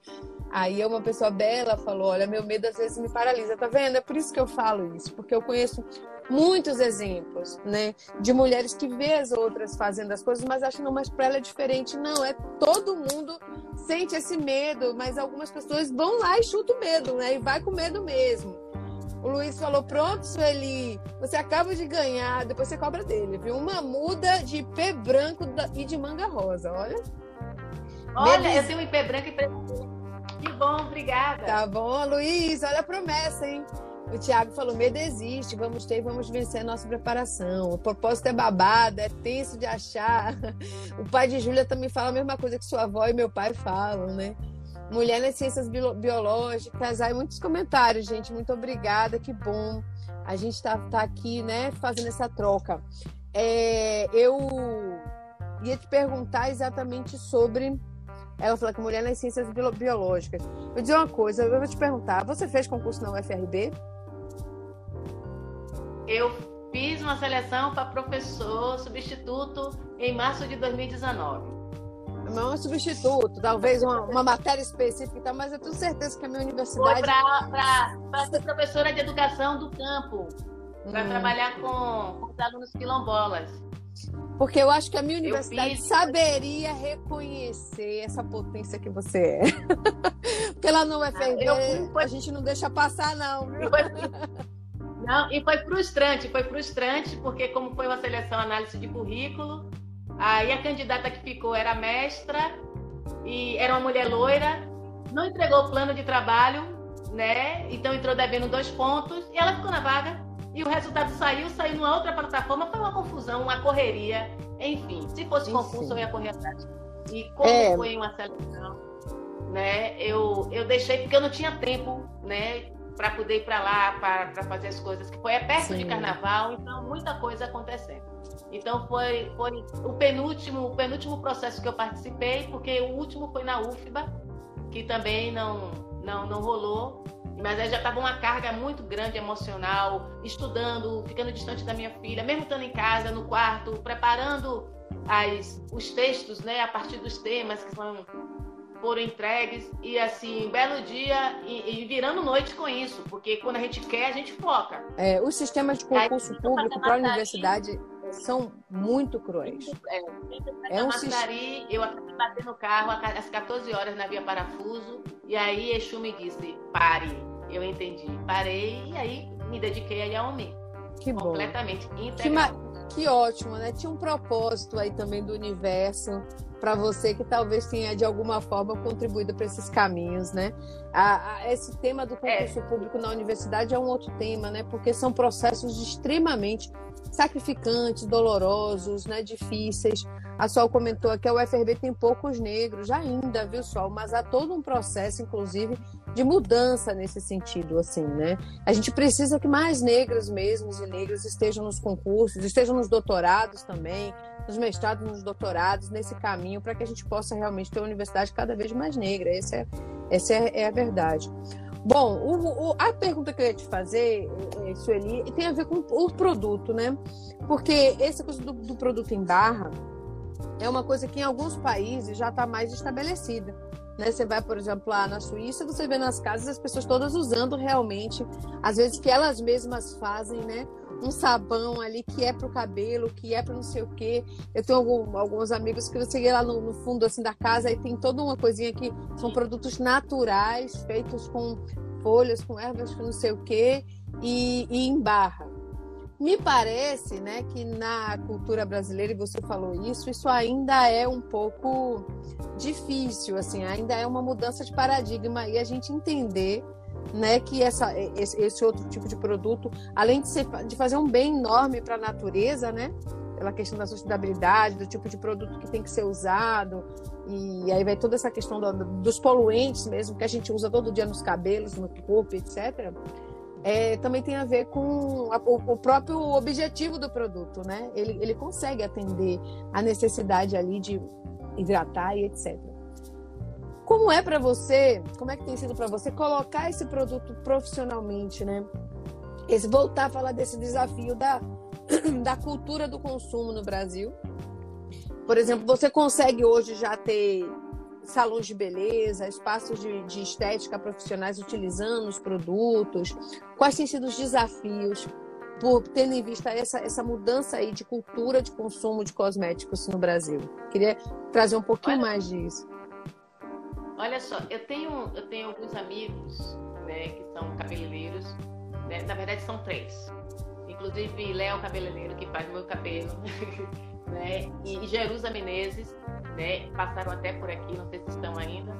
Aí uma pessoa bela falou: olha, meu medo às vezes me paralisa. Tá vendo? É por isso que eu falo isso, porque eu conheço muitos exemplos, né? De mulheres que vê as outras fazendo as coisas, mas acham, não, mas para ela é diferente. Não, é todo mundo sente esse medo, mas algumas pessoas vão lá e chutam o medo, né? E vai com medo mesmo. O Luiz falou: pronto, Sueli, você acaba de ganhar, depois você cobra dele, viu? Uma muda de IP branco e de manga rosa, olha. Olha, eu tenho IP branco e preto. Que bom, obrigada. Tá bom, Luiz, olha a promessa, hein? O Tiago falou: medo existe, vamos ter e vamos vencer a nossa preparação. O propósito é babado, é tenso de achar. O pai de Júlia também fala a mesma coisa que sua avó e meu pai falam, né? Mulher nas ciências biológicas. Aí muitos comentários, gente. Muito obrigada, que bom. A gente está tá aqui, né, fazendo essa troca. É, eu ia te perguntar exatamente sobre. Ela falou que mulher nas ciências biológicas. Eu dizer uma coisa, eu vou te perguntar: você fez concurso na UFRB? Eu fiz uma seleção para professor substituto em março de 2019. Não é um substituto, talvez uma, uma matéria específica, mas eu tenho certeza que a minha universidade. Foi para ser professora de educação do campo, para hum. trabalhar com, com os alunos quilombolas. Porque eu acho que a minha universidade fiz... saberia reconhecer essa potência que você é. Porque lá no UFRB ah, a gente não deixa passar, não. Não, e foi frustrante, foi frustrante, porque como foi uma seleção análise de currículo, aí a candidata que ficou era mestra e era uma mulher loira, não entregou o plano de trabalho, né? Então entrou devendo dois pontos e ela ficou na vaga. E o resultado saiu, saiu numa outra plataforma, foi uma confusão, uma correria, enfim. Se fosse concurso, eu ia correr atrás. E como é. foi uma seleção, né? Eu, eu deixei porque eu não tinha tempo, né? Para poder ir para lá, para fazer as coisas, que foi é perto Sim. de carnaval, então muita coisa acontecendo. Então foi, foi o penúltimo, o penúltimo processo que eu participei, porque o último foi na UFBA, que também não, não, não rolou. Mas aí já estava uma carga muito grande emocional, estudando, ficando distante da minha filha, mesmo estando em casa, no quarto, preparando as, os textos, né, a partir dos temas que são foram entregues e assim, belo dia e, e, virando noite com isso, porque quando a gente quer, a gente foca. É, os sistemas de concurso Aí, público para a universidade são muito cruéis. É, é um Mascari, eu acabei bater no carro às 14 horas na Via Parafuso e aí Exu me disse, pare. Eu entendi, parei e aí me dediquei ao homem. Que bom. Completamente Que, que ótimo, né? Tinha um propósito aí também do universo para você que talvez tenha de alguma forma contribuído para esses caminhos, né? A, a, esse tema do concurso é. público na universidade é um outro tema, né? Porque são processos extremamente sacrificantes, dolorosos, né, difíceis. A Sol comentou que a UFRB tem poucos negros ainda, viu, Sol? Mas há todo um processo, inclusive, de mudança nesse sentido, assim, né? A gente precisa que mais negras mesmo e negras estejam nos concursos, estejam nos doutorados também, nos mestrados, nos doutorados, nesse caminho, para que a gente possa realmente ter uma universidade cada vez mais negra. Essa é, essa é, é a verdade. Bom, o, o, a pergunta que eu ia te fazer, eh, Sueli, tem a ver com o produto, né? Porque essa coisa do, do produto em barra é uma coisa que em alguns países já está mais estabelecida. Né? Você vai, por exemplo, lá na Suíça, você vê nas casas as pessoas todas usando realmente, às vezes que elas mesmas fazem, né? Um sabão ali que é para o cabelo, que é para não sei o quê. Eu tenho algum, alguns amigos que você cheguei lá no, no, fundo assim da casa e tem toda uma coisinha que são produtos naturais, feitos com folhas, com ervas, com não sei o quê, e, e em barra. Me parece, né, que na cultura brasileira, e você falou isso, isso ainda é um pouco difícil, assim, ainda é uma mudança de paradigma e a gente entender, né, que essa, esse, outro tipo de produto, além de, ser, de fazer um bem enorme para a natureza, né, pela questão da sustentabilidade, do tipo de produto que tem que ser usado, e aí vai toda essa questão do, dos poluentes mesmo, que a gente usa todo dia nos cabelos, no corpo, etc é, também tem a ver com a, o, o, próprio objetivo do produto, né? Ele, ele consegue atender a necessidade ali de hidratar e etc. Como é para você, como é que tem sido para você colocar esse produto profissionalmente, né? Esse, voltar a falar desse desafio da, da cultura do consumo no Brasil. Por exemplo, você consegue hoje já ter salões de beleza, espaços de, de estética profissionais utilizando os produtos? Quais têm sido os desafios por tendo em vista essa, essa mudança aí de cultura de consumo de cosméticos no Brasil? Queria trazer um pouquinho olha, mais disso. Olha só, eu tenho, eu tenho alguns amigos né, que são cabeleireiros, né, na verdade são três. Inclusive Léo Cabeleireiro, que faz meu cabelo, né, e Jerusa Menezes, né, passaram até por aqui, não sei se estão ainda.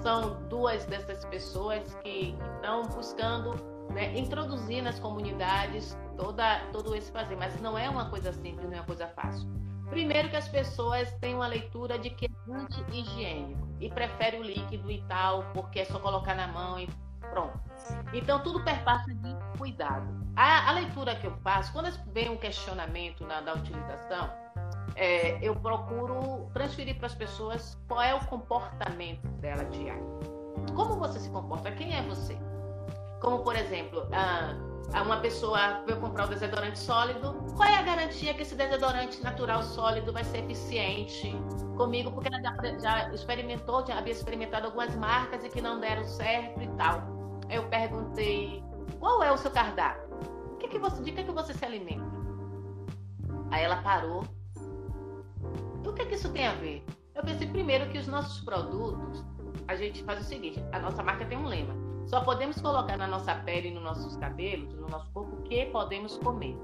São duas dessas pessoas que estão buscando né, introduzir nas comunidades toda, todo esse fazer, mas não é uma coisa simples, não é uma coisa fácil. Primeiro que as pessoas têm uma leitura de que é anti-higiênico e prefere o líquido e tal, porque é só colocar na mão e pronto. Então tudo perpassa de cuidado. A, a leitura que eu faço, quando vem um questionamento na, da utilização, é, eu procuro transferir para as pessoas qual é o comportamento dela diário. Como você se comporta? Quem é você? Como, por exemplo, uma pessoa veio comprar um desodorante sólido, qual é a garantia que esse desodorante natural sólido vai ser eficiente comigo? Porque ela já, já experimentou, já havia experimentado algumas marcas e que não deram certo e tal. Eu perguntei, qual é o seu cardápio? Que que você, de que, que você se alimenta? Aí ela parou o que, é que isso tem a ver? Eu pensei primeiro que os nossos produtos, a gente faz o seguinte: a nossa marca tem um lema. Só podemos colocar na nossa pele, nos nossos cabelos, no nosso corpo, o que podemos comer.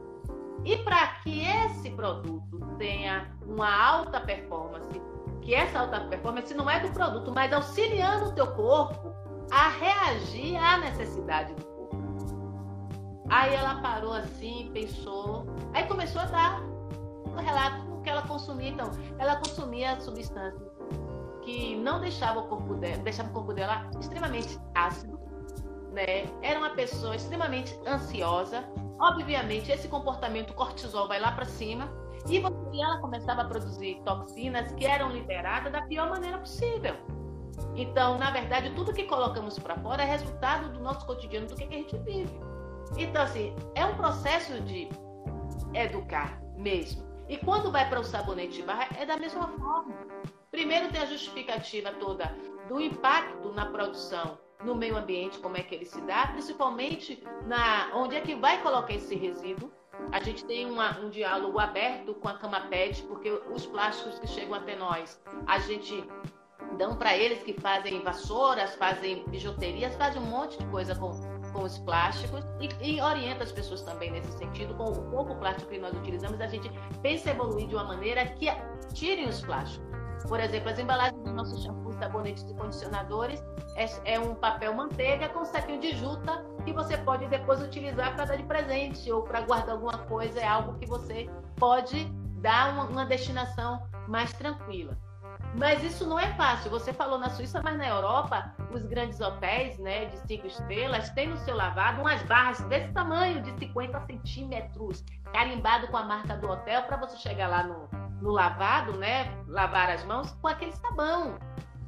E para que esse produto tenha uma alta performance, que essa alta performance não é do produto, mas auxiliando o teu corpo a reagir à necessidade do corpo. Aí ela parou assim, pensou, aí começou a dar um relato que ela consumia. Então, ela consumia substâncias que não deixava o corpo dela, deixava o corpo dela extremamente ácido, né? Era uma pessoa extremamente ansiosa. Obviamente, esse comportamento cortisol vai lá para cima e, ela começava a produzir toxinas que eram liberadas da pior maneira possível. Então, na verdade, tudo que colocamos para fora é resultado do nosso cotidiano, do que, que a gente vive. Então, assim, é um processo de educar mesmo. E quando vai para o sabonete de barra, é da mesma forma. Primeiro tem a justificativa toda do impacto na produção, no meio ambiente, como é que ele se dá, principalmente na onde é que vai colocar esse resíduo. A gente tem uma, um diálogo aberto com a Cama Pet, porque os plásticos que chegam até nós, a gente dão para eles que fazem vassouras, fazem bijuterias, fazem um monte de coisa com com os plásticos e, e, orienta as pessoas também nesse sentido, com o pouco plástico que nós utilizamos, a gente pensa evoluir de uma maneira que tirem os plásticos. Por exemplo, as embalagens dos nossos shampoos, sabonetes e condicionadores é, é um papel manteiga com saquinho de juta que você pode depois utilizar para dar de presente ou para guardar alguma coisa. É algo que você pode dar uma, uma destinação mais tranquila. Mas isso não é fácil. Você falou na Suíça, mas na Europa, os grandes hotéis né, de cinco estrelas têm no seu lavado umas barras desse tamanho, de 50 centímetros, carimbado com a marca do hotel, para você chegar lá no, no lavado, né? Lavar as mãos com aquele sabão.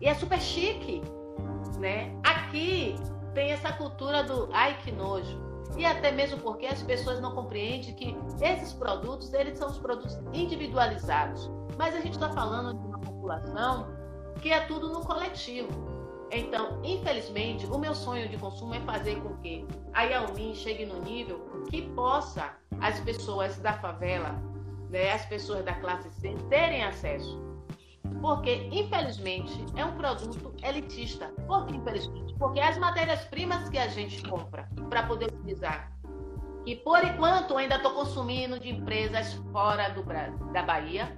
E é super chique, né? Aqui tem essa cultura do ai que nojo. E até mesmo porque as pessoas não compreendem que esses produtos, eles são os produtos individualizados. Mas a gente está falando de uma população que é tudo no coletivo. Então, infelizmente, o meu sonho de consumo é fazer com que a Yaomi chegue no nível que possa as pessoas da favela, né, as pessoas da classe C terem acesso. Porque, infelizmente, é um produto elitista. Por que, infelizmente? Porque as matérias-primas que a gente compra para poder utilizar, e por enquanto ainda estou consumindo de empresas fora do, da Bahia,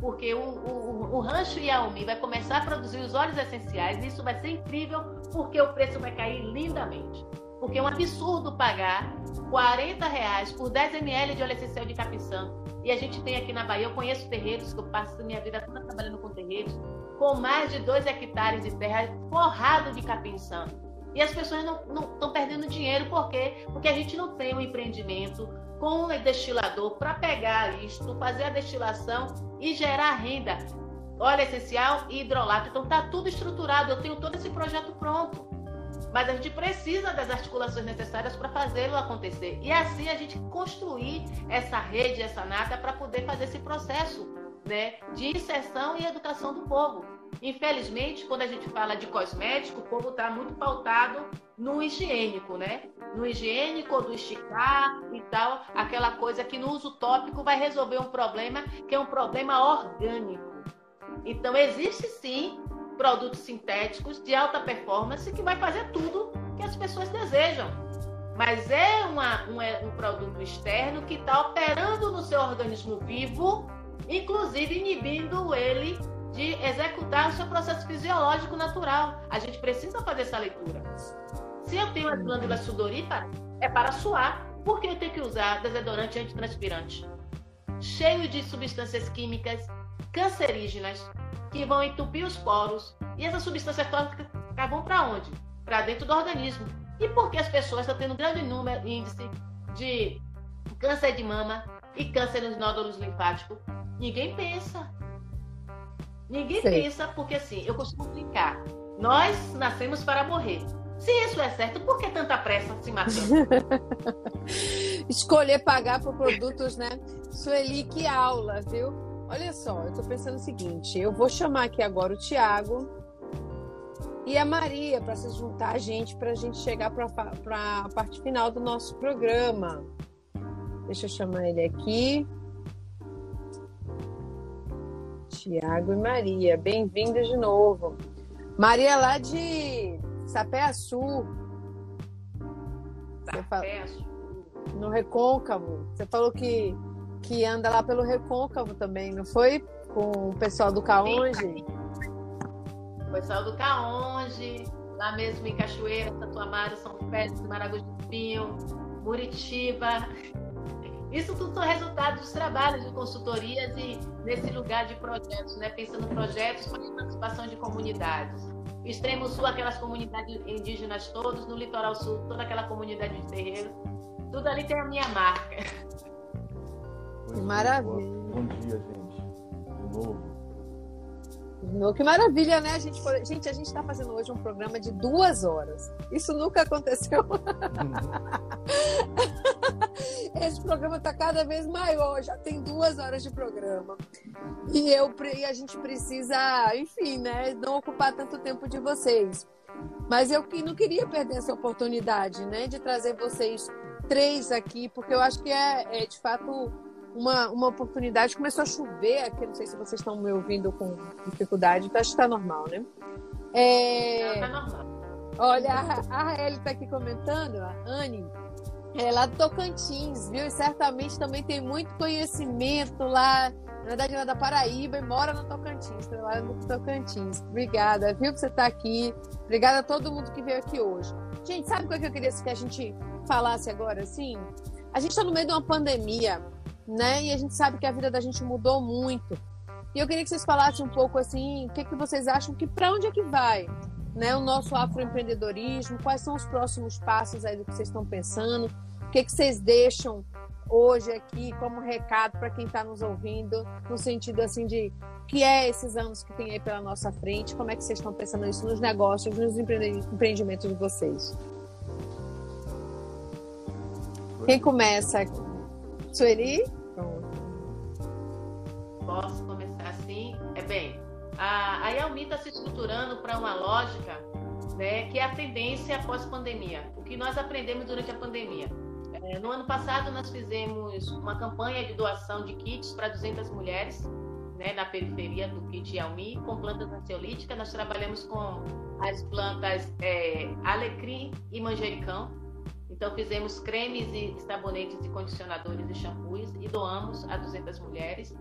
porque o, o, o rancho Yaomi vai começar a produzir os óleos essenciais e isso vai ser incrível porque o preço vai cair lindamente. Porque é um absurdo pagar 40 reais por 10 ml de óleo essencial de capim santo. E a gente tem aqui na Bahia, eu conheço terreiros, que eu passo minha vida toda trabalhando com terreiros, com mais de 2 hectares de terra forrado de capim santo. E as pessoas não estão perdendo dinheiro, por quê? Porque a gente não tem um empreendimento com um destilador para pegar isto, fazer a destilação e gerar renda. Óleo essencial e hidrolato. Então está tudo estruturado, eu tenho todo esse projeto pronto. Mas a gente precisa das articulações necessárias para fazê-lo acontecer. E assim a gente construir essa rede, essa nata, para poder fazer esse processo né, de inserção e educação do povo. Infelizmente, quando a gente fala de cosmético, o povo está muito pautado no higiênico, né? No higiênico, do esticar e tal, aquela coisa que no uso tópico vai resolver um problema que é um problema orgânico. Então, existe sim produtos sintéticos de alta performance que vai fazer tudo que as pessoas desejam. Mas é uma, um, é um produto externo que está operando no seu organismo vivo, inclusive inibindo ele de executar o seu processo fisiológico natural. A gente precisa fazer essa leitura. Se eu tenho as glândulas sudoríparas, é para suar. Por que eu tenho que usar desodorante antitranspirante? Cheio de substâncias químicas cancerígenas que vão entupir os poros. E essas substâncias tóxicas vão para onde? Para dentro do organismo. E por que as pessoas estão tendo grande número, índice de câncer de mama e câncer nos nódulos linfáticos? Ninguém pensa. Ninguém Sei. pensa, porque assim, eu costumo explicar. Nós nascemos para morrer. Se isso é certo, por que tanta pressa se matando? Escolher pagar por produtos, né? Sueli, que aula, viu? Olha só, eu tô pensando o seguinte: eu vou chamar aqui agora o Tiago e a Maria para se juntar a gente, para a gente chegar para a parte final do nosso programa. Deixa eu chamar ele aqui. Tiago e Maria, bem-vindos de novo. Maria lá de Sapé Sul. Sapé Sul. No Recôncavo. Você falou que, que anda lá pelo Recôncavo também, não foi? Com o pessoal do Caonge? O pessoal do Caonge, lá mesmo em Cachoeira, Santo Amaro, São Félix, Maragogi do Pinho, Muritiba. Isso tudo são resultados dos trabalhos de consultorias e nesse lugar de projetos, né? pensando em projetos para participação de comunidades. Extremo Sul, aquelas comunidades indígenas todos, no Litoral Sul, toda aquela comunidade de terreiro. Tudo ali tem a minha marca. Maravilha. Bom dia, gente. De novo. Que maravilha, né? A gente, gente, a gente está fazendo hoje um programa de duas horas. Isso nunca aconteceu. Esse programa está cada vez maior, já tem duas horas de programa. E, eu, e a gente precisa, enfim, né? Não ocupar tanto tempo de vocês. Mas eu que não queria perder essa oportunidade, né? De trazer vocês três aqui, porque eu acho que é, é de fato uma, uma oportunidade. Começou a chover aqui, não sei se vocês estão me ouvindo com dificuldade, então acho que está normal, né? É... Não, tá normal. Olha, a, Raeli está aqui comentando, a Anne, é lá do Tocantins, viu? E certamente também tem muito conhecimento lá Na verdade, ela é da Paraíba e mora no Tocantins, trabalha no Tocantins. Obrigada, viu, que você está aqui. Obrigada a todo mundo que veio aqui hoje. Gente, sabe o que eu queria que a gente falasse agora, assim? A gente está no meio de uma pandemia, né? E a gente sabe que a vida da gente mudou muito. E eu queria que vocês falassem um pouco, assim, o que, que vocês acham que para onde é que vai? Né, o nosso afroempreendedorismo, quais são os próximos passos aí do que vocês estão pensando, o que, que vocês deixam hoje aqui como recado para quem está nos ouvindo, no sentido assim de que é esses anos que tem aí pela nossa frente, como é que vocês estão pensando isso nos negócios, nos empreendimentos de vocês? Quem começa? Sueli? Posso começar assim? É bem, a, a Yalmi está se estruturando para uma lógica né, que é a tendência pós-pandemia, o que nós aprendemos durante a pandemia é, no ano passado, nós fizemos uma campanha de doação de kits para 200 mulheres né, na periferia do Kit Almi, com plantas ansiolíticas. Nós trabalhamos com as plantas é, alecrim e manjericão. Então, fizemos cremes e sabonetes e condicionadores e shampoos e doamos a 200 mulheres.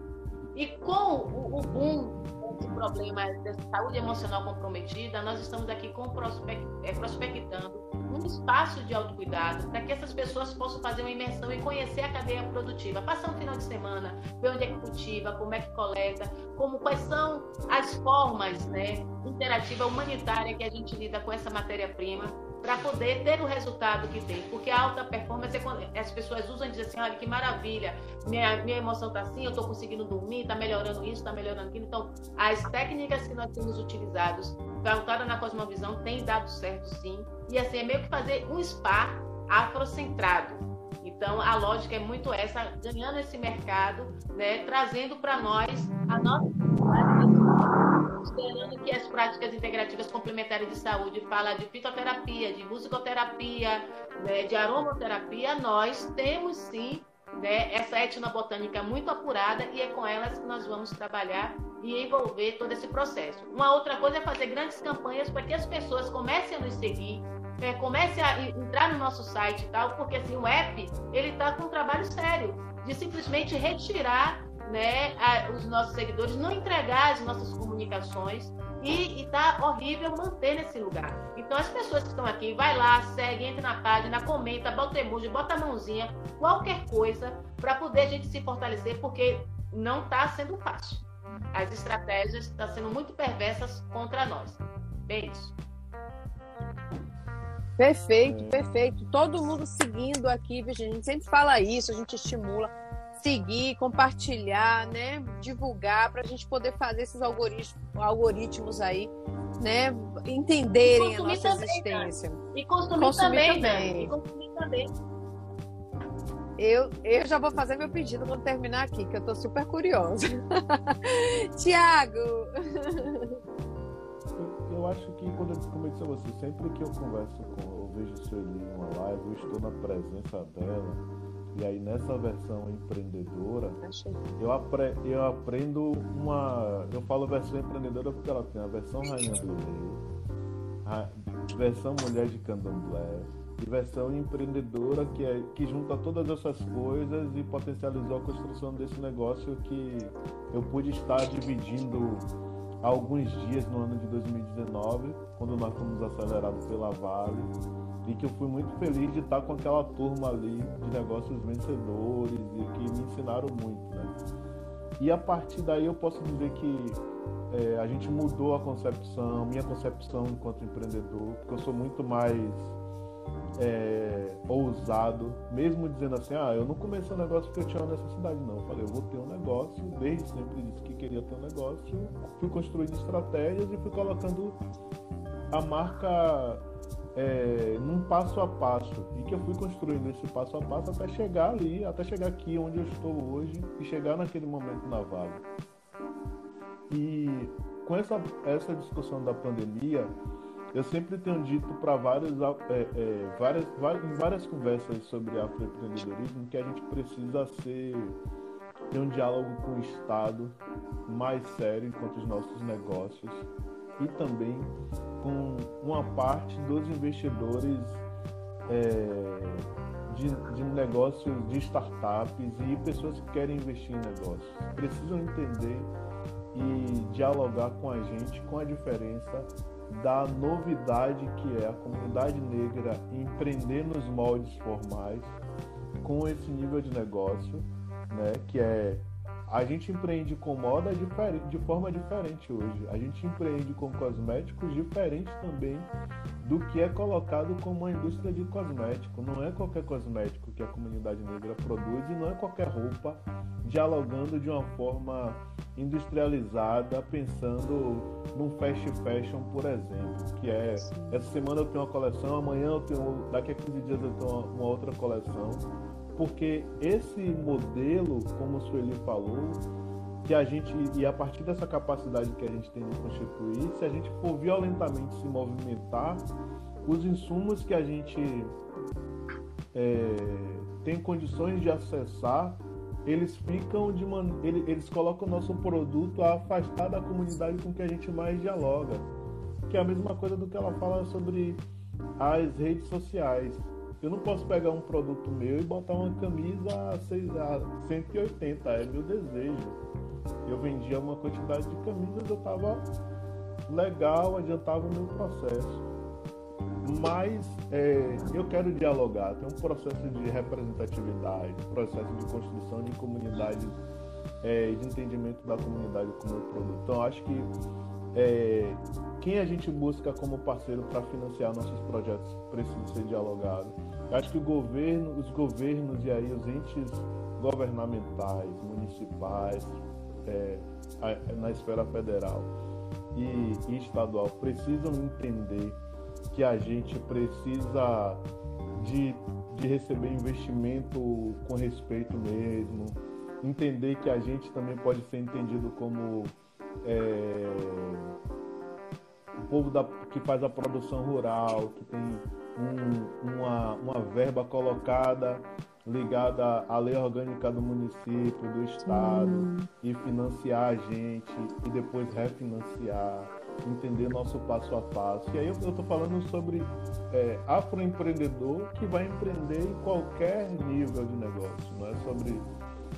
E com o, o boom de problema de saúde emocional comprometida, nós estamos aqui com prospect, é, prospectando um espaço de autocuidado para que essas pessoas possam fazer uma imersão e conhecer a cadeia produtiva. Passar um final de semana, ver onde é que cultiva, como é que coleta, como quais são as formas né, interativa humanitária que a gente lida com essa matéria-prima para poder ter o resultado que tem. Porque a alta performance é quando as pessoas usam e dizem assim, olha que maravilha, minha, minha emoção está assim, eu estou conseguindo dormir, está melhorando isso, está melhorando aquilo. Então, as técnicas que nós temos utilizados, pautada na cosmovisão, tem dado certo sim. E assim, é meio que fazer um spa afrocentrado. Então, a lógica é muito essa, ganhando esse mercado, né, trazendo para nós a nossa considerando que as práticas integrativas complementares de saúde fala de fitoterapia, de musicoterapia, né, de aromaterapia, nós temos sim né, essa etnobotânica muito apurada e é com elas que nós vamos trabalhar e envolver todo esse processo. Uma outra coisa é fazer grandes campanhas para que as pessoas comecem a nos seguir, é, comecem a entrar no nosso site e tal, porque assim, o app ele está com um trabalho sério de simplesmente retirar né, a, os nossos seguidores, não entregar as nossas comunicações e, está horrível manter nesse lugar. Então as pessoas que estão aqui, vai lá, segue, entra na página, comenta, bota emoji, bota a mãozinha, qualquer coisa para poder a gente se fortalecer, porque não está sendo fácil. As estratégias estão sendo muito perversas contra nós. Beijo. Perfeito, perfeito. Todo mundo seguindo aqui, a gente sempre fala isso, a gente estimula seguir, compartilhar, né, divulgar para a gente poder fazer esses algoritmos, algoritmos aí, né, entenderem a nossa também, existência. Né? E consumir, consumir também, também. Né? E consumir também. Eu, eu já vou fazer meu pedido quando terminar aqui, que eu estou super curiosa. Tiago! Eu, eu, acho que, quando, como eu disse a você, sempre que eu converso com, eu vejo o seu em uma live, eu estou na presença dela e aí nessa versão empreendedora, eu, apre eu aprendo uma. Eu falo versão empreendedora porque ela tem a versão Rainha do Rei, a versão Mulher de Candomblé e versão empreendedora que, é, que junta todas essas coisas e potencializou a construção desse negócio que eu pude estar dividindo alguns dias no ano de 2019, quando nós fomos acelerados pela Vale e que eu fui muito feliz de estar com aquela turma ali de negócios vencedores e que me ensinaram muito, né? E a partir daí eu posso dizer que é, a gente mudou a concepção, minha concepção enquanto empreendedor, porque eu sou muito mais é, ousado, mesmo dizendo assim, ah, eu não comecei um negócio porque eu tinha uma necessidade, não. Eu falei, eu vou ter um negócio, desde sempre disse que queria ter um negócio, fui construindo estratégias e fui colocando a marca é, num passo a passo e que eu fui construindo esse passo a passo até chegar ali, até chegar aqui onde eu estou hoje e chegar naquele momento na Vale. E com essa, essa discussão da pandemia, eu sempre tenho dito para várias, é, é, várias, várias, várias conversas sobre afroempreendedorismo que a gente precisa ser ter um diálogo com o Estado mais sério enquanto os nossos negócios e também com uma parte dos investidores é, de, de negócios de startups e pessoas que querem investir em negócios. Precisam entender e dialogar com a gente com a diferença da novidade que é a comunidade negra empreender nos moldes formais com esse nível de negócio, né, que é a gente empreende com moda de forma diferente hoje. A gente empreende com cosméticos diferente também do que é colocado como uma indústria de cosmético. Não é qualquer cosmético que a comunidade negra produz e não é qualquer roupa dialogando de uma forma industrializada, pensando num fast fashion, por exemplo, que é essa semana eu tenho uma coleção, amanhã eu tenho, daqui a 15 dias eu tenho uma, uma outra coleção, porque esse modelo, como o Sueli falou, que a gente e a partir dessa capacidade que a gente tem de constituir, se a gente for violentamente se movimentar, os insumos que a gente é, tem condições de acessar, eles ficam de man... eles colocam o nosso produto a afastar da comunidade com que a gente mais dialoga, que é a mesma coisa do que ela fala sobre as redes sociais. Eu não posso pegar um produto meu e botar uma camisa a 180, é meu desejo eu vendia uma quantidade de camisas, eu estava legal, adiantava o meu processo. Mas é, eu quero dialogar, tem um processo de representatividade, processo de construção de comunidade, é, de entendimento da comunidade com o meu produto. Então, acho que é, quem a gente busca como parceiro para financiar nossos projetos precisa ser dialogado. Eu acho que o governo, os governos e aí os entes governamentais, municipais, é, na esfera federal e, e estadual precisam entender que a gente precisa de, de receber investimento com respeito mesmo, entender que a gente também pode ser entendido como é, o povo da, que faz a produção rural, que tem um, uma, uma verba colocada ligada à lei orgânica do município, do estado, hum. e financiar a gente e depois refinanciar, entender nosso passo a passo. E aí eu estou falando sobre é, afroempreendedor que vai empreender em qualquer nível de negócio, não é sobre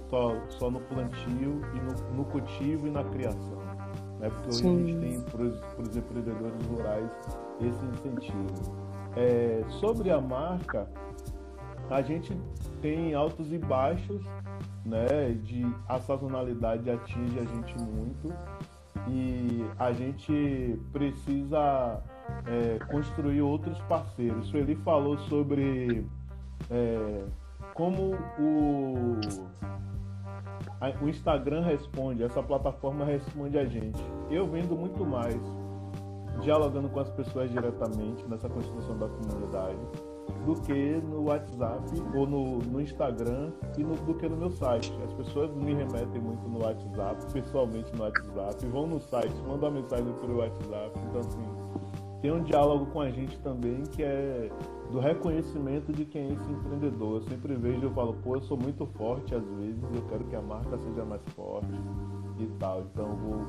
só, só no plantio e no, no cultivo e na criação. Né? Porque hoje Sim. a gente tem para os empreendedores rurais esse incentivo. É, sobre a marca, a gente tem altos e baixos, né? De a sazonalidade atinge a gente muito e a gente precisa é, construir outros parceiros. Ele falou sobre é, como o, o Instagram responde, essa plataforma responde a gente. Eu vendo muito mais dialogando com as pessoas diretamente nessa construção da comunidade do que no WhatsApp ou no, no Instagram e no, do que no meu site. As pessoas me remetem muito no WhatsApp, pessoalmente no WhatsApp, vão no site, mandam uma mensagem por WhatsApp. Então, assim, tem um diálogo com a gente também que é do reconhecimento de quem é esse empreendedor. Eu sempre vejo, eu falo, pô, eu sou muito forte às vezes, eu quero que a marca seja mais forte e tal. Então, vou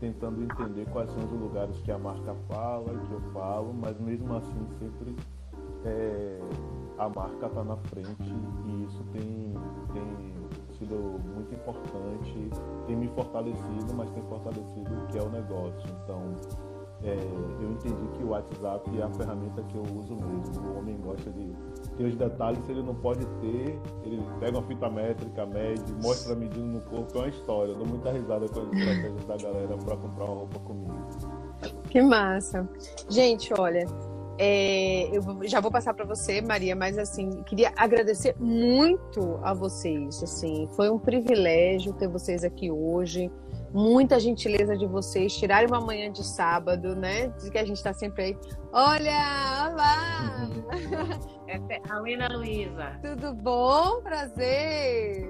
tentando entender quais são os lugares que a marca fala, que eu falo, mas mesmo assim sempre é, a marca está na frente e isso tem, tem sido muito importante, tem me fortalecido, mas tem fortalecido o que é o negócio. Então, é, eu entendi que o WhatsApp é a ferramenta que eu uso mesmo. O homem gosta de ter os detalhes, se ele não pode ter, ele pega uma fita métrica, mede, mostra a medida no corpo, é uma história. Eu dou muita risada com as estratégias da galera para comprar uma roupa comigo. Que massa. Gente, olha, é, eu já vou passar para você, Maria, mas assim, queria agradecer muito a vocês. Assim, foi um privilégio ter vocês aqui hoje. Muita gentileza de vocês tirarem uma manhã de sábado, né? Diz que a gente está sempre aí. Olha, olá! É a Ana Luísa. Tudo bom? Prazer!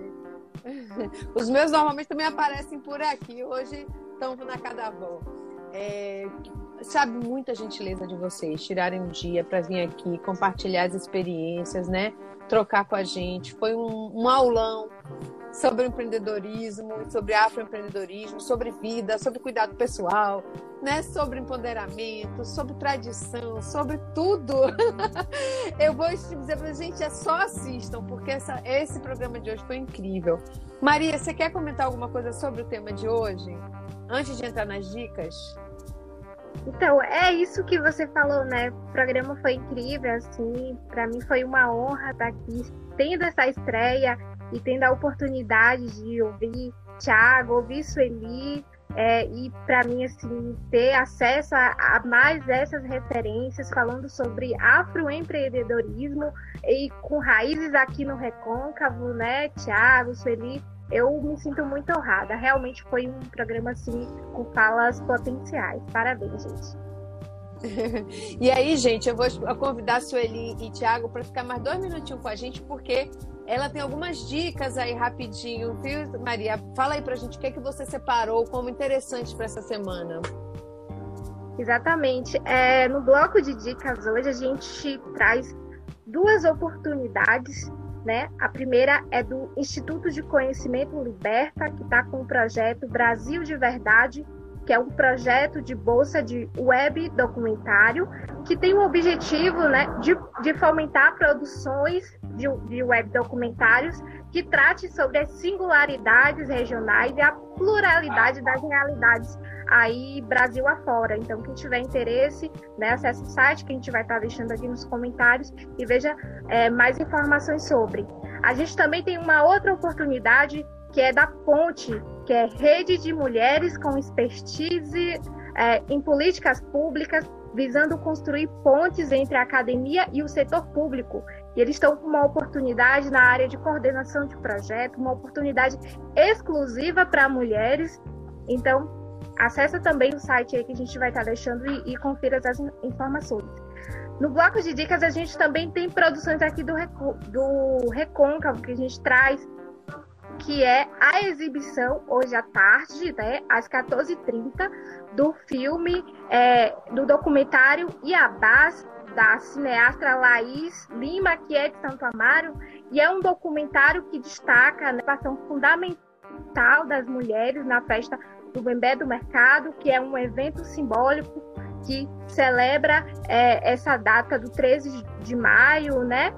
Os meus normalmente também aparecem por aqui. Hoje estão na Cadavó. É, sabe, muita gentileza de vocês tirarem um dia para vir aqui compartilhar as experiências, né? Trocar com a gente. Foi um, um aulão sobre empreendedorismo, sobre afroempreendedorismo, sobre vida, sobre cuidado pessoal, né? Sobre empoderamento, sobre tradição, sobre tudo. Eu vou dizer para a gente, é só assistam, porque essa, esse programa de hoje foi incrível. Maria, você quer comentar alguma coisa sobre o tema de hoje? Antes de entrar nas dicas? Então, é isso que você falou, né? O programa foi incrível, assim, para mim foi uma honra estar aqui tendo essa estreia e tendo a oportunidade de ouvir Thiago, ouvir Sueli, é, e para mim, assim, ter acesso a, a, mais essas referências falando sobre afroempreendedorismo e com raízes aqui no Recôncavo, né, Thiago, Sueli, eu me sinto muito honrada. Realmente foi um programa assim com falas potenciais. Parabéns, gente. e aí, gente, eu vou convidar a Sueli e Thiago para ficar mais dois minutinhos com a gente, porque ela tem algumas dicas aí rapidinho, viu, Maria? Fala aí para a gente o que, é que você separou como interessante para essa semana. Exatamente. É, no bloco de dicas hoje a gente traz duas oportunidades né? A primeira é do Instituto de Conhecimento Liberta, que está com o projeto Brasil de Verdade, que é um projeto de bolsa de web documentário, que tem o objetivo né, de, de fomentar produções de, de web documentários que trate sobre as singularidades regionais e a pluralidade das realidades aí Brasil afora. Então, quem tiver interesse, né, acesse o site que a gente vai estar deixando aqui nos comentários e veja é, mais informações sobre. A gente também tem uma outra oportunidade que é da Ponte, que é Rede de Mulheres com Expertise é, em Políticas Públicas, visando construir pontes entre a academia e o setor público. E eles estão com uma oportunidade na área de coordenação de projeto, uma oportunidade exclusiva para mulheres. Então, Acesse também o site aí que a gente vai estar deixando e, e confira as informações. No bloco de dicas, a gente também tem produções aqui do, do Recôncavo, que a gente traz, que é a exibição hoje à tarde, né, às 14h30, do filme, é, do documentário Iabás, da cineasta Laís Lima, que é de Santo Amaro, e é um documentário que destaca a participação fundamental das mulheres na festa do Bembé do Mercado, que é um evento simbólico que celebra é, essa data do 13 de maio, né?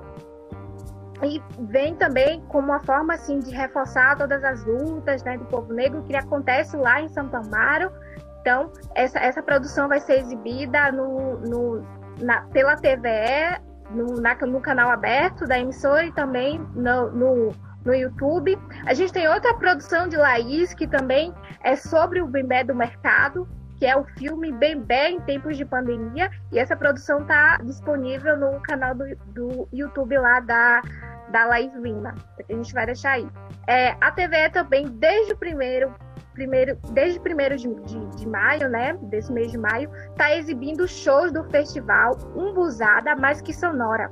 E vem também como uma forma assim de reforçar todas as lutas né, do povo negro que acontece lá em Santo Amaro. Então, essa, essa produção vai ser exibida no, no, na, pela TVE, no, na, no canal aberto da emissora e também no, no no YouTube. A gente tem outra produção de Laís, que também é sobre o bebê do mercado, que é o filme Bembé em Tempos de Pandemia. E essa produção está disponível no canal do, do YouTube lá da, da Laís Lima. A gente vai deixar aí. É, a TV também, desde o primeiro. Primeiro, desde o primeiro de, de, de maio, né? Desse mês de maio, está exibindo shows do festival Umbuzada Mais Que Sonora,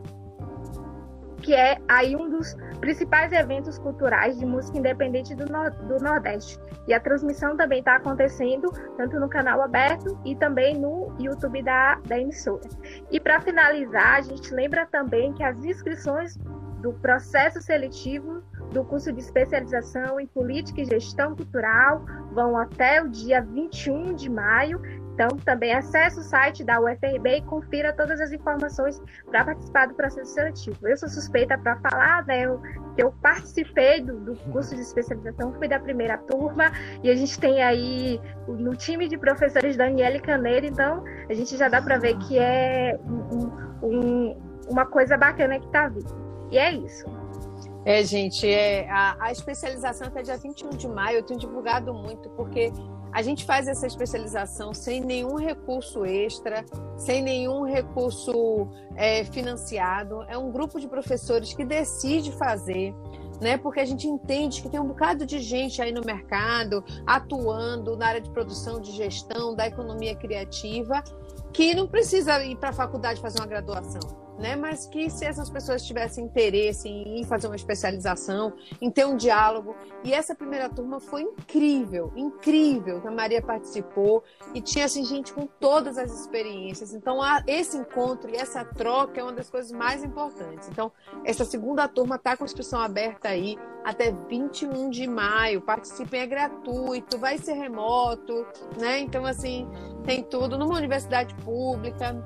que é aí um dos principais eventos culturais de música independente do, do Nordeste. E a transmissão também está acontecendo tanto no canal aberto e também no YouTube da, da emissora. E para finalizar, a gente lembra também que as inscrições do processo seletivo do curso de especialização em política e gestão cultural vão até o dia 21 de maio então, também acesse o site da UFRB e confira todas as informações para participar do processo seletivo. Eu sou suspeita para falar, né? Eu, eu participei do, do, curso de especialização, fui da primeira turma, e a gente tem aí no time de professores Daniele Caneiro, então a gente já dá para ver que é um, um, uma coisa bacana que está vindo. E é isso. É, gente, é, a, a especialização até dia 21 de maio, eu tenho divulgado muito, porque a gente faz essa especialização sem nenhum recurso extra, sem nenhum recurso é, financiado. É um grupo de professores que decide fazer, né? Porque a gente entende que tem um bocado de gente aí no mercado atuando na área de produção, de gestão, da economia criativa, que não precisa ir para a faculdade fazer uma graduação né? Mas que se essas pessoas tivessem interesse em fazer uma especialização, em ter um diálogo. E essa primeira turma foi incrível, incrível. A Maria participou e tinha assim, gente com todas as experiências. Então, esse encontro e essa troca é uma das coisas mais importantes. Então, essa segunda turma está com inscrição aberta aí até 21 de maio. Participem, é gratuito, vai ser remoto, né? Então, assim, tem tudo numa universidade pública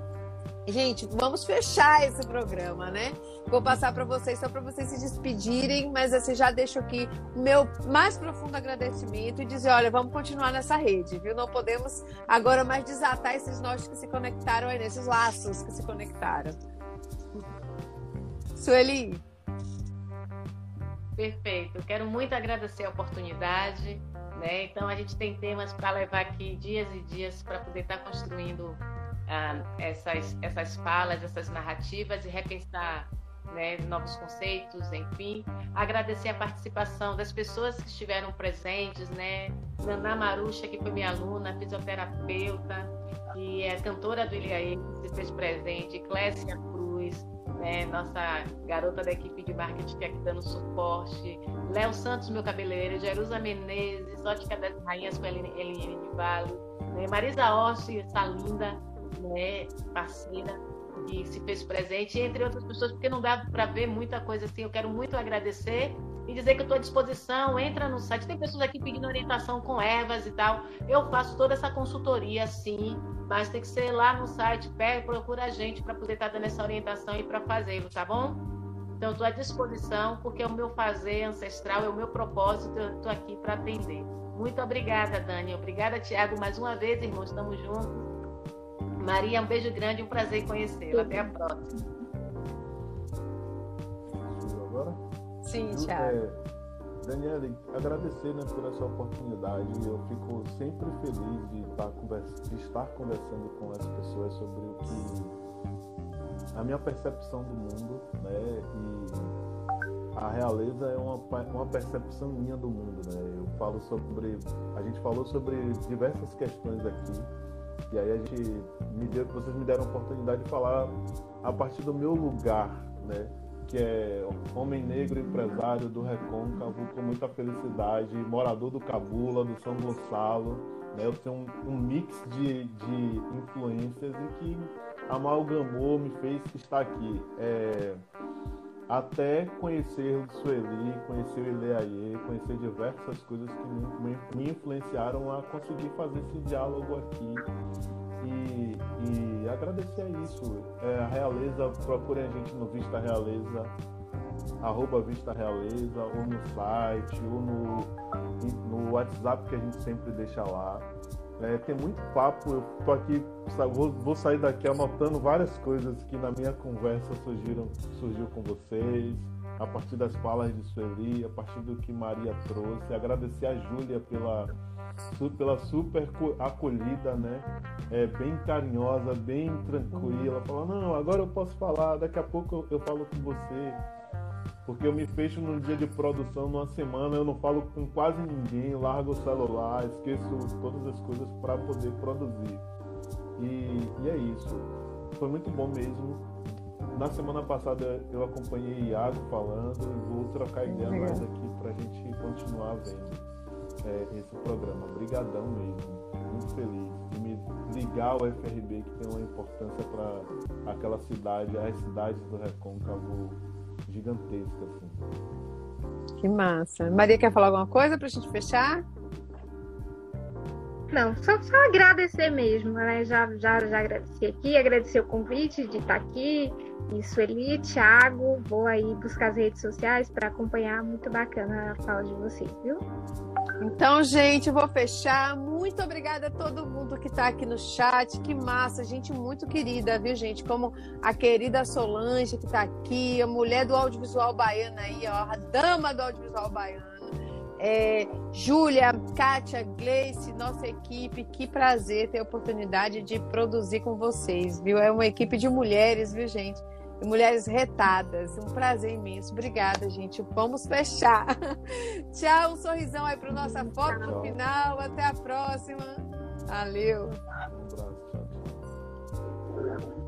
Gente, vamos fechar esse programa, né? Vou passar para vocês só para vocês se despedirem, mas assim já deixo aqui meu mais profundo agradecimento e dizer, olha, vamos continuar nessa rede, viu? Não podemos agora mais desatar esses nós que se conectaram aí, nesses laços que se conectaram. Sueli. Perfeito. Quero muito agradecer a oportunidade, né? Então a gente tem temas para levar aqui dias e dias para poder estar tá construindo ah, essas, essas falas, essas narrativas e repensar né, novos conceitos, enfim. Agradecer a participação das pessoas que estiveram presentes, né? Naná Marucha, que foi minha aluna, fisioterapeuta, que é cantora do Iliaê, que fez presente, Clécia Cruz, né, nossa garota da equipe de marketing que aqui dando suporte, Léo Santos, meu cabeleireiro, Jerusa Menezes, Ótica das Rainhas com Eline de Vale, né, Marisa Orsi, essa linda, né, parceira que se fez presente, entre outras pessoas, porque não dá para ver muita coisa assim. Eu quero muito agradecer e dizer que eu estou à disposição. Entra no site, tem pessoas aqui pedindo orientação com ervas e tal. Eu faço toda essa consultoria, sim, mas tem que ser lá no site, pega, procura a gente para poder estar tá dando essa orientação e para fazê-lo, tá bom? Então, estou à disposição, porque é o meu fazer ancestral, é o meu propósito, eu estou aqui para atender. Muito obrigada, Dani. Obrigada, Tiago, mais uma vez, irmãos, estamos juntos. Maria, um beijo grande, um prazer conhecê-la. Até a próxima. Agora? Sim, Thiago. É, Daniele, agradecer né, por essa oportunidade. Eu fico sempre feliz de estar, conversa, de estar conversando com as pessoas sobre o que a minha percepção do mundo, né? E a realeza é uma, uma percepção minha do mundo, né? Eu falo sobre, a gente falou sobre diversas questões aqui e aí a gente me deu, vocês me deram a oportunidade de falar a partir do meu lugar, né? Que é homem negro, empresário do Recôncavo, com muita felicidade, morador do Cabula, do São Gonçalo. Né? Eu tenho um, um mix de, de influências e que amalgamou, me fez estar aqui. É, até conhecer o Sueli, conhecer o Ileaie, conhecer diversas coisas que me, influenciaram a conseguir fazer esse diálogo aqui. E, e agradecer a isso. É, a Realeza, procurem a gente no Vista Realeza, arroba Vista Realeza, ou no site, ou no, no WhatsApp que a gente sempre deixa lá. É, tem muito papo, eu tô aqui, vou, vou, sair daqui anotando várias coisas que na minha conversa surgiram, surgiu com vocês, a partir das falas de Sueli, a partir do que Maria trouxe, agradecer a Júlia pela, pela super acolhida, né? É, bem carinhosa, bem tranquila, falando, não, agora eu posso falar, daqui a pouco eu, eu falo com você porque eu me fecho num dia de produção, numa semana, eu não falo com quase ninguém, largo o celular, esqueço todas as coisas para poder produzir. E, e, é isso. Foi muito bom mesmo. Na semana passada eu acompanhei Iago falando e vou trocar ideia mais aqui para a gente continuar vendo é, esse programa. Obrigadão mesmo. Muito feliz de me ligar ao FRB que tem uma importância para aquela cidade, as cidades do Recôncavo gigantesca. Assim. Que massa. Maria quer falar alguma coisa para a gente fechar? Não, só, só agradecer mesmo, né? Já, já, já agradeci aqui, agradecer o convite de estar aqui. Isso, Eli, Thiago, vou aí buscar as redes sociais para acompanhar. Muito bacana a fala de vocês, viu? Então, gente, vou fechar. Muito obrigada a todo mundo que está aqui no chat. Que massa, gente muito querida, viu, gente? Como a querida Solange que está aqui, a mulher do audiovisual baiano aí, ó, a dama do audiovisual baiano. É, Júlia, Kátia, Gleice, nossa equipe, que prazer ter a oportunidade de produzir com vocês, viu? É uma equipe de mulheres, viu, gente? e mulheres retadas. Um prazer imenso. Obrigada, gente. Vamos fechar. Tchau, um sorrisão aí para nossa foto no final. Até a próxima. Valeu. Um abraço.